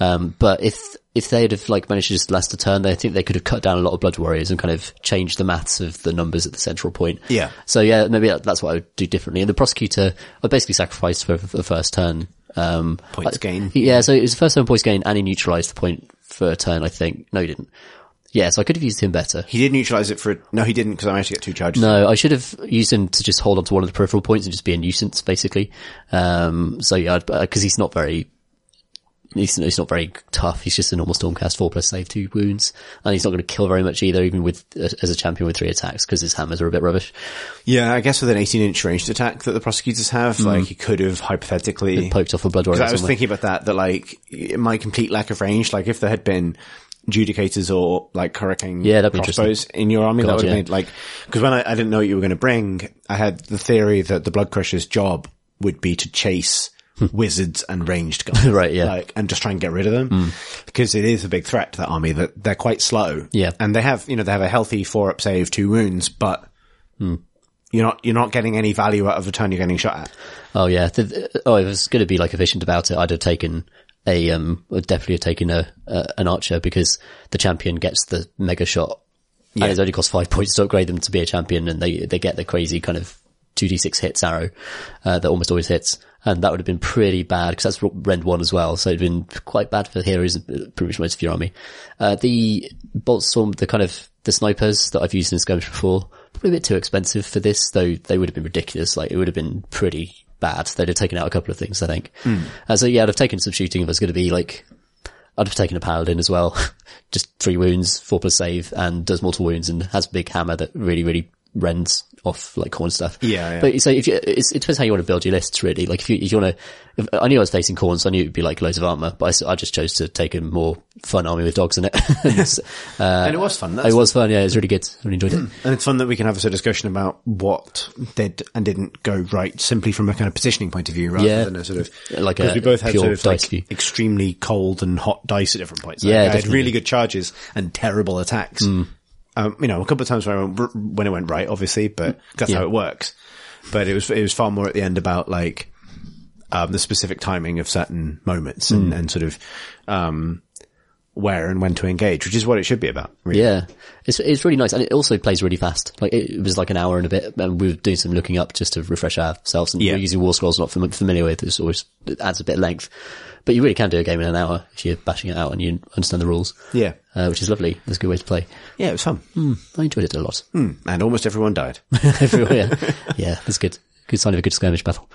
Um, but if, if they'd have like managed to just last a turn, I think they could have cut down a lot of blood warriors and kind of changed the maths of the numbers at the central point. Yeah. So yeah, maybe that's what I would do differently. And the prosecutor, I basically sacrificed for the first turn. Um, Points I- gain. Yeah, so it was the first turn points gain and he neutralized the point for a turn, I think. No, he didn't. Yeah, so I could have used him better. He did neutralize it for, no, he didn't because I managed to get two charges. No, I should have used him to just hold on to one of the peripheral points and just be a nuisance, basically. Um, so yeah, because he's not very, he's, he's not very tough. He's just a normal Stormcast, four plus save, two wounds. And he's not going to kill very much either, even with, as a champion with three attacks, because his hammers are a bit rubbish. Yeah, I guess with an 18 inch ranged attack that the prosecutors have, mm. like he could have hypothetically Poked off a blood warrior I was thinking about that, that like my complete lack of range, like if there had been judicators or like hurricane Yeah, that'd be crossbows in your army, that would have yeah. made like, cause when I, I didn't know what you were going to bring, I had the theory that the blood crusher's job would be to chase wizards and ranged guys. Right, yeah. Like, and just try and get rid of them. Because it is a big threat to that army that they're quite slow. Yeah. And they have, you know, they have a healthy four up save, two wounds, but you're not, you're not getting any value out of the turn you're getting shot at. Oh yeah. Oh, if it was going to be like efficient about it, I'd have taken a, um, would definitely have taken a, a, an archer because the champion gets the mega shot. Yeah. And it only costs five points to upgrade them to be a champion and they, they get the crazy kind of 2d6 hits arrow, uh, that almost always hits. And that would have been pretty bad because that's Rend 1 as well. So it'd been quite bad for heroes, pretty much most of your army. Uh, the bolt storm, the kind of, the snipers that I've used in skirmish before, probably a bit too expensive for this, though they would have been ridiculous. Like it would have been pretty bad. They'd have taken out a couple of things, I think. Uh, so yeah, I'd have taken some shooting if it was going to be like, I'd have taken a paladin as well. Just three wounds, four plus save, and does multiple wounds and has a big hammer that really, really rends off like Khorne stuff. Yeah, yeah. But so if you, it's, it depends how you want to build your lists really. Like if you, if you want to, if, I knew I was facing Khorne, so I knew it'd be like loads of armor, but I just chose to take a more fun army with dogs in it. And uh, and it was fun. That's it was fun. Yeah, it was really good. I really enjoyed it. And it's fun that we can have a sort of discussion about what did and didn't go right simply from a kind of positioning point of view rather Yeah. than a sort of, Like a we both had sort of dice like view. extremely cold and hot dice at different points. Like, Yeah, I had really good charges and terrible attacks. Hmm. Um, you know, a couple of times when, I went, when it went right, obviously, but that's Yeah. how it works. But it was, it was far more at the end about like, um, the specific timing of certain moments and, and sort of, um, where and when to engage, which is what it should be about. Really. Yeah, it's it's really nice, and it also plays really fast. Like it, it was like an hour and a bit, and we were doing some looking up just to refresh ourselves. And Yeah. we're using war scrolls, not familiar with. It's always it adds a bit of length, but you really can do a game in an hour if you're bashing it out and you understand the rules. Yeah. uh, which is lovely. It's a good way to play. Yeah, it was fun. I enjoyed it a lot. And almost everyone died. Everywhere, yeah, yeah, that's good. Good sign of a good skirmish battle.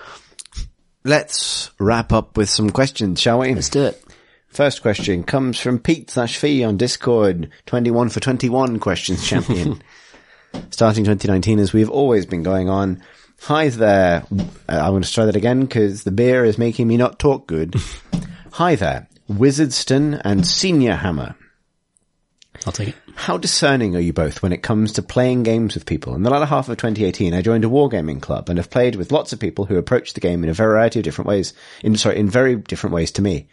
Let's wrap up with some questions, shall we? Let's do it. First question comes from Pete slash Fee on Discord. 21 for 21 questions champion. Starting 2019 as we've always been going on. Hi there. Uh, I'm going to try that again because the beer is making me not talk good. Hi there. Wizardston and Senior Hammer. I'll take it. How discerning are you both when it comes to playing games with people? In the latter half of 2018, I joined a wargaming club and have played with lots of people who approach the game in a variety of different ways. In, sorry, in very different ways to me.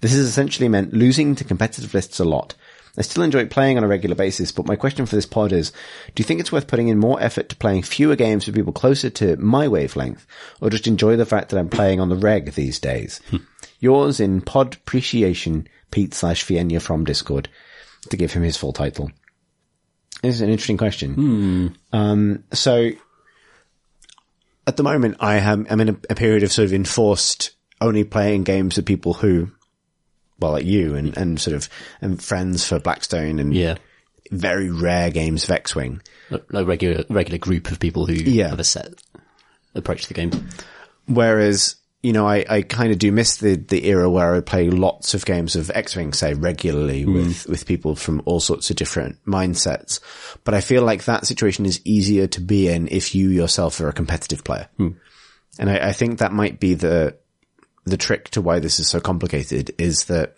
This has essentially meant losing to competitive lists a lot. I still enjoy playing on a regular basis, but my question for this pod is, do you think it's worth putting in more effort to playing fewer games with people closer to my wavelength, or just enjoy the fact that I'm playing on the reg these days? Yours in pod appreciation, Pete slash Fienya from Discord, to give him his full title. This is an interesting question. Um, so at the moment, I am I'm in a, a period of sort of enforced only playing games with people who, well, like you and, and sort of and friends for Blackstone and Yeah, very rare games of X-wing. a, a regular regular group of people who Yeah. have a set approach to the game. Whereas, you know, I, I kind of do miss the, the era where I play lots of games of X-Wing, say, regularly hmm. with, with people from all sorts of different mindsets. But I feel like that situation is easier to be in if you yourself are a competitive player. Hmm. And I, I think that might be the, the trick to why this is so complicated is that,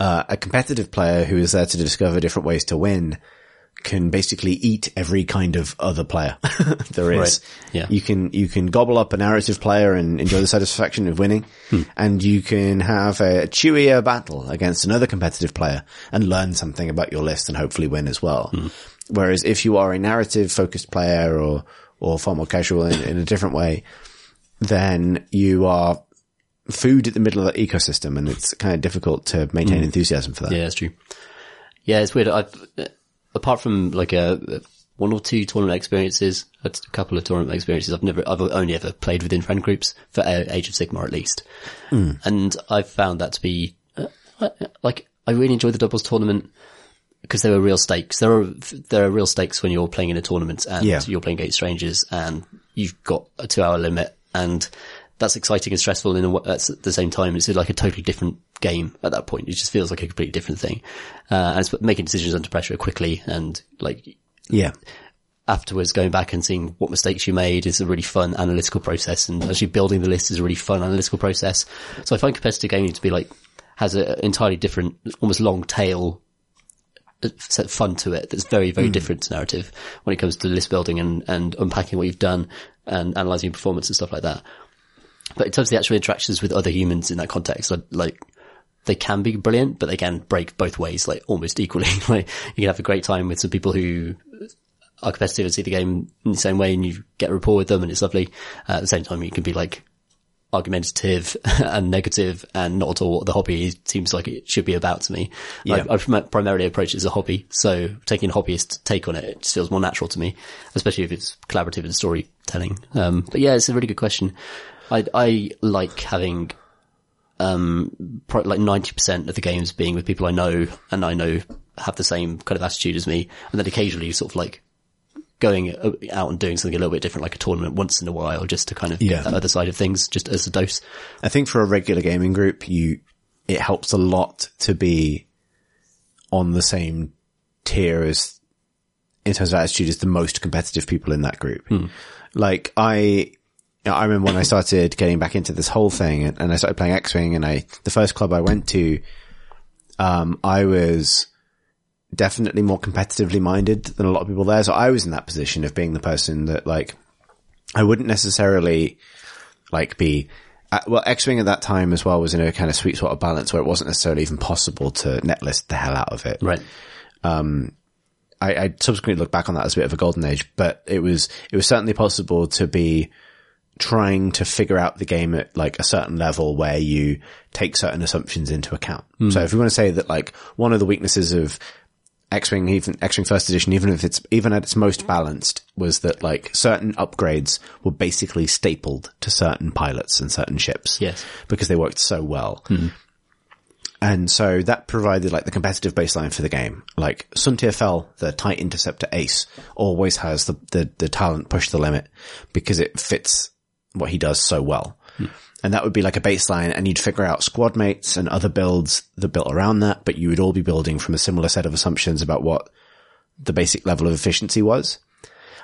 uh, a competitive player who is there to discover different ways to win can basically eat every kind of other player there is. Right. Yeah. You can, you can gobble up a narrative player and enjoy the satisfaction of winning. And you can have a chewier battle against another competitive player and learn something about your list and hopefully win as well. Whereas if you are a narrative focused player or, or far more casual in, in a different way, then you are food at the middle of that ecosystem and it's kind of difficult to maintain enthusiasm for that. Yeah, that's true. Yeah, it's weird. I've, uh, apart from like a, one or two tournament experiences, a couple of tournament experiences, I've never, I've only ever played within friend groups for uh, Age of Sigmar at least. And I've found that to be, uh, uh, like, I really enjoy the doubles tournament because there are real stakes. There are, there are real stakes when you're playing in a tournament and Yeah. you're playing against strangers and you've got a two hour limit and that's exciting and stressful in a, at the same time. It's like a totally different game at that point. It just feels like a completely different thing. Uh, and it's making decisions under pressure quickly and like Yeah. afterwards going back and seeing what mistakes you made is a really fun analytical process and actually building the list is a really fun analytical process. So I find competitive gaming to be like, has an entirely different, almost long tail fun to it that's very, very different to narrative when it comes to list building and, and unpacking what you've done and analyzing your performance and stuff like that. But in terms of the actual interactions with other humans in that context, like, like they can be brilliant, but they can break both ways, like almost equally. like you can have a great time with some people who are competitive and see the game in the same way and you get rapport with them and it's lovely. Uh, at the same time, you can be like argumentative and negative and not at all what the hobby seems like it should be about to me. Yeah. I, I primarily approach it as a hobby. So taking a hobbyist take on it, it just feels more natural to me, especially if it's collaborative and storytelling. Um, but yeah, it's a really good question. I, I like having um, pro- like 90% of the games being with people I know and I know have the same kind of attitude as me. And then occasionally sort of like going uh, out and doing something a little bit different, like a tournament once in a while, just to kind of Yeah. get that other side of things, just as a dose. I think for a regular gaming group, you, it helps a lot to be on the same tier as in terms of attitude is the most competitive people in that group. Like I, I remember when I started getting back into this whole thing and, and I started playing X-Wing and I, the first club I went to, um, I was definitely more competitively minded than a lot of people there. So I was in that position of being the person that like, I wouldn't necessarily like be, uh, well, X-Wing at that time as well was in a kind of sweet spot of balance where it wasn't necessarily even possible to netlist the hell out of it. Right. I, I subsequently look back on that as a bit of a golden age, but it was, it was certainly possible to be trying to figure out the game at like a certain level where you take certain assumptions into account. So if we want to say that like one of the weaknesses of X-Wing, even X-Wing first edition, even if it's, even at its most balanced was that like certain upgrades were basically stapled to certain pilots and certain ships. Yes. Because they worked so well. Hmm. And so that provided like the competitive baseline for the game. Like Soontir Fel, the TIE interceptor ace, always has the, the, the talent push the limit because it fits what he does so well. Hmm. And that would be like a baseline and you'd figure out squad mates and other builds that built around that, but you would all be building from a similar set of assumptions about what the basic level of efficiency was.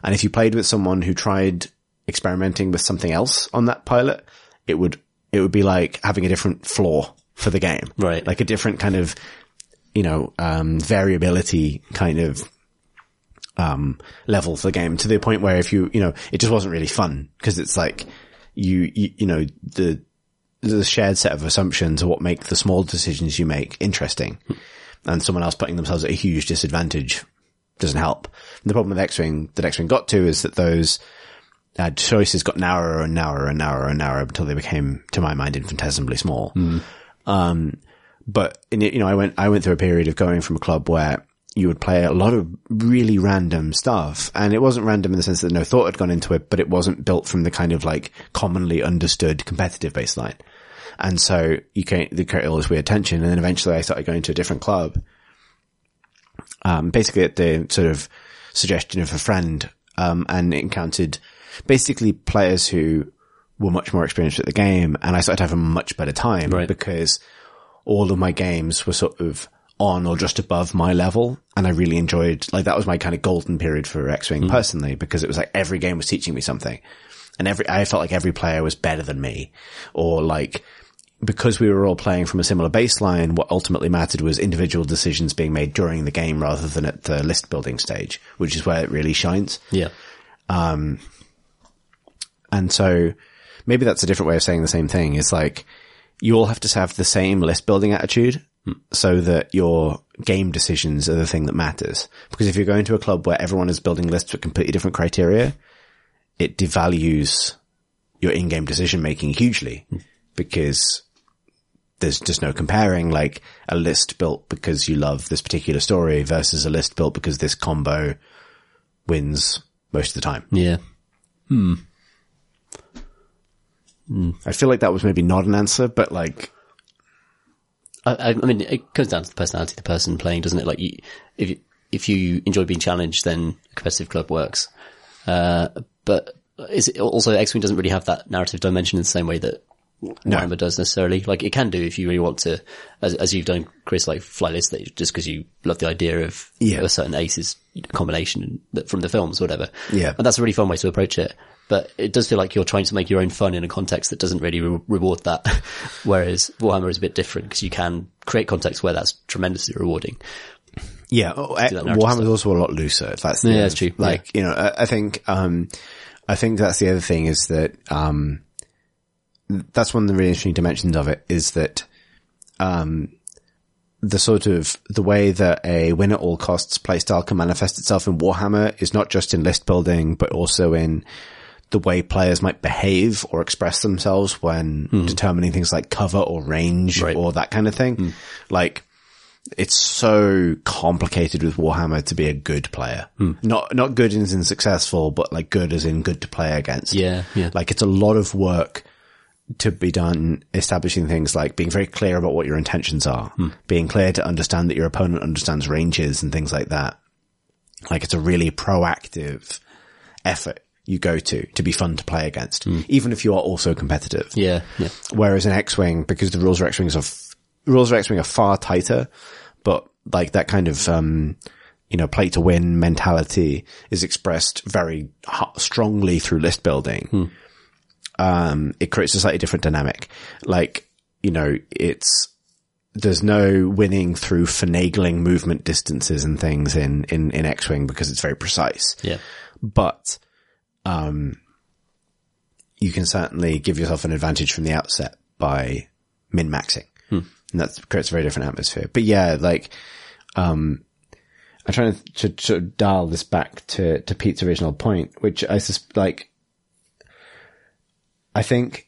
And if you played with someone who tried experimenting with something else on that pilot, it would, it would be like having a different floor for the game. Right. Like a different kind of, you know, um, variability kind of, um, level for the game to the point where if you, you know, it just wasn't really fun because it's like you, you, you know, the, the shared set of assumptions are what make the small decisions you make interesting. And someone else putting themselves at a huge disadvantage doesn't help. And the problem with X-Wing that X-Wing got to is that those uh, choices got narrower and narrower and narrower and narrower until they became, to my mind, infinitesimally small. Um, but in, you know, I went, I went through a period of going from a club where you would play a lot of really random stuff. And it wasn't random in the sense that no thought had gone into it, but it wasn't built from the kind of like commonly understood competitive baseline. And so you can you create all this weird tension. And then eventually I started going to a different club. Um, basically at the sort of suggestion of a friend, um, and encountered basically players who were much more experienced at the game. And I started have a much better time Right. because all of my games were sort of on or just above my level. And I really enjoyed, like, that was my kind of golden period for X-Wing personally, because it was like every game was teaching me something. And every, I felt like every player was better than me or like, because we were all playing from a similar baseline, what ultimately mattered was individual decisions being made during the game rather than at the list building stage, which is where it really shines. Yeah. Um, and so maybe that's a different way of saying the same thing. It's like you all have to have the same list building attitude so that your game decisions are the thing that matters. Because if you're going to a club where everyone is building lists with completely different criteria, it devalues your in-game decision making hugely because there's just no comparing like a list built because you love this particular story versus a list built because this combo wins most of the time. Yeah. Hmm. I feel like that was maybe not an answer, but like, I, I mean, it comes down to the personality of the person playing, doesn't it? Like, you, if you, if you enjoy being challenged, then a competitive club works. Uh, but is it also X-Wing doesn't really have that narrative dimension in the same way that Warhammer does necessarily. Like, it can do if you really want to, as, as you've done, Chris, like fly list that just because you love the idea of Yeah. a certain aces combination that- from the films, or whatever. Yeah. and that's a really fun way to approach it. But it does feel like you're trying to make your own fun in a context that doesn't really re- reward that. Whereas Warhammer is a bit different because you can create context where that's tremendously rewarding. Yeah, oh, that narrative Warhammer's stuff. also a lot looser. That's Yeah, that's true. Like you know, I, I think um, I think that's the other thing is that um, that's one of the really interesting dimensions of it is that um, the sort of the way that a win at all costs playstyle can manifest itself in Warhammer is not just in list building, but also in the way players might behave or express themselves when hmm. determining things like cover or range Right. or that kind of thing. Hmm. Like it's so complicated with Warhammer to be a good player. Hmm. Not, not good as in successful, but like good as in good to play against. Yeah, yeah. Like it's a lot of work to be done establishing things like being very clear about what your intentions are, being clear to understand that your opponent understands ranges and things like that. Like it's a really proactive effort you go to to be fun to play against, even if you are also competitive. Yeah, yeah. Whereas in X-Wing, because the rules of X-Wing are, f- rules of X-Wing are far tighter, but like that kind of, um, you know, play to win mentality is expressed very strongly through list building, um, it creates a slightly different dynamic. Like, you know, it's, there's no winning through finagling movement distances and things in, in, in X-Wing because it's very precise Yeah. but um, you can certainly give yourself an advantage from the outset by min maxing, and that creates a very different atmosphere. But yeah, like um, I'm trying to, to to dial this back to to Pete's original point, which I sus- like. I think.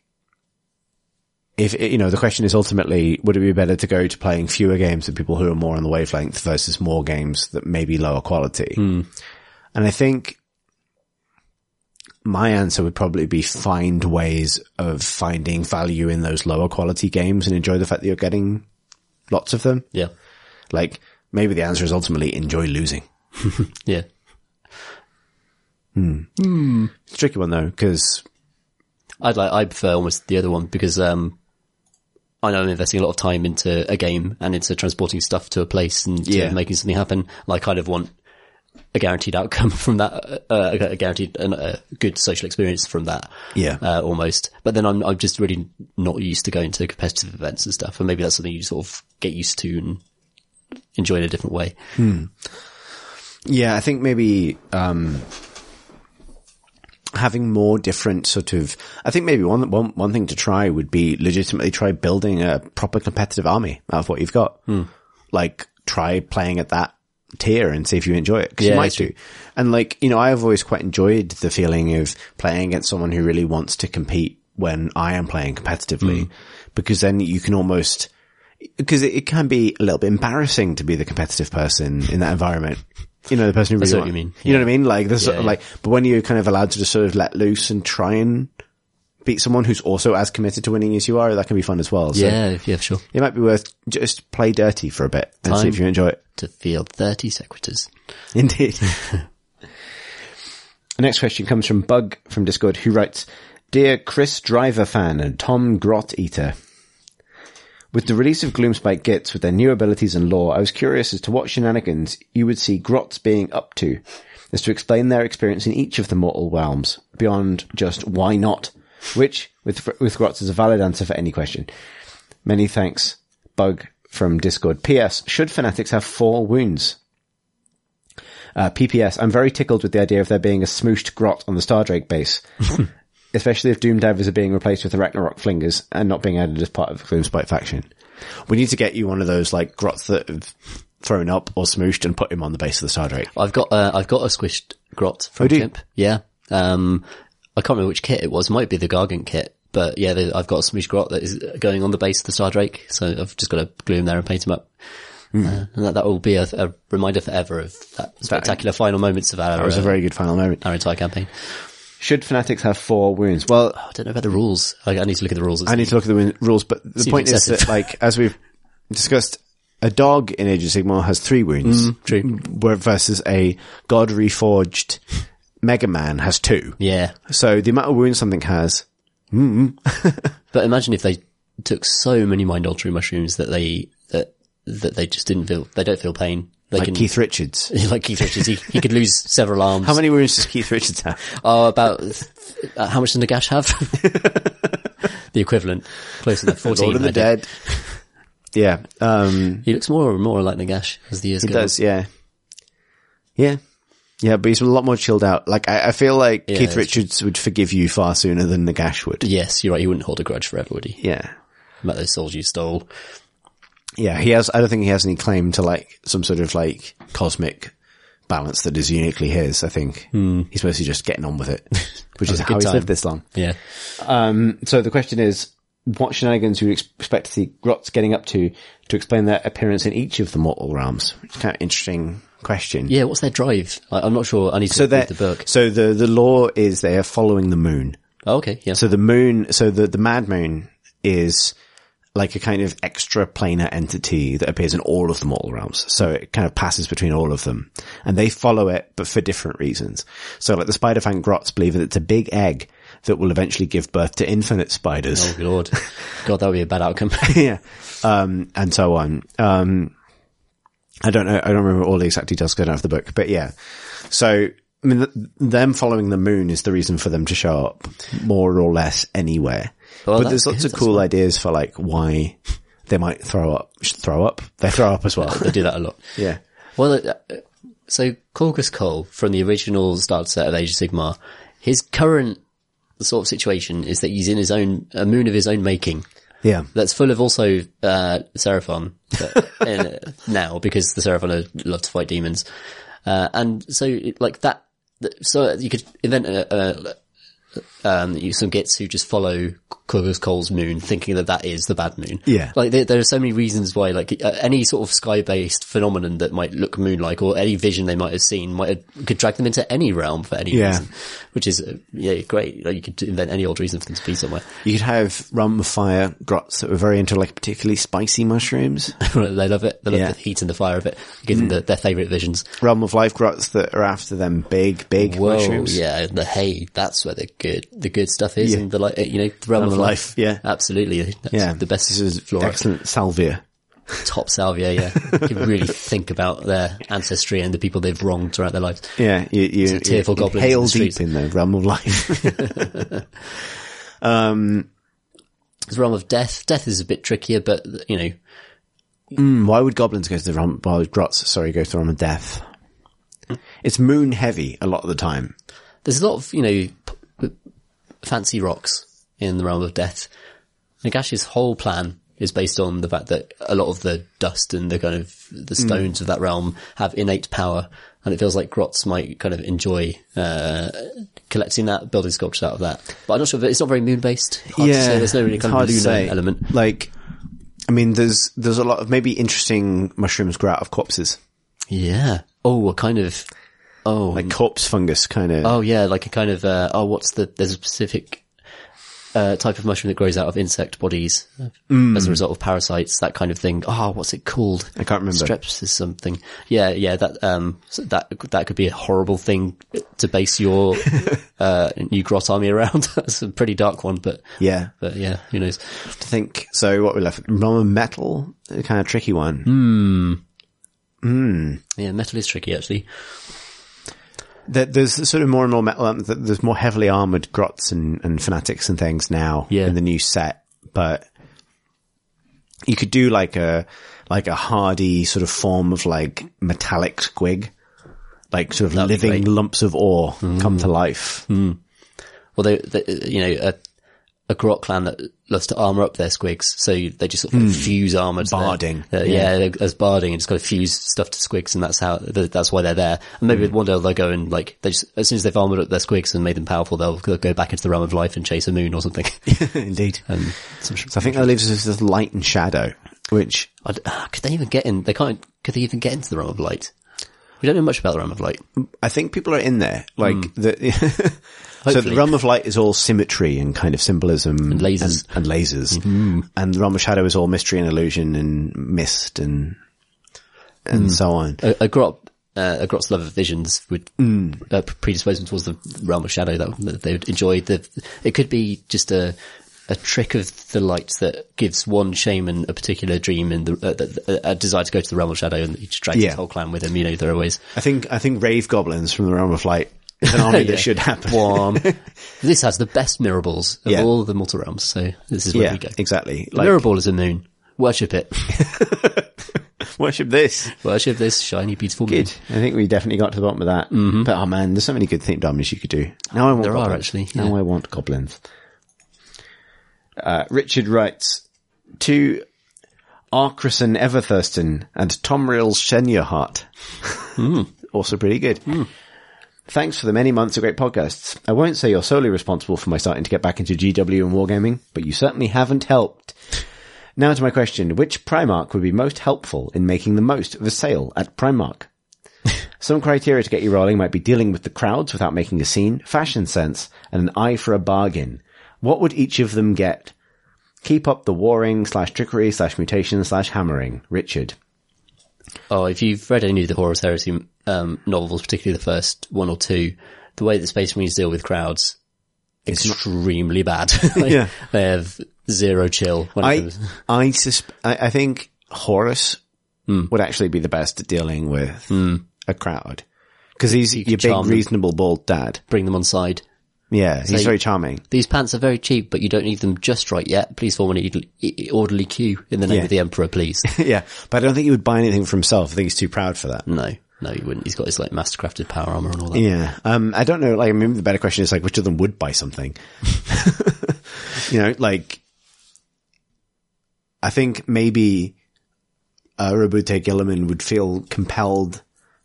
If you know, the question is ultimately, would it be better to go to playing fewer games with people who are more on the wavelength versus more games that may be lower quality? And I think my answer would probably be find ways of finding value in those lower quality games and enjoy the fact that you're getting lots of them. Yeah. Like maybe the answer is ultimately enjoy losing. Yeah. It's a tricky one though, because I'd like, I prefer almost the other one because, um, I know I'm investing a lot of time into a game and into transporting stuff to a place and to Yeah. making something happen. And I kind of want a guaranteed outcome from that, uh, a guaranteed, uh, a good social experience from that. Yeah. Uh, almost. But then I'm, I'm just really not used to going to competitive events and stuff. And maybe that's something you sort of get used to and enjoy in a different way. yeah, I think maybe, um, having more different sort of, I think maybe one, one, one thing to try would be legitimately try building a proper competitive army out of what you've got. Like try playing at that tier and see if you enjoy it. Cause you might do. And like, you know, I've always quite enjoyed the feeling of playing against someone who really wants to compete when I am playing competitively mm. because then you can almost, because it, it can be a little bit embarrassing to be the competitive person in that environment. You know, the person who really That's what want- you mean. You know what I mean? Like this, yeah. like, but when you're kind of allowed to just sort of let loose and try and beat someone who's also as committed to winning as you are, that can be fun as well. So Yeah. Yeah, sure. it might be worth just play dirty for a bit and see if you enjoy it. To field 30 secretors. Indeed. the next question comes from Bug from Discord who writes, Dear Chris Driver fan and Tom Grot Eater, with the release of Gloomspite Gitz with their new abilities and lore, I was curious as to what shenanigans you would see Grots being up to, as to explain their experience in each of the mortal realms, beyond just why not, which, with, with Grots, is a valid answer for any question. Many thanks, Bug from Discord. P.S. Should fanatics have four wounds? Uh, PPS, I'm very tickled with the idea of there being a smooshed grot on the Stardrake base. Especially if Doom Divers are being replaced with the Ragnarok Flingers and not being added as part of the Gloomspite faction. We need to get you one of those like grots that have thrown up or smooshed and put him on the base of the Stardrake. I've got, uh, I've got a squished grot from Oh, do? Chimp. Yeah. Um, I can't remember which kit it was. It might be the Gargant kit. But yeah, the, I've got a smoosh grot that is going on the base of the Stardrake. So I've just got to glue him there and paint him up. Hmm. Uh, and that, that will be a, a reminder forever of that spectacular final moments of our, That was a uh, very good final moment. our entire campaign. Should fanatics have four wounds? Well, I don't know about the rules. I, I need to look at the rules. I need to look at the rules, but the point is that like, as we've discussed, a dog in Age of Sigmar has three wounds. Mm, true. Versus a God reforged Mega Man has two. Yeah. So the amount of wounds something has, But imagine if they took so many mind altering mushrooms that they, that, that they just didn't feel, they don't feel pain. They like can, Keith Richards. like Keith Richards, he, he could lose several arms. How many wounds does Keith Richards have? Oh, about uh, how much does Nagash have? the equivalent, closer to fourteen. Lord of the I think. Dead. Yeah, um, He looks more and more like Nagash as the years he go. does. Yeah, yeah, yeah. But he's a lot more chilled out. Like I, I feel like Yeah, Keith Richards would forgive you far sooner than Nagash would. Yes, you're right. He wouldn't hold a grudge forever, would he? Yeah, About those souls you stole. yeah. He has. I don't think he has any claim to like some sort of like cosmic balance that is uniquely his. I think he's mostly just getting on with it, which is how he's time. lived this long. Yeah. Um, so the question is, what shenanigans you would expect to see Grots getting up to to explain their appearance in each of the mortal realms? It's kind of interesting question. Yeah. What's their drive? I, I'm not sure. I need to So read the book. so the the lore is they are following the moon. Oh, okay. Yeah. So the moon, so the the mad moon is like a kind of extra planar entity that appears in all of the mortal realms. So it kind of passes between all of them, and they follow it, but for different reasons. So like the spider fang grots believe that it's a big egg that will eventually give birth to infinite spiders. oh, lord. God, that would be a bad outcome. yeah. Um, and so on. Um, I don't know. I don't remember all the exact details don't have the book, but yeah. So, I mean, th- them following the moon is the reason for them to show up more or less anywhere. Well, but there's lots good, of cool ideas for like why they might throw up, throw up. They throw up as well. They do that a lot. yeah. Well, uh, so Korghos Khul from the original start set of Age of Sigmar, his current sort of situation is that he's in his own a moon of his own making. Yeah. That's full of also uh, Seraphon now because the Seraphon love to fight demons, uh, and so it- like that. So you could invent a, a um, you, some gits who just follow Korghos Khul's moon, thinking that that is the bad moon. Yeah. like there, there are so many reasons why, like uh, any sort of sky-based phenomenon that might look moon-like, or any vision they might have seen, might have, could drag them into any realm for any Yeah. reason, which is uh, yeah great. Like you could invent any old reason for them to be somewhere. You could have rum fire grots that were very into like particularly spicy mushrooms. they love it. They love Yeah. Mm. the heat and the fire of it. Give them the, their favourite visions. Realm of life grots that are after them big, big Whoa, mushrooms. yeah, the hay. That's where they're good, the good stuff is, Yeah. and the like. You know, the realm, Realm of life. life, yeah. absolutely. That's Yeah. the best This is flora. excellent salvia. top salvia, yeah. you can really think about their ancestry and the people they've wronged throughout their lives. Yeah, you, you, Some tearful you goblins hail the deep in the realm of life. um, the realm of death. Death is a bit trickier, but you know, Hmm, Why would goblins go to the realm, why would grots, sorry, go to the realm of death? It's moon heavy a lot of the time. there's a lot of, you know, fancy rocks in the realm of death. Nagash's whole plan is based on the fact that a lot of the dust and the kind of the stones of that realm have innate power, and it feels like Grots might kind of enjoy uh, collecting that, building sculptures out of that. But I'm not sure. If it's not very moon based. Yeah, there's no really kind of lunar element. Like, I mean, there's, there's a lot of maybe interesting mushrooms grow out of corpses. Yeah. Oh, a kind of. Oh, Like corpse fungus kind of. Oh yeah, like a kind of uh, oh, what's the? There's a specific uh, type of mushroom that grows out of insect bodies as a result of parasites, that kind of thing. Oh, what's it called? I can't remember. Streps is something. Yeah, yeah. That um, so that that could be a horrible thing to base your uh, new grot army around. That's a pretty dark one, but Yeah. but yeah, who knows? to think. So what we left? Of metal, kind of tricky one. Hmm. Hmm. Yeah, metal is tricky actually. There- There's sort of more and more metal. um, There's more heavily armored grots and, and fanatics and things now Yeah. in the new set, but you could do like a like a hardy sort of form of like metallic squig, like sort of That'd living lumps of ore come to life. Well, they, they you know, a, a grot clan that loves to armor up their squigs, so they just sort of fuse armor to their- Barding. uh, yeah, they- as barding, and just got to fuse stuff to squigs, and that's how th- that's why they're there. And maybe one day they'll go and like they just as soon as they've armored up their squigs and made them powerful, they'll go go back into the realm of life and chase a moon or something. Indeed. and some, So I think that leaves us with light and shadow, which I'd- ah, could they even get in? They can't. Could they even get into the realm of light? We don't know much about the realm of light. I think people are in there. Like the, so the realm of light is all symmetry and kind of symbolism and lasers. and, and lasers, and the realm of shadow is all mystery and illusion and mist and and so on. A, a grot. Uh, a grot's love of visions would uh, predispose them towards the realm of shadow that, that they would enjoy. The it could be just a a trick of the light that gives one shaman a particular dream and the, uh, a, a desire to go to the realm of shadow, and he just drags Yeah. his whole clan with him. You know, there are ways. I think I think rave goblins from the realm of light an army Yeah. that should happen. Warm. this has the best mirror balls of Yeah. all the mortal realms, so this is where yeah, we go. exactly. The Like, mirror ball is a moon. Worship it. worship this. Worship this shiny, beautiful moon. Good. I think we definitely got to the bottom of that. Mm-hmm. But oh man, there's so many good themed armies you could do. Now I want There are, goblins. actually, Now. I want goblins. Uh, Richard writes to Arcrison Everthurston and Tomril's Shenyahart. Hmm. Also pretty good. Hmm. Thanks for the many months of great podcasts. I won't say you're solely responsible for my starting to get back into GW and wargaming, but you certainly haven't helped. Now to my question, which Primarch would be most helpful in making the most of a sale at Primark? Some criteria to get you rolling might be dealing with the crowds without making a scene, fashion sense, and an eye for a bargain. What would each of them get? Keep up the warring slash trickery slash mutation slash hammering. Richard. Oh, if you've read any of the Horus Heresy um, novels, particularly the first one or two, the way that Space Marines deal with crowds, extremely bad. Like, Yeah. They have zero chill I. I, susp- I, I think Horus would actually be the best at dealing with a crowd. Cause he's your big, them. reasonable, bald dad. Bring them on side. Yeah, he's So- very charming. These pants are very cheap, but you don't need them just right yet. Please form an orderly- orderly queue in the name Yeah. of the emperor, please. yeah, but I don't think he would buy anything for himself. I think he's too proud for that. no, no, he wouldn't. He's got his like mastercrafted power armor and all that. Yeah. Um, I don't know, like, I mean, the better question is like, which of them would buy something? you know, like, I think maybe, uh, Roboute Guilliman would feel compelled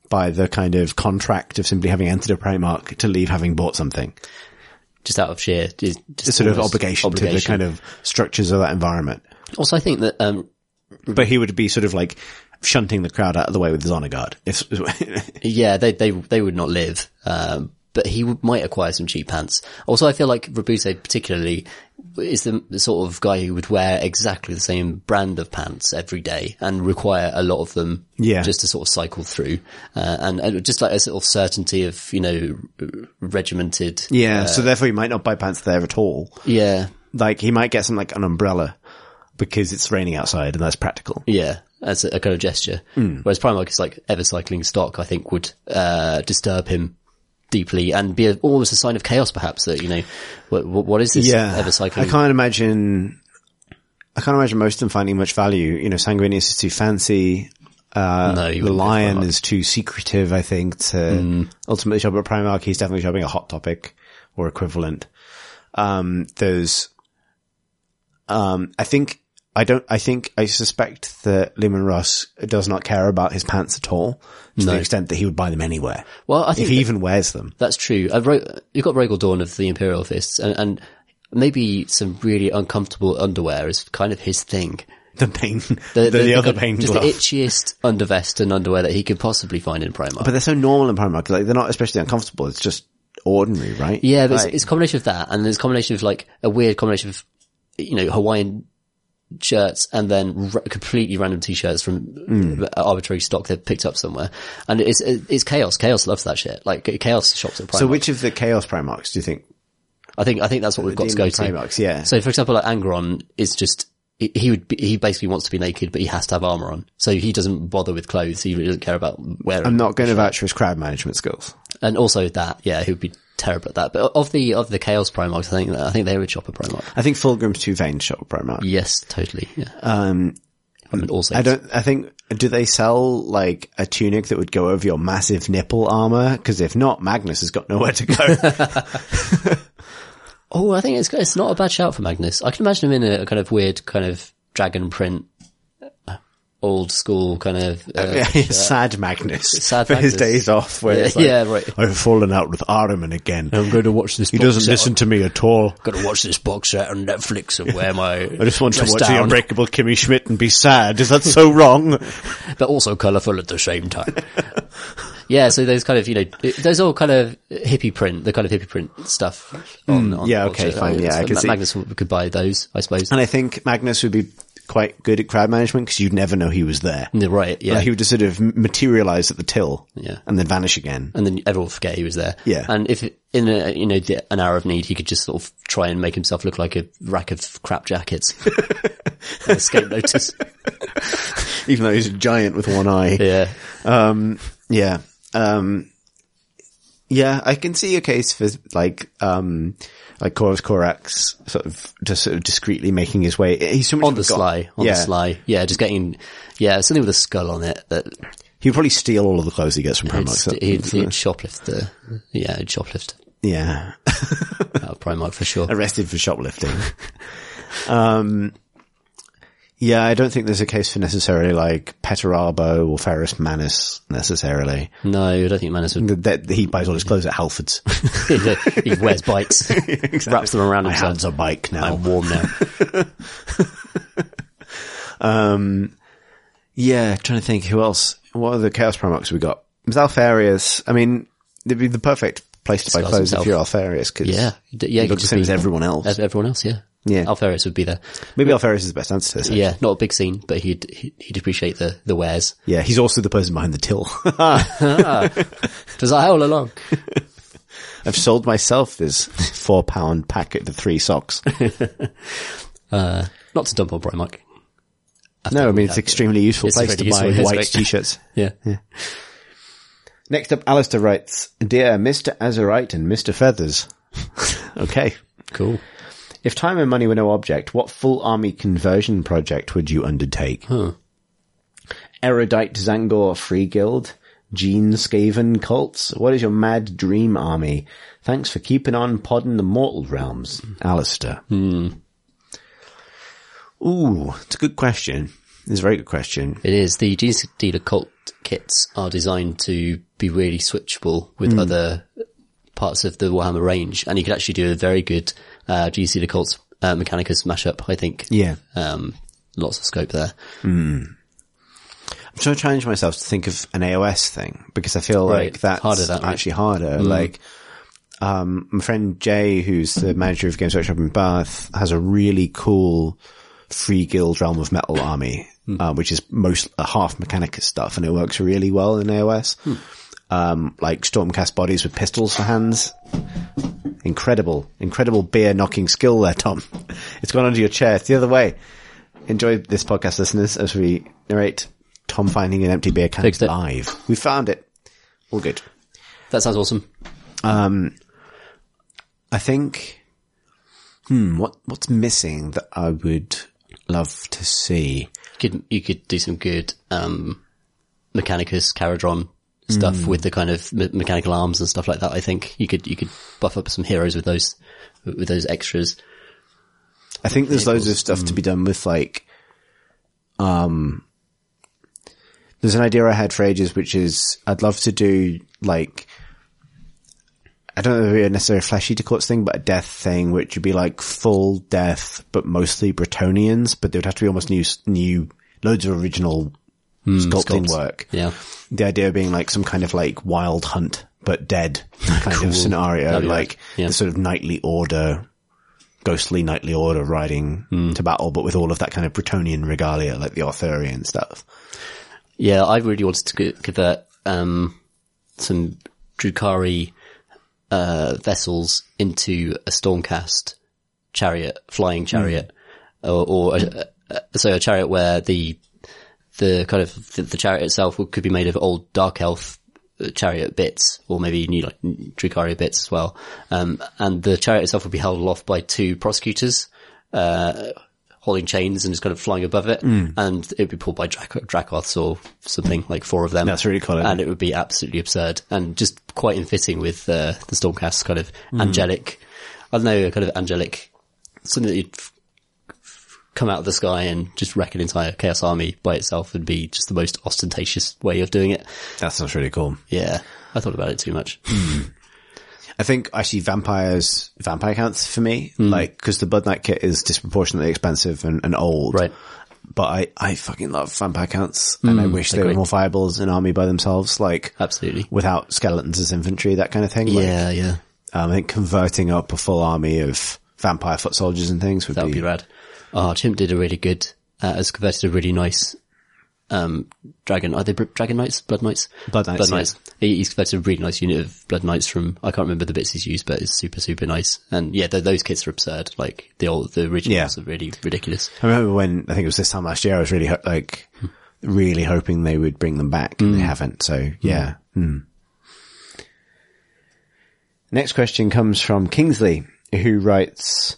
by the kind of contract of simply having entered a Primark to leave having bought something. Just out of sheer, just, sort of almost obligation, to the kind of structures of that environment. Also, I think that um, But he would be sort of like shunting the crowd out of the way with his honor guard. If, Yeah, they they they would not live. Um, but he would, might acquire some cheap pants. Also, I feel like Roboute particularly is the, the sort of guy who would wear exactly the same brand of pants every day and require a lot of them Yeah. just to sort of cycle through. Uh, and, and just like a sort of certainty of, you know, regimented. yeah, so therefore he might not buy pants there at all. Yeah. Like he might get some like an umbrella because it's raining outside and that's practical. Yeah, as a, a kind of gesture. Hmm. Whereas Primark is like ever cycling stock, I think would, uh, disturb him deeply and be a, almost a sign of chaos perhaps that, you know, what, what, what is this Yeah, ever cycling? I can't imagine. I can't imagine most of them finding much value. You know, Sanguinius is too fancy. Uh, No, the lion is too secretive. I think to Mm. ultimately shop at Primark. He's definitely shopping a hot topic or equivalent. Um, there's, um, I think. I don't, I think, I suspect that Leman Russ does not care about his pants at all to No. the extent that he would buy them anywhere. Well, I if he even wears them. That's true. I wrote, you've got Rogal Dorn of the Imperial Fists and, and maybe some really uncomfortable underwear is kind of his thing. The pain, the, the, other kind of- pain Just glove. the itchiest undervest and underwear that he could possibly find in Primark. But they're so normal in Primark. Like they're not especially uncomfortable. It's just ordinary, right? yeah, but it's, it's a combination of that and there's a combination of like a weird combination of, you know, Hawaiian shirts and then r- completely random t-shirts from Hmm. arbitrary stock they've picked up somewhere. And it's, it's chaos. Chaos loves that shit. Like chaos shops at Primark. so which of the Chaos Primarchs do you think? I think I think that's what we've got to go Demon to. Yeah. So for example, like Angron is just he- he would be, he basically wants to be naked, but he has to have armor on. So he doesn't bother with clothes. He really doesn't care about wearing. I'm not going to vouch for his crowd management skills. and also that, yeah, he would be terrible at that. But of the of the Chaos Primarchs, I think I think they would shop a Primarch. I think Fulgrim's too vain at Primark. Yes, totally. Yeah. Um, I mean, also, I don't, I think, do they sell like a tunic that would go over your massive nipple armor? Cause if not, Magnus has got nowhere to go. Oh, I think it's it's not a bad shout for Magnus. I can imagine him in a, kind of weird kind of dragon print, old school kind of. Uh, Sad Magnus. Sad for his days off where Yeah, like, yeah, right. I've fallen out with Ahriman again. I'm going to watch this. He doesn't listen to me at all. Got to watch this box set on Netflix and wear my. I just want to dress watch the. Unbreakable Kimmy Schmidt and be sad. Is that so wrong? but also colourful at the same time. yeah, so those kind of, you know, those all kind of hippie print, the kind of hippie print stuff. On, on Hmm, yeah, boxes. okay, fine, yeah, so I can Ma- see. Magnus could buy those, I suppose. And I think Magnus would be quite good at crowd management because you'd never know he was there. Right, yeah. Like, he would just sort of materialize at the till. Yeah. And then vanish again. and then everyone would forget he was there. Yeah. And if in a, you know, the, an hour of need, he could just sort of try and make himself look like a rack of crap jackets. escape notice. Even though he's a giant with one eye. Yeah. Um, yeah. Um, yeah, I can see a case for like, um, like Corvus Corax sort of just sort of discreetly making his way. He's so much On the god. sly, on yeah. the sly. Yeah, just getting, yeah, something with a skull on it that He'd probably steal all of the clothes he gets from Primark. he'd, he'd shoplift the, yeah, he'd shoplift yeah. of Primark for sure. Arrested for shoplifting. um, yeah, I don't think there's a case for necessarily like Perturabo or Ferrus Manus necessarily. No, I don't think Manus would. That, he buys all his clothes at Halfords. he wears bikes, wraps them around My himself. hands a bike now. I'm warm now. um, Yeah, trying to think who else. What are the Chaos Primarchs we got? Alpharius, I mean, it'd be the perfect place to buy clothes himself. if you're Alpharius, because Yeah, yeah, you look the same as everyone else. As everyone else, yeah. Yeah. Alpharius would be there. Maybe Alpharius is the best answer to this. Yeah, not a big scene, but he'd he'd appreciate the the wares. Yeah, he's also the person behind the till. Does that all along? I've sold myself this four pound packet of three socks. Uh, not to dump on Primark. No, I mean, it's an extremely useful It's place to buy white t-shirts. yeah. Yeah. Next up, Alistair writes, Dear Mr. Azurite and Mr. Feathers. okay. Cool. If time and money were no object, what full army conversion project would you undertake? Huh. Erudite Tzaangor Free Guild? Gene Skaven cults? What is your mad dream army? Thanks for keeping on podding the mortal realms, Alistair. Ooh, it's a good question. It's a very good question. It is. The Gene Stealer cult kits are designed to be really switchable with Hmm. other parts of the Warhammer range, and you could actually do a very good uh, Gene Stealer cult uh, Mechanicus mashup. I think. Yeah. Um, lots of scope there. I'm trying to challenge myself to think of an AOS thing because I feel Right. like that's Harder that way. actually harder. Like, um, my friend Jay, who's the manager of Games Workshop in Bath, has a really cool free guild realm of metal army, uh, which is most uh, half Mechanicus stuff, and it works really well in AOS. Um, like Stormcast bodies with pistols for hands. Incredible, incredible beer knocking skill there, Tom. It's gone under your chair. It's the other way. Enjoy this podcast, listeners, as we narrate Tom finding an empty beer can Fixed it. live. We found it. All good. That sounds awesome. Um, I think, hmm, what, what's missing that I would love to see? You could you could do some good um, Mechanicus Kharadron stuff Hmm. with the kind of me- mechanical arms and stuff like that. I think you could you could buff up some heroes with those with those extras. I think there's loads of stuff to be done with like, um, there's an idea I had for ages, which is I'd love to do like, I don't know if it's necessarily a flesh eater courts thing, but a death thing, which would be like full death, but mostly Bretonnians, but there would have to be almost new, new, loads of original sculpting sculpts. work. Yeah. The idea being like some kind of like wild hunt, but dead kind of scenario, like. Yeah. the sort of knightly order, ghostly knightly order riding Hmm. to battle, but with all of that kind of Bretonnian regalia, like the Arthurian stuff. Yeah, I really wanted to co- convert um, some Drukhari uh, vessels into a Stormcast chariot, flying chariot, or, or a, a, so a chariot where the the kind of the, the chariot itself could be made of old dark elf uh, chariot bits, or maybe new like Drukhari bits as well. Um, and the chariot itself would be held aloft by two prosecutors. Uh, holding chains and just kind of flying above it, and it'd be pulled by Drac- Dracoths or something like four of them. That's really cool, and it? would be absolutely absurd and just quite in fitting with uh, the Stormcast kind of angelic. I don't know, kind of angelic, something that you'd come out of the sky and just wreck an entire Chaos Army by itself would be just the most ostentatious way of doing it. That sounds really cool. Yeah, I thought about it too much. I think actually vampires, vampire counts for me, Hmm. like, cause the Blood Knight kit is disproportionately expensive and, and old. Right. But I, I fucking love vampire counts and I wish they were more viable as an army by themselves, like, Absolutely. without skeletons as infantry, that kind of thing. Like, Yeah, yeah. um, I think converting up a full army of vampire foot soldiers and things would That would be, be rad. Oh, Chimp did a really good, uh, has converted a really nice, um, dragon. Are they Br- dragon knights? Blood knights? Blood Knights, Blood yeah. knights. He- He's converted a really nice unit of blood knights from, I can't remember the bits he's used, but it's super, super nice. And yeah, th- those kits are absurd. Like the old, the originals Yeah. are really ridiculous. I remember when, I think it was this time last year, I was really, ho- like, really hoping they would bring them back and they haven't. So yeah. Hmm. Next question comes from Kingsley, who writes,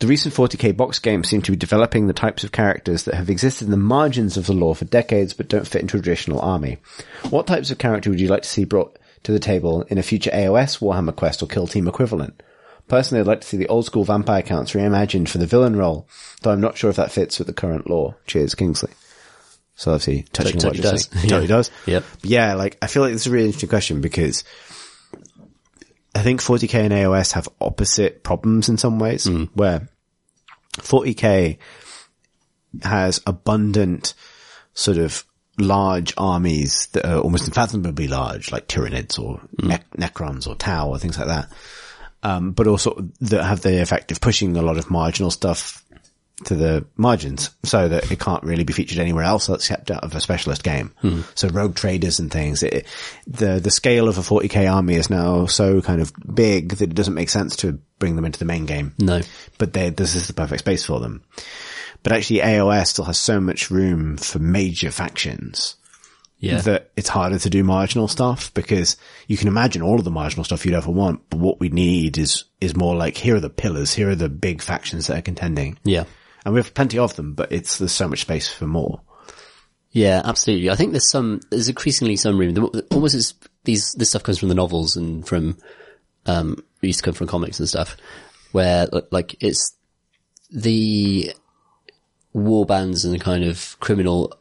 the recent 40k box games seem to be developing the types of characters that have existed in the margins of the lore for decades but don't fit into a traditional army. What types of character would you like to see brought to the table in a future AOS, Warhammer Quest or Kill Team equivalent? Personally, I'd like to see the old school vampire counts reimagined for the villain role, though I'm not sure if that fits with the current lore. Cheers, Kingsley. So obviously, touching what totally does. saying. Totally Yeah. does. Yep. Yeah, like, I feel like this is a really interesting question because I think 40k and AOS have opposite problems in some ways, where 40k has abundant sort of large armies that are almost unfathomably large, like Tyranids or ne- Necrons or Tau or things like that. Um, but also that have the effect of pushing a lot of marginal stuff to the margins so that it can't really be featured anywhere else except out of a specialist game. Hmm. So rogue traders and things, it, the, the scale of a 40k army is now so kind of big that it doesn't make sense to bring them into the main game. No. But they, this is the perfect space for them. But actually AOS still has so much room for major factions Yeah. that it's harder to do marginal stuff because you can imagine all of the marginal stuff you'd ever want, but what we need is, is more like, here are the pillars, here are the big factions that are contending. yeah. And we have plenty of them, but it's, there's so much space for more. Yeah, absolutely. I think there's some, there's increasingly some room. The- Almost as these, this stuff comes from the novels and from, um, it used to come from comics and stuff where like it's the war bands and the kind of criminal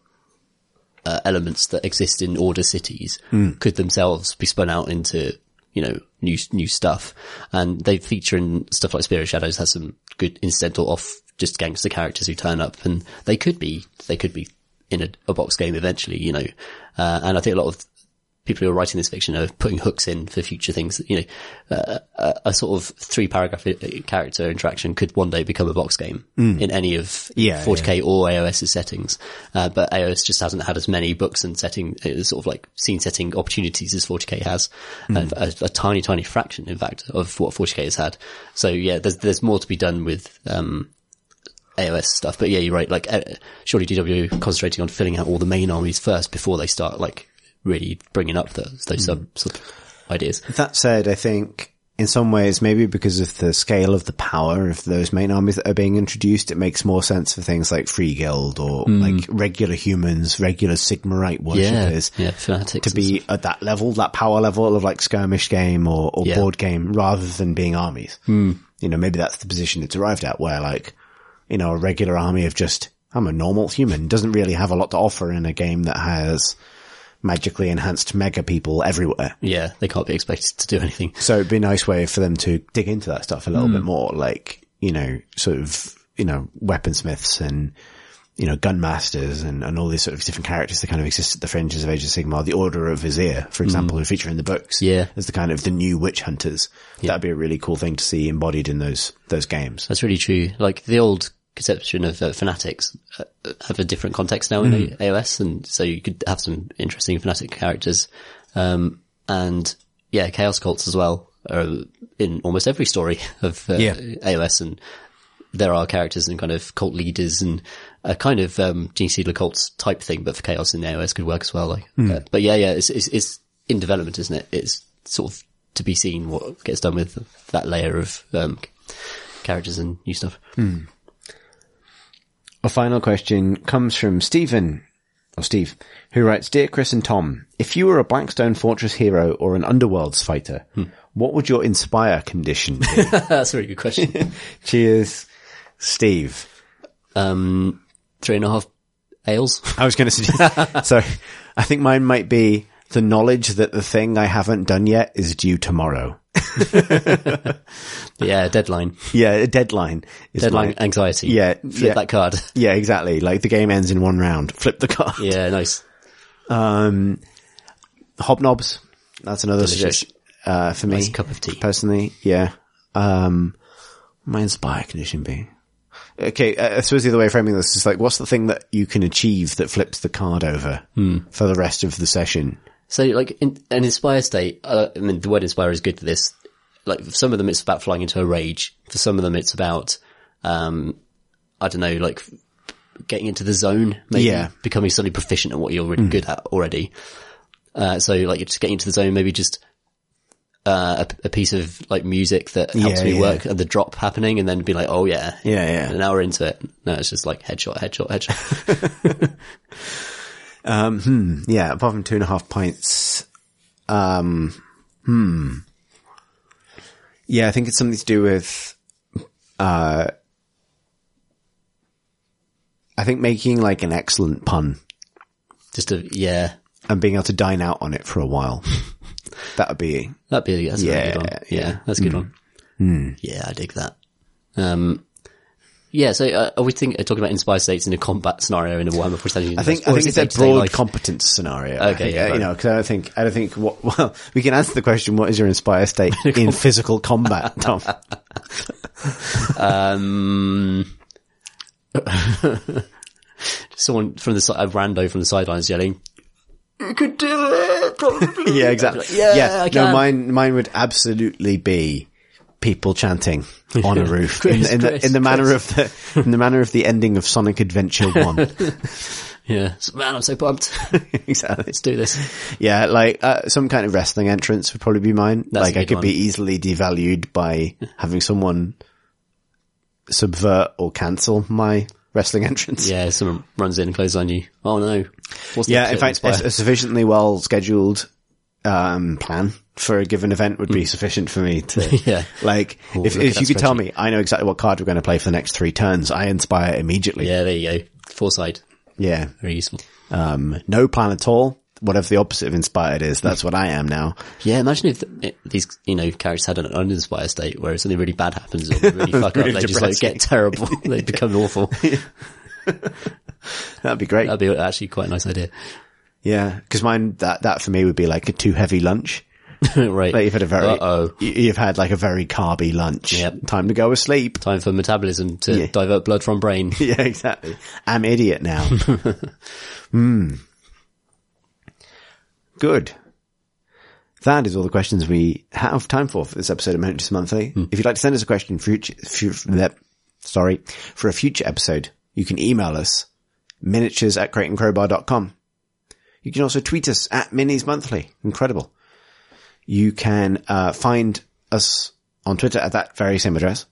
uh, elements that exist in order cities could themselves be spun out into, you know, new, new stuff. And they feature in stuff like Spirit Shadows has some good incidental off just gangster characters who turn up and they could be, they could be in a, a box game eventually, you know. Uh, and I think a lot of people who are writing this fiction are putting hooks in for future things. You know, uh, a, a sort of three paragraph character interaction could one day become a box game in any of Yeah, 40k or AOS's settings. Uh, but AOS just hasn't had as many books and setting, uh, sort of like scene setting opportunities as 40k has. Uh, a, a tiny, tiny fraction, in fact, of what 40k has had. So yeah, there's, there's more to be done with, um, AOS stuff. But yeah, you're right. Like, uh, surely DW concentrating on filling out all the main armies first before they start like really bringing up those those sub sort of ideas. That said, I think in some ways, maybe because of the scale of the power of those main armies that are being introduced, it makes more sense for things like Free Guild or hmm. like regular humans, regular Sigmarite worshippers. yeah, fanatics To be at that level, that power level of like skirmish game or, or Yeah. board game rather than being armies. Hmm. You know, maybe that's the position it's arrived at where like, you know, a regular army of just, I'm a normal human doesn't really have a lot to offer in a game that has magically enhanced mega people everywhere. Yeah, they can't be expected to do anything. So it'd be a nice way for them to dig into that stuff a little bit hmm. more, like, you know, sort of, you know, weaponsmiths and, you know, gunmasters and, and all these sort of different characters that kind of exist at the fringes of Age of Sigmar. The Order of Azyr, for hmm. example, who feature in the books. Yeah. As the kind of the new witch hunters. That'd be a really cool thing to see embodied in those, those games. That's really true. Like the old conception of uh, fanatics uh, have a different context now in A- AOS, and so you could have some interesting fanatic characters. Um, and yeah, chaos cults as well are in almost every story of uh, Yeah. AOS, and there are characters and kind of cult leaders and a kind of um, Gene Stealer cults type thing, but for chaos in AOS could work as well. Like, uh, but yeah, yeah, it's, it's it's in development, isn't it? It's sort of to be seen what gets done with that layer of um, characters and new stuff. A final question comes from Stephen, or Steve, who writes, Dear Chris and Tom, if you were a Blackstone Fortress hero or an Underworlds fighter, what would your inspire condition be? That's a very good question. Cheers, Steve. um, three and a half ales. I was going to suggest, sorry, I think mine might be the knowledge that the thing I haven't done yet is due tomorrow. yeah, deadline. Yeah, a deadline is Deadline my- anxiety. Yeah, Flip yeah. that card. Yeah, exactly. Like the game ends in one round. Flip the card. yeah, nice. Um, hobnobs. That's another Delicious. suggestion, uh, for me. Nice cup of tea. Personally. Yeah. Um, my inspire condition be. Okay, uh, I suppose the other way of framing this is like, what's the thing that you can achieve that flips the card over Hmm. for the rest of the session? So like in, an inspire state, uh, I mean, the word inspire is good for this. Like for some of them, it's about flying into a rage. For some of them, it's about, um, I don't know, like getting into the zone, maybe Yeah. becoming suddenly proficient at what you're really good at already. Uh, so like you're just getting into the zone, maybe just, uh, a, a piece of like music that helps Yeah, me yeah. work and the drop happening and then be like, oh yeah. Yeah, yeah. Now we're into it. No, it's just like headshot, headshot, headshot. Yeah, apart from two and a half points. Um, hmm. Yeah, I think it's something to do with, uh, I think making like an excellent pun just a, yeah. and being able to dine out on it for a while. that would be, That'd be that's a really good Yeah, one. Yeah, that's a good one. Yeah, I dig that. Um, yeah, so uh, are we think, uh, talking about inspired states in a combat scenario in a Warhammer 40,000 I think, I think it's a broad competence scenario. Okay, think, yeah, uh, right. You know, cause I don't think, I don't think what, well, we can answer the question, what is your inspire state in physical combat, Tom? um, Someone from the side, a rando from the sidelines yelling, "You could do it!" Probably. Yeah, exactly. Yeah, I no, mine, mine would absolutely be people chanting on a roof in, Chris, in the, Chris, in the manner of the, in the manner of the ending of Sonic Adventure 1. Yeah, man, I'm so pumped. exactly. Let's do this. Yeah, like, uh, some kind of wrestling entrance would probably be mine. That's like, I could one. be easily devalued by having someone subvert or cancel my wrestling entrance. Yeah, someone runs in and closes on you. Oh no. What's the Yeah, in fact, a sufficiently well scheduled um, plan for a given event would be Mm. sufficient for me to, Yeah. like, Ooh, if, if you could tell me, I know exactly what card we're going to play for the next three turns, I inspire immediately. yeah, there you go. Foresight. Yeah. Very useful. Um, no plan at all. Whatever the opposite of inspired is, that's what I am now. Yeah, imagine if it, these, you know, characters had an uninspired state where something really bad happens or they really fuck Really up, they just like get terrible. they become awful. That'd be great. That'd be actually quite a nice idea. Yeah. Cause mine, that, that for me would be like a too heavy lunch. right. Like you've had a very, Uh-oh. you- you've had like a very carby lunch. Yep. Time to go asleep. Time for metabolism to Yeah. divert blood from brain. Yeah, exactly. I'm idiot now. Hmm. Good. That is all the questions we have time for for this episode of Miniatures Monthly. If you'd like to send us a question for future, fu- bleh, sorry, for a future episode, you can email us miniatures at crateandcrowbar.com. You can also tweet us at Minis Monthly. Incredible. You can uh, find us on Twitter at that very same address.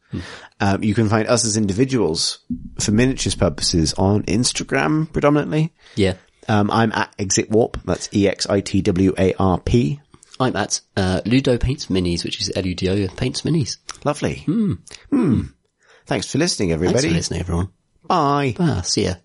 Um, you can find us as individuals for miniatures purposes on Instagram predominantly. Yeah. Um, I'm at Exit Warp. That's E X I T W A R P. I'm at, uh, Ludo Paints Minis, which is L-U-D-O Paints Minis. Lovely. Hmm. Thanks for listening, everybody. Thanks for listening, everyone. Bye. Bye. see ya.